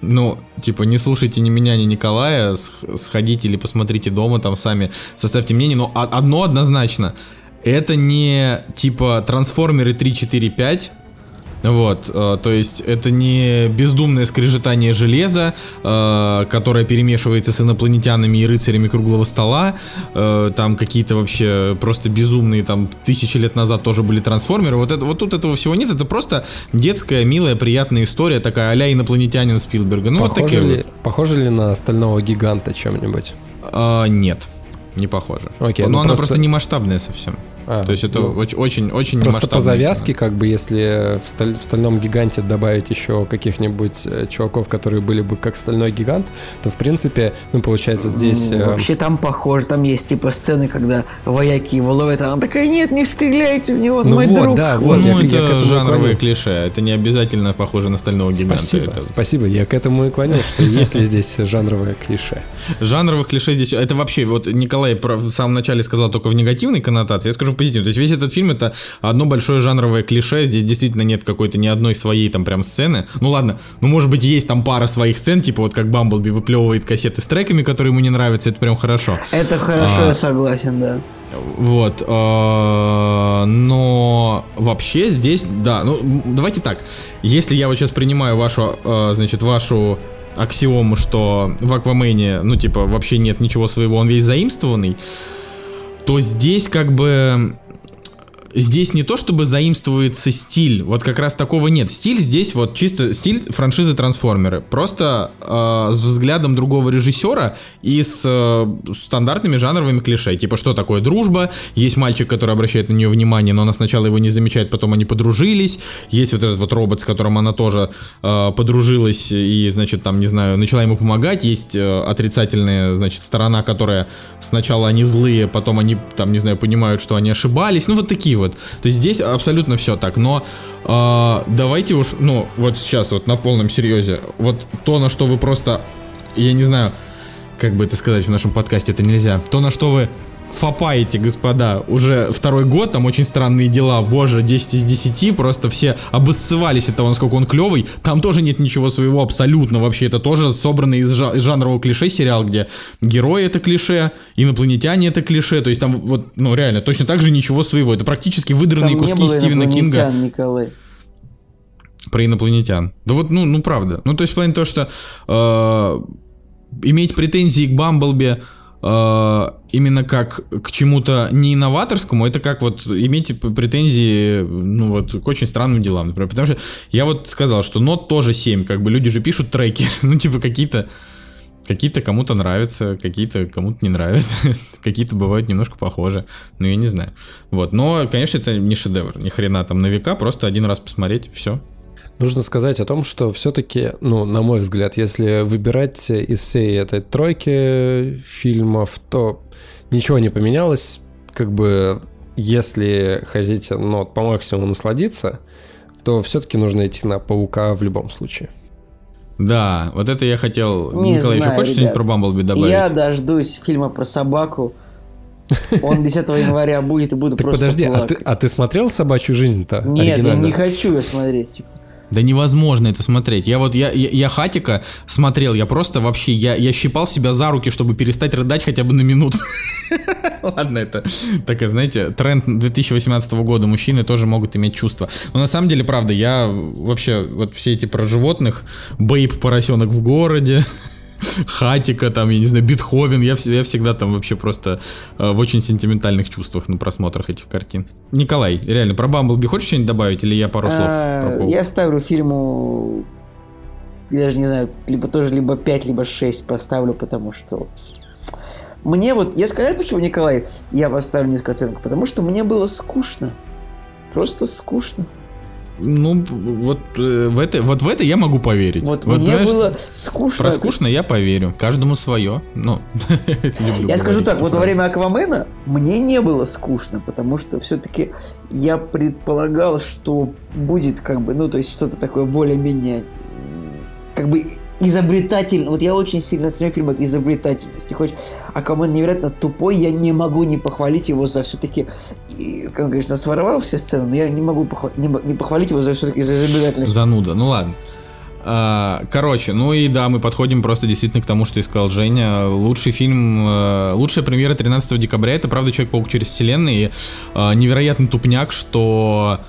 ну, типа, не слушайте ни меня, ни Николая, сх- сходите или посмотрите дома, там сами составьте мнение, но одно однозначно, это не типа трансформеры 3, 4, 5, вот, э, то есть это не бездумное скрежетание железа, э, которое перемешивается с инопланетянами и рыцарями круглого стола, э, там какие-то вообще просто безумные, там тысячи лет назад тоже были трансформеры, вот, это, вот тут этого всего нет, это просто детская, милая, приятная история, такая а-ля инопланетянин Спилберга, ну вот похоже, такие ли, вот. похоже ли на стального гиганта чем-нибудь? А, нет, не похоже. Окей, Но ну она просто- просто не масштабная совсем. А, То есть это ну, оч- очень, очень Просто по завязке, как бы, если в, сталь- в стальном гиганте добавить еще каких-нибудь э, чуваков, которые были бы как стальной гигант, то в принципе, ну, получается, здесь. Ну, Вообще там похоже, там есть типа сцены, когда вояки его ловят, а она такая, нет, не стреляйте в него, Ну мой вот, друг. да, Ну, вот, я- я это жанровое клоню. клише. Это не обязательно похоже на стального гиганта. Спасибо, Это спасибо. Я к этому и клонил, что есть ли здесь жанровое клише. Жанровых клише здесь... Это вообще, вот Николай в самом начале сказал только в негативной коннотации, я скажу в позитивной. То есть весь этот фильм это одно большое жанровое клише, здесь действительно нет какой-то ни одной своей там прям сцены. Ну ладно, ну может быть есть там пара своих сцен, типа вот как Бамблби выплевывает кассеты с треками, которые ему не нравятся, это прям хорошо. Это хорошо, А. я согласен, да. Вот, э, но вообще здесь, да, ну давайте так, если я вот сейчас принимаю вашу, э, значит, вашу аксиому, что в Аквамене, ну типа вообще нет ничего своего, он весь заимствованный, то здесь как бы здесь не то чтобы заимствуется стиль, вот как раз такого нет. Стиль здесь вот чисто стиль франшизы Трансформеры, просто э, с взглядом другого режиссера и с э, стандартными жанровыми клише. Типа что такое дружба? Есть мальчик, который обращает на нее внимание, но она сначала его не замечает, потом они подружились. Есть вот этот вот робот, с которым она тоже э, подружилась и, значит, там, не знаю, начала ему помогать. Есть э, отрицательная, значит, сторона, которая сначала они злые, потом они, там, не знаю, понимают, что они ошибались. Ну, вот такие вот. То есть здесь абсолютно все так. Но э, давайте уж, ну, вот сейчас вот на полном серьезе, вот то, на что вы просто, я не знаю, как бы это сказать в нашем подкасте, это нельзя. То, на что вы фапаете, господа, уже второй год, там очень странные дела, боже, 10 из 10, просто все обоссывались от того, насколько он клевый, там тоже нет ничего своего абсолютно вообще, это тоже собранный из, жа- из жанрового клише сериал, где герои это клише, инопланетяне это клише, то есть там вот, ну реально, точно так же ничего своего, это практически выдранные Там куски Стивена Кинга Николай. про инопланетян. Да вот, ну, ну правда. Ну, то есть в плане того, что э, иметь претензии к Бамблби э, именно как к чему-то не инноваторскому, это как вот иметь претензии, ну вот, к очень странным делам, например. Потому что я вот сказал, что нот тоже 7, как бы люди же пишут треки, ну, типа какие-то Какие-то кому-то нравятся, какие-то кому-то не нравятся, какие-то бывают немножко похожи, ну я не знаю. Вот, но, конечно, это не шедевр, ни хрена там на века, просто один раз посмотреть, все. Нужно сказать о том, что все-таки, ну, на мой взгляд, если выбирать из всей этой тройки фильмов, то ничего не поменялось. Как бы, если хотите, ну, по максимуму насладиться, то все-таки нужно идти на паука в любом случае. Да, вот это я хотел. Не Николай, еще знаю, хочешь ребят. что-нибудь про Бамблби добавить? Я дождусь фильма про собаку. Он 10 января будет и буду Так просто подожди, а плакать. ты, а ты смотрел собачью жизнь-то? Нет, я не хочу ее смотреть. Да невозможно это смотреть. Я вот, я, я, я Хатика смотрел, я просто вообще, я, я щипал себя за руки, чтобы перестать рыдать хотя бы на минуту. Ладно, это такая, знаете, тренд 2018 года. Мужчины тоже могут иметь чувства. Но на самом деле, правда, я вообще, вот все эти про животных, Бейб поросенок в городе, Хатика, там, я не знаю, Бетховен, я, я всегда там вообще просто э, в очень сентиментальных чувствах на просмотрах этих картин. Николай, реально, про Бамблби хочешь что-нибудь добавить, или я пару слов А? Я ставлю фильму, я даже не знаю, либо тоже либо 5, либо 6 поставлю, потому что мне вот, я сказал, почему, Николай, я поставлю низкую оценку, потому что мне было скучно. Просто скучно. Ну, вот, э, в это, вот в это я могу поверить. Вот, Вот, мне знаешь, было скучно. Про скучно я поверю. Каждому свое. Ну, Я скажу так, вот во время Аквамена мне не было скучно, потому что все-таки я предполагал, что будет как бы, ну, то есть что-то такое более-менее как бы изобретательно. Вот я очень сильно ценю в фильмах изобретательность. И хоть Аквамен невероятно тупой, я не могу не похвалить его за все-таки... Как конечно, своровал все сцены, но я не могу похвалить, не, не похвалить его за все-таки за изобретательность. Зануда, ну ладно. А, короче, ну и да, мы подходим просто действительно к тому, что искал Женя. Лучший фильм, э, лучшая премьера 13 декабря, это правда Человек-паук через вселенные. И э, невероятный тупняк, что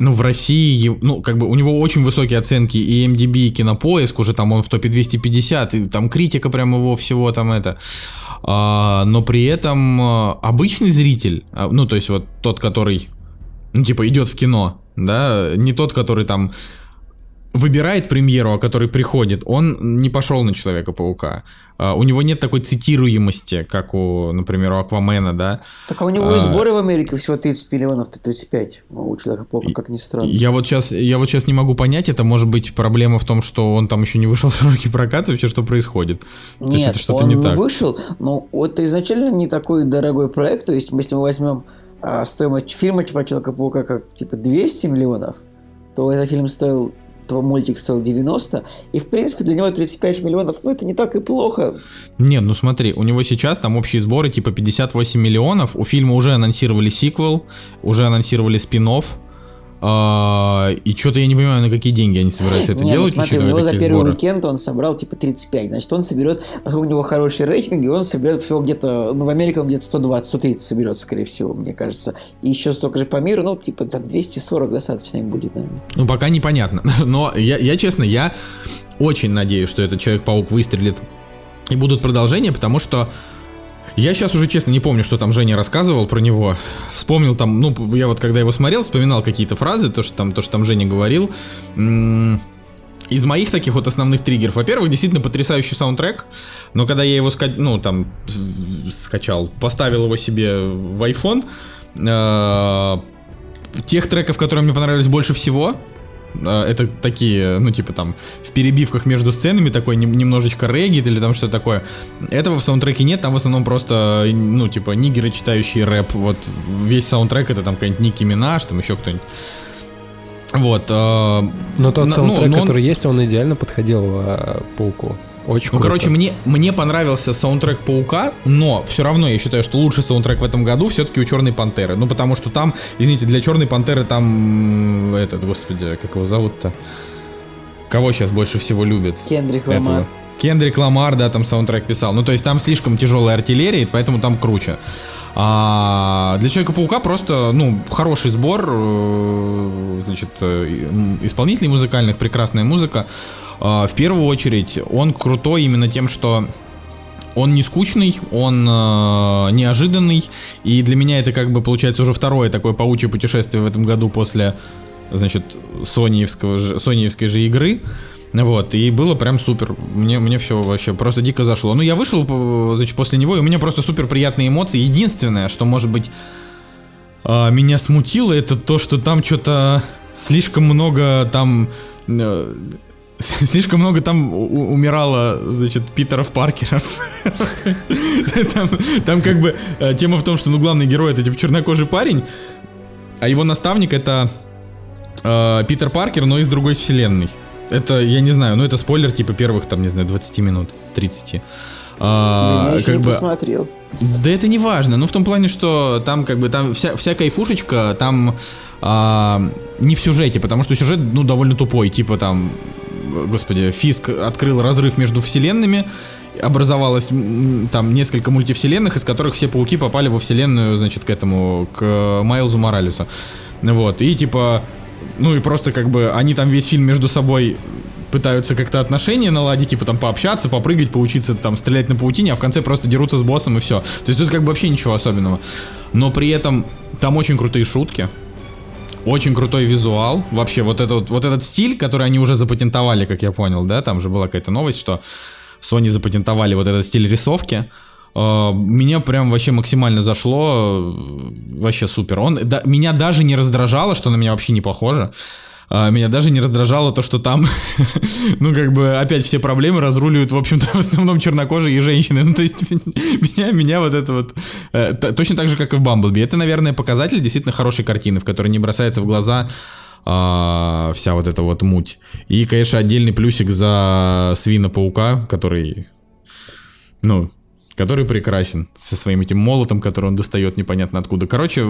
ну, в России, ну, как бы у него очень высокие оценки и MDB, и Кинопоиск, уже там он в топе 250, и там критика прям его всего там это. А, но при этом а, обычный зритель, а, ну, то есть вот тот, который, ну, типа, идет в кино, да, не тот, который там выбирает премьеру, а который приходит, он не пошел на Человека-паука. Uh, у него нет такой цитируемости, как у, например, у Аквамена, да. Так а у него uh, и сборы в Америке всего 30 миллионов, 35 у Человека-паука, как ни странно. Я вот сейчас, я вот сейчас не могу понять, это может быть проблема в том, что он там еще не вышел в широкий прокат, вообще что происходит? Нет, то есть это что-то он не так. вышел, но это изначально не такой дорогой проект, то есть если мы возьмем а, стоимость фильма про Человека-паука как типа 200 миллионов, то этот фильм стоил этого мультик стоил 90, и в принципе для него 35 миллионов, ну это не так и плохо. Не, ну смотри, у него сейчас там общие сборы типа 58 миллионов, у фильма уже анонсировали сиквел, уже анонсировали спин -офф, а, и что-то я не понимаю, на какие деньги они собираются это не, ну делать. Ну, смотри, у него за первый сборы. уикенд он собрал типа 35. Значит, он соберет, поскольку у него хорошие рейтинги, он соберет всего где-то, ну, в Америке он где-то 120, 130 соберет, скорее всего, мне кажется. И еще столько же по миру, ну, типа там 240 достаточно им будет, наверное. Ну, пока непонятно. Но я, я честно, я очень надеюсь, что этот Человек-паук выстрелит и будут продолжения, потому что я сейчас уже честно не помню, что там Женя рассказывал про него. Вспомнил там, ну, я вот когда его смотрел, вспоминал какие-то фразы, то, что там, то, что там Женя говорил. Из моих таких вот основных триггеров, во-первых, действительно потрясающий саундтрек, но когда я его, ска- ну, там, скачал, поставил его себе в iPhone, э- тех треков, которые мне понравились больше всего, это такие, ну, типа там, в перебивках между сценами такой немножечко регги или там что-то такое. Этого в саундтреке нет, там в основном просто, ну, типа, нигеры, читающие рэп. Вот весь саундтрек это там какая-нибудь Ники Минаж, там еще кто-нибудь. Вот. Э, но тот саундтрек, ну, который он... есть, он идеально подходил э, Пауку. Очень ну, круто. короче, мне, мне понравился саундтрек Паука, но все равно я считаю, что лучший саундтрек в этом году все-таки у Черной Пантеры. Ну, потому что там, извините, для Черной Пантеры там, этот, господи, как его зовут-то? Кого сейчас больше всего любят? Кендрик Ламар. Кендрик Ламар, да, там саундтрек писал. Ну, то есть там слишком тяжелая артиллерия, поэтому там круче. А для Человека-паука просто, ну, хороший сбор, э, значит, э, исполнителей музыкальных, прекрасная музыка. А, в первую очередь, он крутой именно тем, что он не скучный, он э, неожиданный, и для меня это как бы получается уже второе такое паучье путешествие в этом году после, значит, соньевского, соньевской же игры. Вот, и было прям супер. Мне, мне все вообще просто дико зашло. Ну, я вышел, значит, после него, и у меня просто супер приятные эмоции. Единственное, что, может быть, э, меня смутило, это то, что там что-то слишком много там... Э, слишком много там умирало, значит, Питеров Паркеров. там, там как бы э, тема в том, что, ну, главный герой это, типа, чернокожий парень, а его наставник это э, Питер Паркер, но из другой вселенной. Это, я не знаю, ну, это спойлер, типа, первых, там, не знаю, 20 минут, 30. А, я как бы... посмотрел. Да это не важно, ну в том плане, что там как бы там вся, вся кайфушечка, там а, не в сюжете, потому что сюжет, ну, довольно тупой, типа там господи, Фиск открыл разрыв между вселенными, образовалось там несколько мультивселенных, из которых все пауки попали во вселенную, значит, к этому, к Майлзу Моралесу. Вот, и типа, ну и просто как бы они там весь фильм между собой пытаются как-то отношения наладить, типа там пообщаться, попрыгать, поучиться там стрелять на паутине, а в конце просто дерутся с боссом и все. То есть тут как бы вообще ничего особенного. Но при этом там очень крутые шутки. Очень крутой визуал. Вообще, вот, это, вот, этот стиль, который они уже запатентовали, как я понял, да, там же была какая-то новость, что Sony запатентовали вот этот стиль рисовки. Uh, меня прям вообще максимально зашло, вообще супер. Он, да, меня даже не раздражало, что на меня вообще не похоже. А, меня даже не раздражало то, что там, ну, как бы, опять все проблемы разруливают, в общем-то, в основном чернокожие и женщины. Ну, то есть, меня, меня вот это вот, э, точно так же, как и в Бамблби. Это, наверное, показатель действительно хорошей картины, в которой не бросается в глаза а, вся вот эта вот муть. И, конечно, отдельный плюсик за Свина-паука, который, ну, который прекрасен со своим этим молотом, который он достает непонятно откуда. Короче,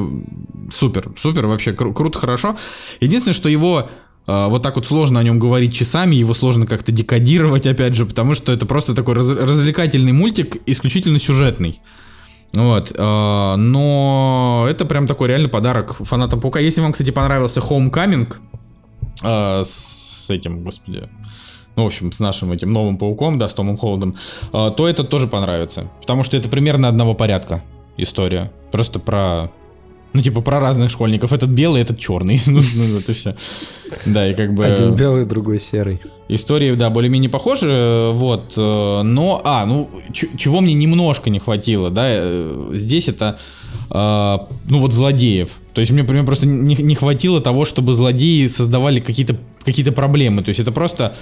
супер, супер, вообще кру- круто, хорошо. Единственное, что его а, вот так вот сложно о нем говорить часами, его сложно как-то декодировать, опять же, потому что это просто такой раз- развлекательный мультик, исключительно сюжетный. Вот, а, но это прям такой реально подарок фанатам Паука. Если вам, кстати, понравился Homecoming а, с этим, господи, ну, в общем, с нашим этим новым пауком, да, с Томом Холландом, а, то это тоже понравится. Потому что это примерно одного порядка история. Просто про ну, типа, про разных школьников. Этот белый, этот черный. ну, ну, это все. Да, и как бы... Один белый, другой серый. Истории, да, более-менее похожи, вот, э, но, а, ну, чего мне немножко не хватило, да, э, здесь это, э, ну, вот злодеев, то есть мне, например, просто не, не хватило того, чтобы злодеи создавали какие-то какие проблемы, то есть это просто,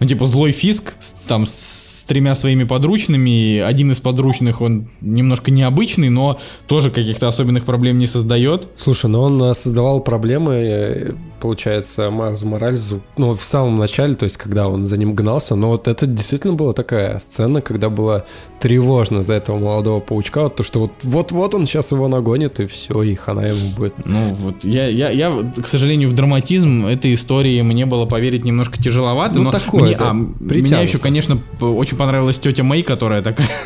ну, типа, злой фиск, с, там, с тремя своими подручными, один из подручных, он немножко необычный, но тоже каких-то особенных проблем не создает. Слушай, но он э, создавал проблемы, э, получается, Марс Моральзу, ну, в самом начале, то есть, когда он за ним гнался, но вот это действительно была такая сцена, когда было тревожно за этого молодого паучка, вот то, что вот вот-вот он сейчас его нагонит, и все, и хана ему будет. Ну, вот я, я, я, к сожалению, в драматизм этой истории мне было поверить немножко тяжеловато, Ну, но такое, мне, да, а, меня еще, конечно, очень понравилась тетя Мэй, которая такая...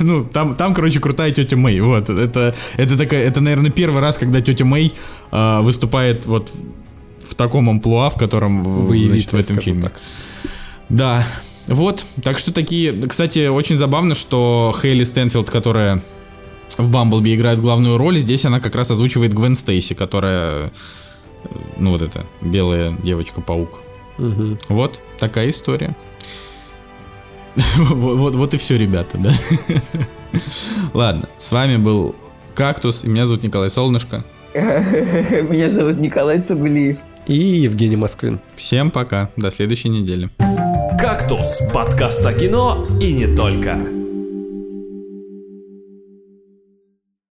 Ну, там, там, короче, крутая тетя Мэй. Вот, это, это такая, это, наверное, первый раз, когда тетя Мэй а, выступает вот в таком амплуа, в котором Боевитая, значит, в этом фильме. так. Да, вот, так что такие... Кстати, очень забавно, что Хейли Стэнфилд, которая в Бамблби играет главную роль, здесь она как раз озвучивает Гвен Стейси, которая... э, Ну, вот эта белая девочка-паук. Мгм. Вот такая история. Вот, вот, вот и все, ребята, да? Ладно, с вами был Кактус, и меня зовут Николай Солнышко. Меня зовут Николай Цугулиев. И Евгений Москвин. Всем пока, до следующей недели. «Кактус» — подкаст о кино и не только.